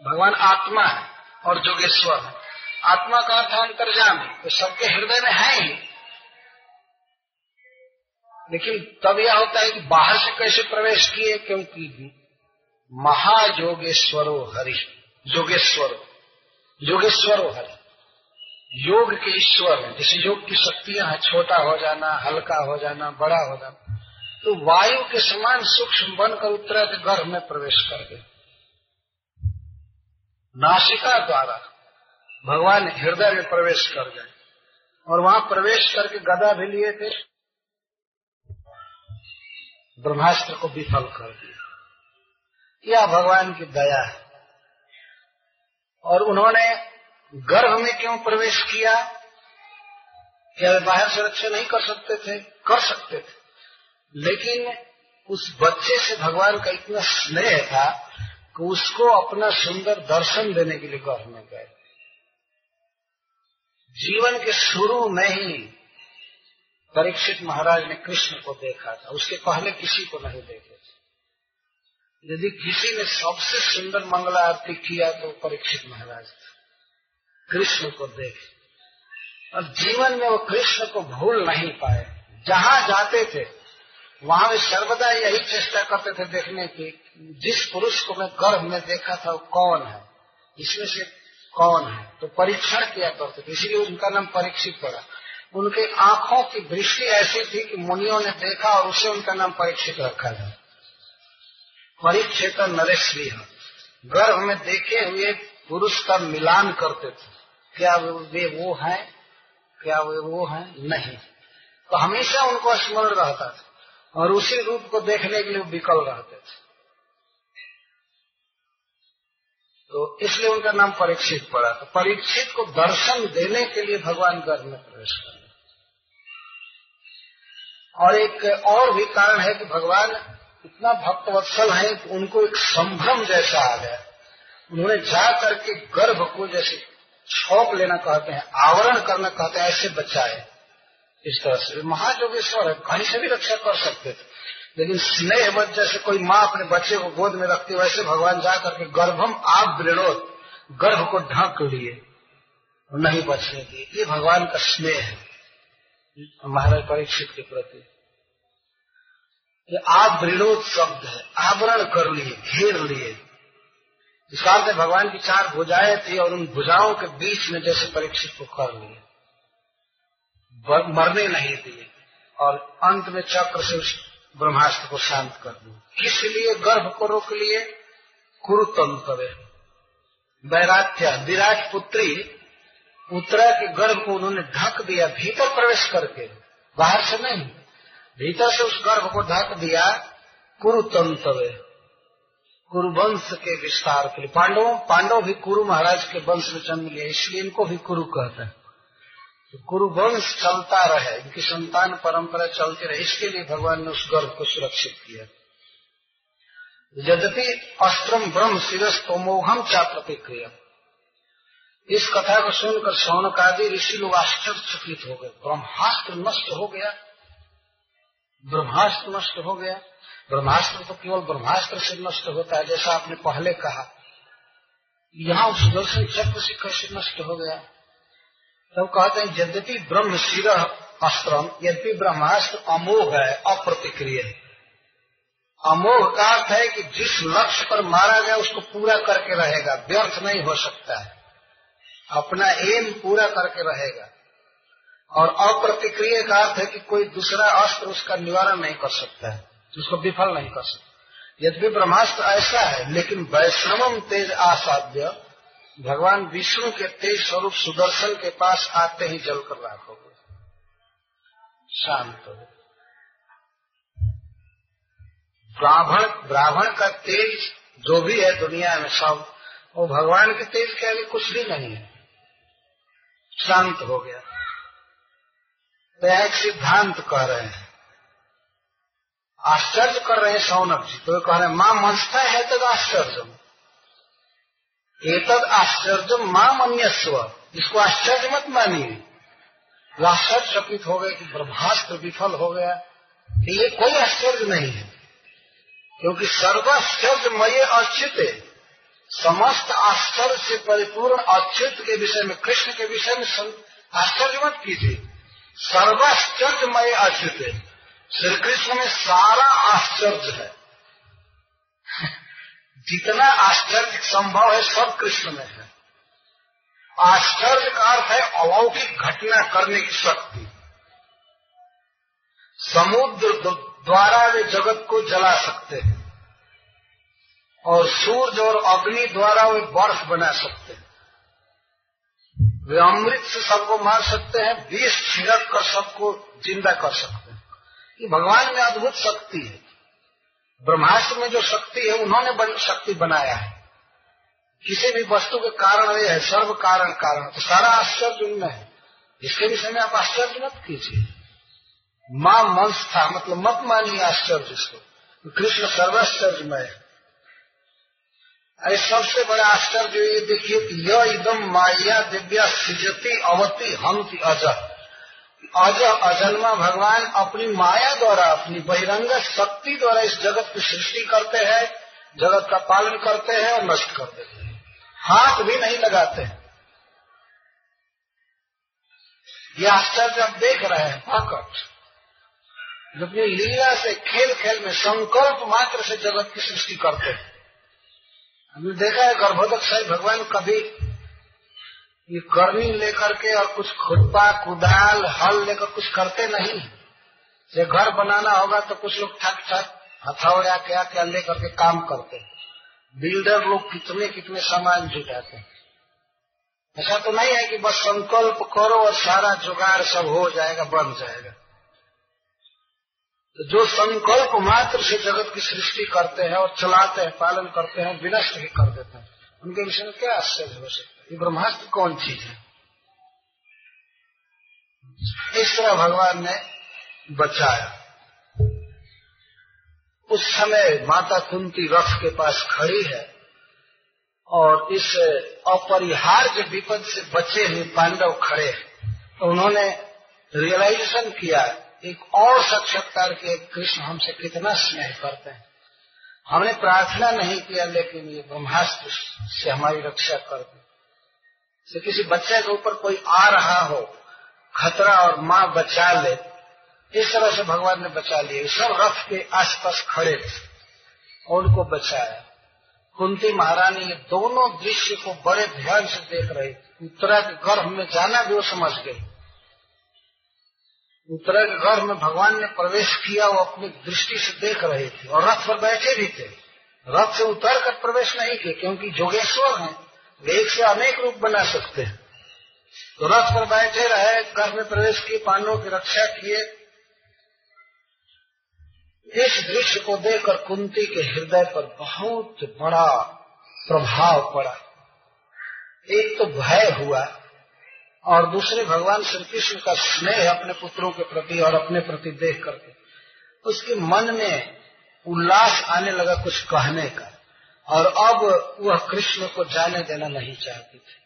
भगवान आत्मा है और जोगेश्वर है। आत्मा का अर्थ अंतर्जामी तो सबके हृदय में है ही। लेकिन तब यह होता है कि बाहर से कैसे प्रवेश किए, क्योंकि महायोगेश्वरो हरि, जोगेश्वरो। योगेश्वर है योग के ईश्वर है। जैसे योग की शक्तियाँ हैं, छोटा हो जाना, हल्का हो जाना, बड़ा हो जाना। तो वायु के समान सूक्ष्म बनकर उत्तरा के गर्भ में प्रवेश कर गए। नासिका द्वारा भगवान हृदय में प्रवेश कर गए और वहाँ प्रवेश करके गदा भी लिए थे। ब्रह्मास्त्र को विफल कर दिया। यह भगवान की दया है। और उन्होंने गर्भ में क्यों प्रवेश किया? क्या वे बाहर से रक्षा नहीं कर सकते थे? कर सकते थे। लेकिन उस बच्चे से भगवान का इतना स्नेह था कि उसको अपना सुंदर दर्शन देने के लिए गर्भ में गए। जीवन के शुरू में ही परीक्षित महाराज ने कृष्ण को देखा था। उसके पहले किसी को नहीं देखे। यदि किसी ने सबसे सुंदर मंगला आरती किया तो परीक्षित महाराज कृष्ण को देख। और जीवन में वो कृष्ण को भूल नहीं पाए। जहाँ जाते थे, वहाँ वे सर्वदा यही चेष्टा करते थे देखने की, जिस पुरुष को मैं गर्भ में देखा था वो कौन है? इसमें से कौन है? तो परीक्षण किया करते थे, इसलिए उनका नाम परीक्षित पड़ा। उनके आँखों की दृष्टि ऐसी थी कि मुनियों ने देखा और उसे उनका नाम परीक्षित रखा था। परिक्षेत्र नरेश गर्भ में देखे हुए पुरुष का मिलान करते थे। क्या वे वो हैं? क्या वे वो हैं? नहीं। तो हमेशा उनको स्मरण रहता था और उसी रूप को देखने के लिए विकल रहते थे। तो इसलिए उनका नाम परीक्षित पड़ा। तो परीक्षित को दर्शन देने के लिए भगवान गर्भ में प्रवेश कर और एक और भी कारण है कि भगवान इतना भक्तवत्सल है कि उनको एक संभ्रम जैसा आ गया। उन्होंने जा करके गर्भ को जैसे छोप लेना कहते हैं, आवरण करना कहते हैं, ऐसे बचाए। इस तरह से महाजोगेश्वर है कहीं से भी रक्षा कर सकते थे। लेकिन स्नेह जैसे कोई माँ अपने बच्चे को गोद में रखती, वैसे भगवान जा करके गर्भम आप विरोध गर्भ को ढक लिए नहीं बचने दिए। ये भगवान का स्नेह है। महाराज परीक्षित के प्रति। आप विरोध शब्द है, आवरण कर लिए, घेर लिए। इस काल में भगवान की चार भुजाएँ थी और उन भुजाओं के बीच में जैसे परीक्षित को कर लिए। मरने नहीं दिए और अंत में चक्र से उस ब्रह्मास्त्र को शांत कर दिया किस लिए? गर्भ को रोक लिए? कुरुतंत्र वैराध्य विराट पुत्री उत्तरा के गर्भ को उन्होंने ढक दिया, भीतर प्रवेश करके। बाहर से नहीं। भीतर से उस गर्भ को ढक दिया कुरुतंत्र कुरुवंश के विस्तार के लिए। पांडवों, पांडव भी कुरु महाराज के वंश में जन्म लिया इसलिए इनको भी कुरु कहते हैं। तो कुरुवंश चलता रहे, इनकी संतान परंपरा चलती रहे, इसके लिए भगवान ने उस गर्भ को सुरक्षित किया। यद्यपि अस्त्रम ब्रह्म शिवस तोमोघम चा प्रतिक्रिया इस कथा को सुनकर सौनक आदि ऋषि लोग आश्चर्यचकित हो गए। ब्रह्मास्त्र नष्ट हो गया। ब्रह्मास्त्र नष्ट हो गया। ब्रह्मास्त्र तो केवल ब्रह्मास्त्र से नष्ट होता है, जैसा आपने पहले कहा। यहाँ उस दर्शन चक्र से कैसे नष्ट हो गया? तब कहते हैं, यद्यपि ब्रह्म शिर अस्त्रम, यद्यपि ब्रह्मास्त्र अमोघ है, अप्रतिक्रिय। है अमोघ का अर्थ है कि जिस लक्ष्य पर मारा गया, उसको पूरा करके रहेगा, व्यर्थ नहीं हो सकता है। अपना एम पूरा करके रहेगा। और अप्रतिक्रिय का अर्थ है कि कोई दूसरा अस्त्र उसका निवारण नहीं कर सकता है उसको विफल नहीं कर सकता। यद्यपि ब्रह्मास्त्र ऐसा है, लेकिन वैष्णवम तेज आसाध्य, भगवान विष्णु के तेज स्वरूप सुदर्शन के पास आते ही जलकर राख हो गए। शांत हो ब्राह्मण ब्राह्मण का तेज जो भी है दुनिया में सब, वो भगवान के तेज के आगे कुछ भी नहीं है। शांत हो गया। तो एक सिद्धांत कह रहे हैं। आश्चर्य कर रहे हैं सौनक जी। तो कह रहे हैं, माँ मंस्था है तद आश्चर्य एतद आश्चर्य माँ मन्यस्व। इसको आश्चर्य मत मानिए। वो आश्चर्य चकित हो गए कि ब्रह्मास्त्र विफल हो गया। ये कोई आश्चर्य नहीं है। क्योंकि सर्वाश्चर्य सर्वाश्चर्यमय अच्युत समस्त आश्चर्य से परिपूर्ण अच्युत के विषय में, कृष्ण के विषय में आश्चर्य मत कीजिए। सर्वाश्चर्यमय अच्युत श्री कृष्ण में सारा आश्चर्य है। जितना आश्चर्य संभव है, सब कृष्ण में है। आश्चर्य का अर्थ है अलौकिक घटना करने की शक्ति। समुद्र द्वारा वे जगत को जला सकते हैं। और सूर्य और अग्नि द्वारा वे बर्फ़ बना सकते हैं। वे अमृत से सबको मार सकते हैं बीस छिड़क कर सबको ज़िंदा कर सकते हैं। ये भगवान में अद्भुत शक्ति है। ब्रह्मास्त्र में जो शक्ति है, उन्होंने शक्ति बनाया है। किसी भी वस्तु के कारण ये है सर्व कारण कारण तो सारा आश्चर्य उनमें है। इसके विषय में आप आश्चर्य मत कीजिए। माँ मंस था मतलब मत मानिए आश्चर्य इसको। कृष्ण सर्वाश्चर्यमय है। अरे सबसे बड़ा आश्चर्य जो ये देखिए कि यह एकदम माया दिव्या सृजती अवती की अज अज अजन्मा भगवान अपनी माया द्वारा, अपनी बहिरंग शक्ति द्वारा इस जगत की सृष्टि करते हैं, जगत का पालन करते हैं और नष्ट कर देते हैं। हाथ भी नहीं लगाते। हैं ये आश्चर्य आप देख रहे हैं, पाकट। अपनी लीला से खेल खेल में संकल्प मात्र से जगत की सृष्टि करते हैं। हमने देखा है गर्भोदक साहिब भगवान कभी ये करनी लेकर के और कुछ खुरपा, कुदाल, हल लेकर कुछ करते नहीं। ये घर बनाना होगा तो कुछ लोग ठक ठक हथौड़ा क्या क्या लेकर के काम करते हैं। बिल्डर लोग कितने कितने सामान जुटाते हैं। ऐसा तो नहीं है कि बस संकल्प करो और सारा जुगाड़ सब हो जाएगा, बन जाएगा। जो संकल्प मात्र से जगत की सृष्टि करते हैं और चलाते हैं, पालन करते हैं, विनष्ट भी कर देते हैं, उनके विषय में क्या आश्चर्य हो सकता है? ये ब्रह्मास्त्र कौन चीज़ है? इस तरह भगवान ने बचाया। उस समय माता कुंती रथ के पास खड़ी है और इस अपरिहार्य विपद से बचे हुए पांडव खड़े हैं। तो उन्होंने रियलाइजेशन किया एक और साक्षात्कार के कृष्ण हमसे कितना स्नेह करते हैं। हमने प्रार्थना नहीं किया, लेकिन ये ब्रह्मास्त्र से हमारी रक्षा कर दी से किसी बच्चे के ऊपर कोई आ रहा हो, खतरा और माँ बचा ले, इस तरह से भगवान ने बचा लिया। सब रथ के आसपास खड़े थे, उनको बचाया। कुंती महारानी ये दोनों दृश्य को बड़े ध्यान से देख रही थी। उत्तरा के गर्भ में जाना भी वो समझ गई। उत्तरा के गर्भ में भगवान ने प्रवेश किया, वो अपनी दृष्टि से देख रहे थे और रथ पर बैठे भी थे। रथ से उतर कर प्रवेश नहीं किए, क्योंकि जोगेश्वर हैं एक से अनेक रूप बना सकते हैं। तो रथ पर बैठे रहे घर में प्रवेश किए, पांडवों की रक्षा किए। इस दृश्य को देखकर कुंती के हृदय पर बहुत बड़ा प्रभाव पड़ा। एक तो भय हुआ और दूसरे भगवान श्री कृष्ण का स्नेह अपने पुत्रों के प्रति और अपने प्रति देख करके, उसके मन में उल्लास आने लगा कुछ कहने का। और अब वह कृष्ण को जाने देना नहीं चाहती थी।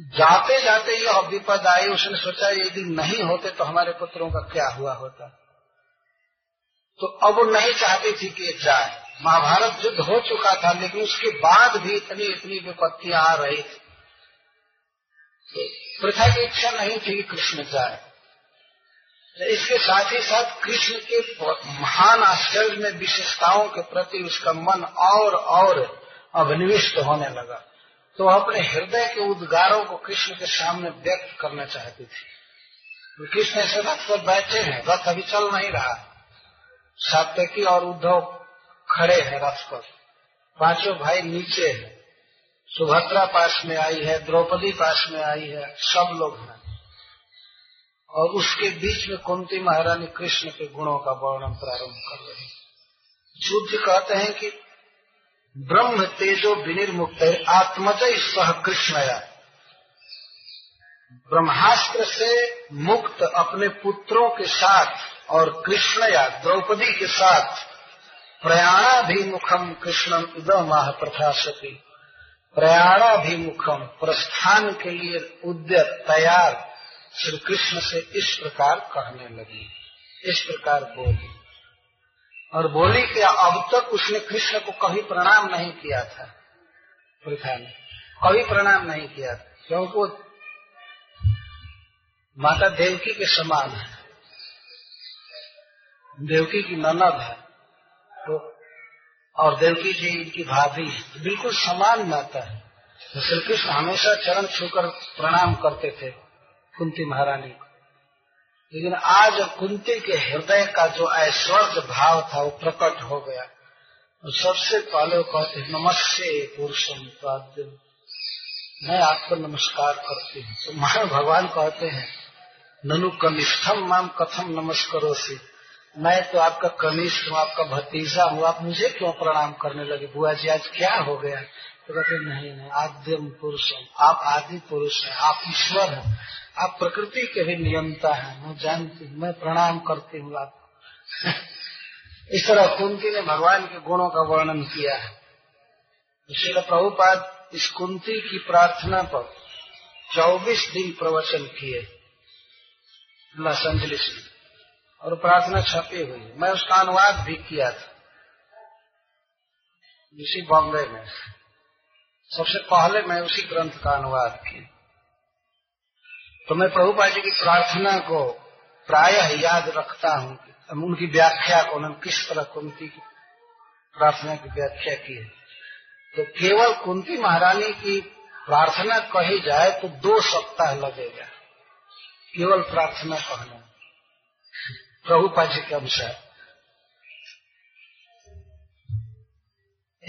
जाते जाते यह विपद आई, उसने सोचा यदि नहीं होते तो हमारे पुत्रों का क्या हुआ होता। तो अब वो नहीं चाहती थी कि जाए। महाभारत युद्ध हो चुका था, लेकिन उसके बाद भी इतनी इतनी विपत्तियाँ आ रही थी। तो प्रथा की इच्छा नहीं थी कृष्ण जाए। तो इसके साथ ही साथ कृष्ण के महान आश्चर्य में विशेषताओं के प्रति उसका मन और और अभिनिविष्ट होने लगा। तो अपने हृदय के उद्गारों को कृष्ण के सामने व्यक्त करना चाहती थी। तो कृष्ण ऐसे रथ पर बैठे हैं रथ अभी चल नहीं रहा। सात्यकी और उद्धव खड़े हैं रथ पर। पाँचों भाई नीचे हैं। सुभद्रा पास में आई है, द्रौपदी पास में आई है, सब लोग हैं। और उसके बीच में कुंती महारानी कृष्ण के गुणों का वर्णन प्रारंभ कर रहे हैं। शुद्ध कहते हैं कि ब्रह्म तेजो विनिर्मुक्त आत्मज सह कृष्णया। ब्रह्मास्त्र से मुक्त अपने पुत्रों के साथ और कृष्ण या द्रौपदी के साथ प्रयाणाभिमुखम कृष्णम इदम माह प्रथाशति प्रयाणाभिमुखम, प्रस्थान के लिए उद्यत, तैयार श्री कृष्ण से इस प्रकार कहने लगी। इस प्रकार बोली। और बोली कि अब तक उसने कृष्ण को कभी प्रणाम नहीं किया था। प्रथा ने कभी प्रणाम नहीं किया था। क्योंकि वो माता देवकी के समान है। देवकी की ननद है। तो और देवकी जी इनकी भाभी बिल्कुल समान माता है। तो श्री कृष्ण हमेशा चरण छूकर प्रणाम करते थे कुंती महारानी को। लेकिन आज कुंती के हृदय का जो ऐश्वर्य भाव था, वो प्रकट हो गया। तो सबसे पहले कहते नमस्ते पुरुषम पाद्य मैं आपको नमस्कार करती हूँ। तो महान भगवान कहते हैं, ननु कनिष्ठम माम कथम नमस्करो मैं तो आपका कनिष्ठ हूँ, आपका भतीजा हूँ, आप मुझे क्यों प्रणाम करने लगे? बुआ जी, आज क्या हो गया? तो कहते, नहीं नहीं, आद्यम पुरुष आप आदि पुरुष हैं, आप ईश्वर हैं, आप प्रकृति के भी नियमता हैं, मैं जानती हूँ, मैं प्रणाम करती हूँ आपको। इस तरह कुंती ने भगवान के गुणों का वर्णन किया है। इसलिए प्रभुपाद इस कुंती की प्रार्थना पर 24 दिन प्रवचन किए। लॉस एंजलिस में। और प्रार्थना छपी हुई। मैं उसका अनुवाद भी किया था। इसी बॉम्बे में। सबसे पहले मैं उसी ग्रंथ का अनुवाद किया। तो मैं प्रभुपा जी की प्रार्थना को प्रायः याद रखता हूँ उनकी व्याख्या को, उन्होंने किस तरह कुंती की प्रार्थना की व्याख्या की है। तो केवल कुंती महारानी की प्रार्थना कही जाए तो दो सप्ताह लगेगा। केवल प्रार्थना कहना प्रभुपा जी के अनुसार।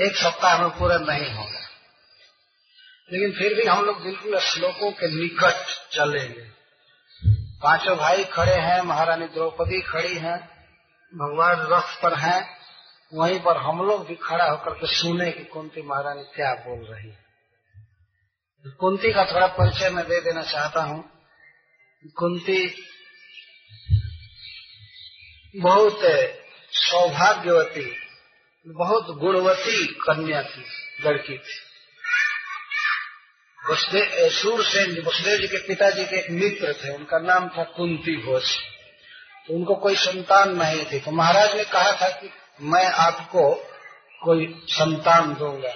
एक सप्ताह में पूरा नहीं होगा। लेकिन फिर भी हम लोग बिल्कुल श्लोकों के निकट चलेंगे। पाँचों भाई खड़े हैं, महारानी द्रौपदी खड़ी हैं, भगवान रथ पर हैं, वहीं पर हम लोग भी खड़ा होकर के सुने कि कुंती महारानी क्या बोल रही है। कुंती का थोड़ा परिचय मैं दे देना चाहता हूँ। कुंती बहुत सौभाग्यवती, बहुत गुणवती कन्या थी, लड़की थी। वसुदेव सूरसेन जी वसुदेव जी के पिताजी के एक मित्र थे, उनका नाम था कुंती घोष। तो उनको कोई संतान नहीं थी। तो महाराज ने कहा था कि मैं आपको कोई संतान दूँगा।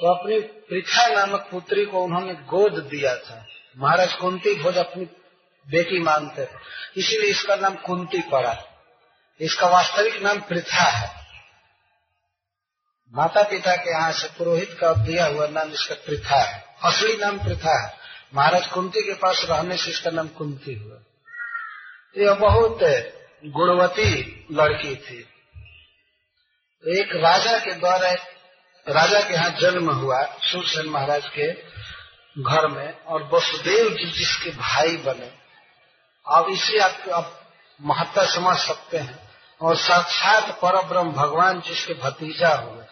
तो अपनी पृथा नामक पुत्री को उन्होंने गोद दिया था। महाराज कुंती भोज अपनी बेटी मानते थे। इसीलिए इसका नाम कुंती पड़ा। इसका वास्तविक नाम प्रथा है। माता पिता के यहाँ से पुरोहित का दिया हुआ नाम इसका प्रथा है। असली नाम प्रथा है। महाराज कुंती के पास रहने से इसका नाम कुंती हुआ। यह बहुत गुणवती लड़की थी। एक राजा के द्वारा राजा के यहाँ जन्म हुआ सूरसेन महाराज के घर में और वसुदेव जी जिसके भाई बने। अब इसे आप, आप महत्ता समझ सकते हैं। और साक्षात पर ब्रह्म भगवान जिसके भतीजा हुए।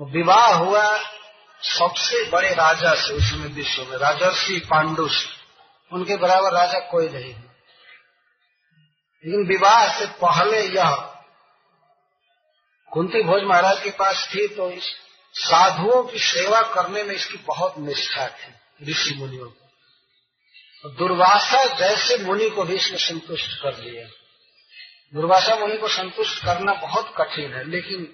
विवाह हुआ सबसे बड़े राजा से, उसमें विश्व में राजर्षि पांडु से। उनके बराबर राजा कोई नहीं है। लेकिन विवाह से पहले यह कुंती भोज महाराज के पास थी तो इस साधुओं की सेवा करने में इसकी बहुत निष्ठा थी, ऋषि मुनियों को। दुर्वासा जैसे मुनि को भी इसने संतुष्ट कर लिया। दुर्वासा मुनि को संतुष्ट करना बहुत कठिन है, लेकिन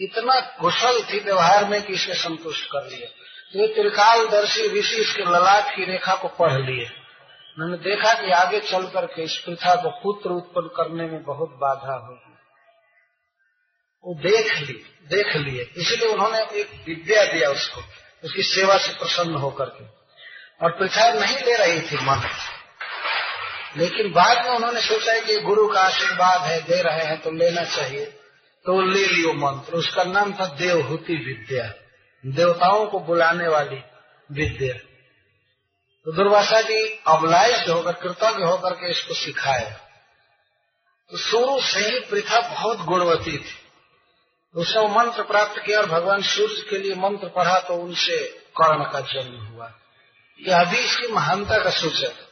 इतना कुशल थी व्यवहार में कि इसे संतुष्ट कर लिया तो ये त्रिकालदर्शी ऋषि इसके ललाट की रेखा को पढ़ लिए। मैंने देखा कि आगे चल करके इस प्रथा को पुत्र उत्पन्न करने में बहुत बाधा होगी वो देख ली, देख लिए। इसलिए उन्होंने एक विद्या दिया उसको, उसकी सेवा से प्रसन्न होकर के। और प्रथा नहीं ले रही थी मन। लेकिन बाद में उन्होंने सोचा है कि गुरु का आशीर्वाद है, दे रहे हैं तो लेना चाहिए। तो ले लियो मंत्र। उसका नाम था देवहूति विद्या। देवताओं को बुलाने वाली विद्या। तो दुर्वासा जी अबलाइज होकर, कृतज्ञ होकर के इसको सिखाया। तो शुरू से ही प्रथा बहुत गुणवती थी। उसने वो मंत्र प्राप्त किया और भगवान सूर्य के लिए मंत्र पढ़ा तो उनसे कर्ण का जन्म हुआ। यह अभी इसकी महानता का सूचक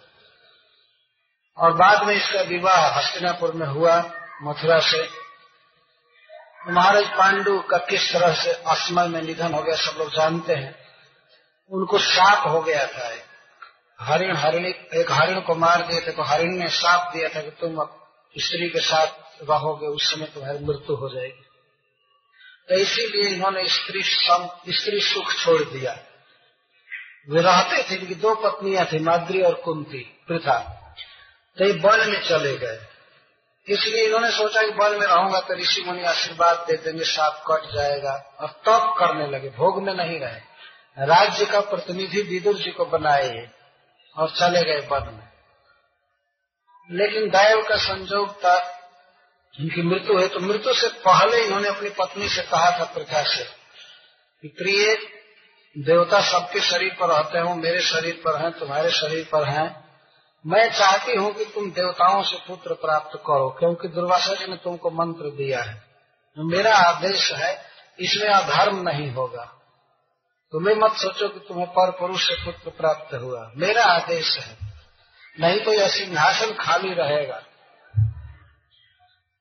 और बाद में इसका विवाह हस्तिनापुर में हुआ, मथुरा से। महाराज पांडु का किस तरह से असमय में निधन हो गया, सब लोग जानते हैं। उनको साप हो गया था हरिण, हरिणी, एक हरिण को मार दिए थे तो हरिण ने साप दिया था कि तुम अब स्त्री के साथ रहोगे, उस समय तुम्हारी मृत्यु हो जाएगी। तो इसीलिए इन्होंने स्त्री स्त्री सुख छोड़ दिया। वे रहते थे कि दो पत्नियाँ थी, माद्री और कुंती प्रथा तो वन में चले गए। इसलिए इन्होंने सोचा कि वन में रहूँगा तो ऋषि मुनि आशीर्वाद दे देंगे, साप कट जाएगा। और तप करने लगे, भोग में नहीं रहे। राज्य का प्रतिनिधि विदुर जी को बनाए और चले गए वन में। लेकिन दैव का संजोग था इनकी मृत्यु है तो मृत्यु से पहले इन्होंने अपनी पत्नी से कहा था प्रकाश से कि, प्रिय, देवता सबके शरीर पर रहते हो, मेरे शरीर पर हैं, तुम्हारे शरीर पर हैं मैं चाहती हूँ कि तुम देवताओं से पुत्र प्राप्त करो, क्योंकि दुर्वासा जी ने तुमको मंत्र दिया है। मेरा आदेश है, इसमें अधर्म नहीं होगा। तुम्हें मत सोचो कि तुम्हें पर पुरुष से पुत्र प्राप्त हुआ। मेरा आदेश है। नहीं तो यह सिंहासन खाली रहेगा।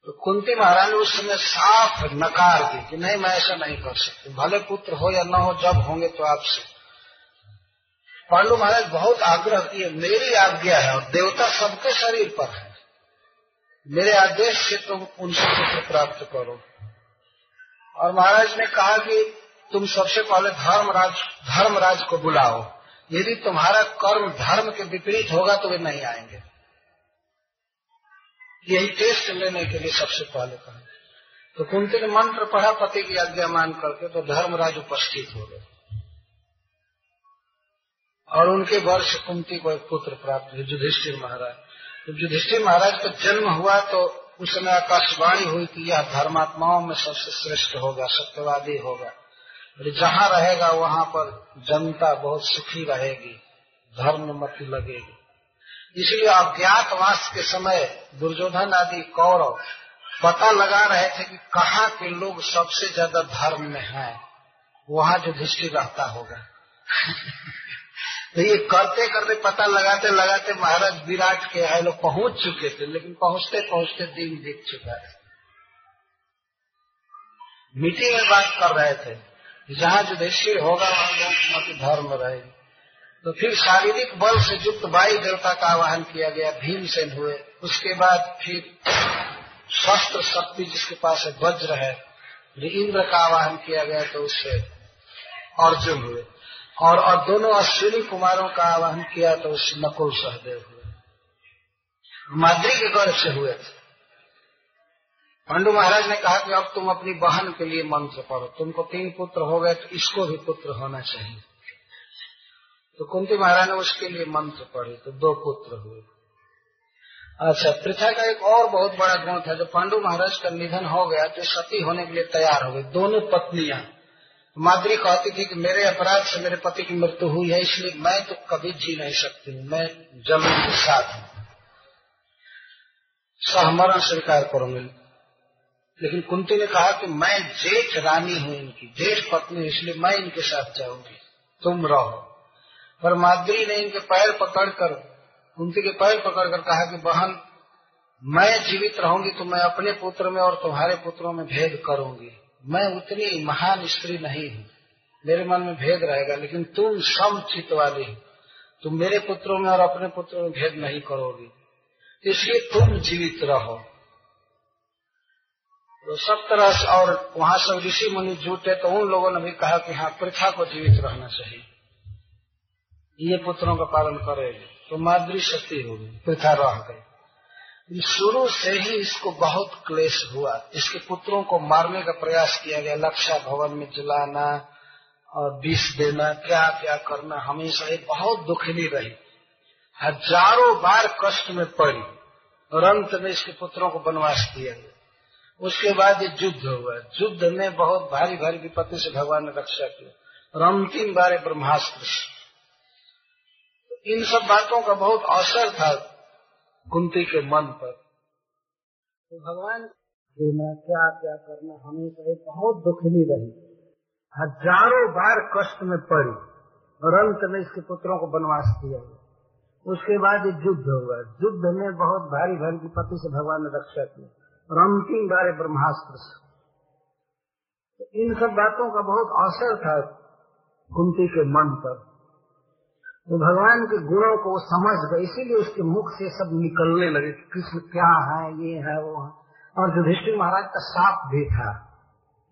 तो कुंती महाराज ने उस समय साफ़ नकार दी कि नहीं, मैं ऐसा नहीं कर सकती। भले पुत्र हो या न हो, जब होंगे तो आपसे। पांडु महाराज, बहुत आग्रह किए, मेरी आज्ञा है, और देवता सबके शरीर पर है। मेरे आदेश से तुम उनसे पुत्र प्राप्त करो। और महाराज ने कहा कि तुम सबसे पहले धर्मराज धर्मराज को बुलाओ। यदि तुम्हारा कर्म धर्म के विपरीत होगा तो वे नहीं आएँगे। यही टेस्ट लेने के लिए सबसे पहले कहा। तो कुंती ने मंत्र पढ़ा, पति की आज्ञा मान करके तो धर्मराज उपस्थित हो गए। और उनके वर्ष कुंती को एक पुत्र प्राप्त हुआ युधिष्ठिर महाराज। जब युधिष्ठिर महाराज का जन्म हुआ तो उस समय आकाशवाणी हुई कि यह धर्मात्माओं में सबसे श्रेष्ठ होगा, सत्यवादी होगा। जहाँ रहेगा, वहाँ पर जनता बहुत सुखी रहेगी, धर्म मत लगेगी। इसलिए अज्ञातवास के समय दुर्योधन आदि कौरव पता लगा रहे थे कि कहाँ के लोग सबसे ज़्यादा धर्म में हैं। वहाँ जो दृष्टि रहता होगा। तो ये करते करते पता लगाते लगाते महाराज विराट के यहाँ लोग पहुँच चुके थे, लेकिन पहुँचते पहुँचते दिन बीत चुका है। मीटिंग में बात कर रहे थे, जहाँ युधिष्ठिर होगा, वहाँ लोग मत धर्म रहेगी तो फिर शारीरिक बल से युक्त वायु देवता का आवाहन किया गया, भीमसेन हुए। उसके बाद फिर शस्त्र शक्ति जिसके पास है, वज्र है इंद्र का आवाहन किया गया तो उससे अर्जुन हुए। और और दोनों अश्विनी कुमारों का आवाहन किया तो उससे नकुल सहदेव हुए। माद्री के गर्भ से हुए थे। पांडु महाराज ने कहा कि अब तुम अपनी बहन के लिए मंत्र पढ़ो। तुमको तीन पुत्र हो गए तो इसको भी पुत्र होना चाहिए। तो कुंती महाराज ने उसके लिए मंत्र पढ़े तो दो पुत्र हुए। अच्छा पृथा का एक और बहुत बड़ा गुण था जब पांडु महाराज का निधन हो गया तो सती होने के लिए तैयार हो गई। दोनों पत्नियाँ। माद्री कहती थी कि मेरे अपराध से मेरे पति की मृत्यु हुई है, इसलिए मैं तो कभी जी नहीं सकती हूँ, मैं ज़मीन के साथ हूँ। सहमरण स्वीकार करूँगी। लेकिन कुंती ने कहा कि मैं जेठ रानी हूँ इनकी, जेठ पत्नी इसलिए मैं इनके साथ जाऊँगी। तुम रहो। पर माद्री ने इनके पैर पकड़कर, कुंती के पैर पकड़कर कहा कि बहन, मैं जीवित रहूँगी तो मैं अपने पुत्र में और तुम्हारे पुत्रों में भेद करूँगी। मैं उतनी महान स्त्री नहीं हूँ। मेरे मन में भेद रहेगा, लेकिन तुम समचित वाली हो। तुम मेरे पुत्रों में और अपने पुत्रों में भेद नहीं करोगी। इसलिए तुम जीवित रहो। तो सब तरह से और वहाँ सब ऋषि मुनि जुटे तो उन लोगों ने भी कहा कि हाँ प्रथा को जीवित रहना चाहिए। ये पुत्रों का पालन करेगी तो माद्री शक्ति होगी प्रथा रह गई। शुरू से ही इसको बहुत क्लेश हुआ। इसके पुत्रों को मारने का प्रयास किया गया लक्षा भवन में जलाना और विष देना, क्या क्या करना, हमेशा ये बहुत दुखनी रही। हज़ारों बार कष्ट में पड़ी और अंत में इसके पुत्रों को बनवास दिया गया। उसके बाद ये युद्ध हुआ। युद्ध में बहुत भारी भारी विपत्ति से भगवान ने रक्षा की और अंतिम बार ब्रह्मास्त्र। तो इन सब बातों का बहुत असर था। कुंती के मन पर। तो भगवान देना क्या क्या करना हमेशा ये बहुत दुखनी रही। हज़ारों बार कष्ट में पड़ी और अंत में इसके पुत्रों को बनवास किया गया उसके बाद ये युद्ध हुआ। युद्ध में बहुत भारी भारी विपत्ति से भगवान ने रक्षा की और अंतिम बार ब्रह्मास्त्र से। तो इन सब बातों का बहुत असर था कुंती के मन पर। तो भगवान के गुणों को समझ गए, इसीलिए उसके मुख से सब निकलने लगे कि कृष्ण क्या है, ये है, वो है। और युधिष्ठिर महाराज का साप भी था।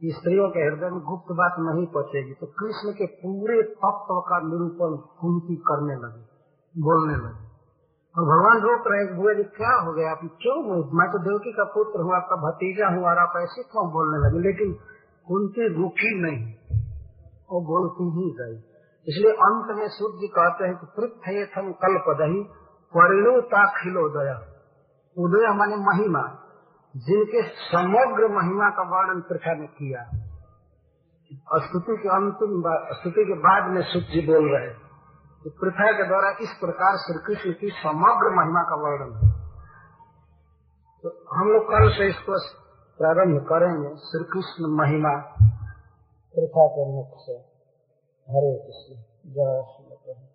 स्त्रियों के हृदय में गुप्त बात नहीं पहुंचेगी। तो कृष्ण के पूरे तत्व का निरूपण कुंती करने लगे, बोलने लगे। और भगवान रोक रहे हुए क्या हो गया? आप क्यों मैं तो देवकी का पुत्र हूँ, आपका भतीजा हूँ, और आप ऐसे क्यों बोलने लगे? लेकिन उनसे रुकी नहीं। वो बोलती ही गई। इसलिए अंत में सूर्य जी कहते हैं कि पृथ्वी थम कल्प दही परिणुता खिलोदय उदय माने महिमा, जिनके समग्र महिमा का वर्णन पृथ्वी ने किया। स्तुति के अंतिम स्तुति के बाद में सूर्य जी बोल रहे तो पृथ्वी के द्वारा इस प्रकार श्री कृष्ण की समग्र महिमा का वर्णन। है तो हम लोग कल से इसको प्रारंभ करेंगे श्री कृष्ण महिमा, पृथ्वी के मुख से। हरे कृष्ण जय श्री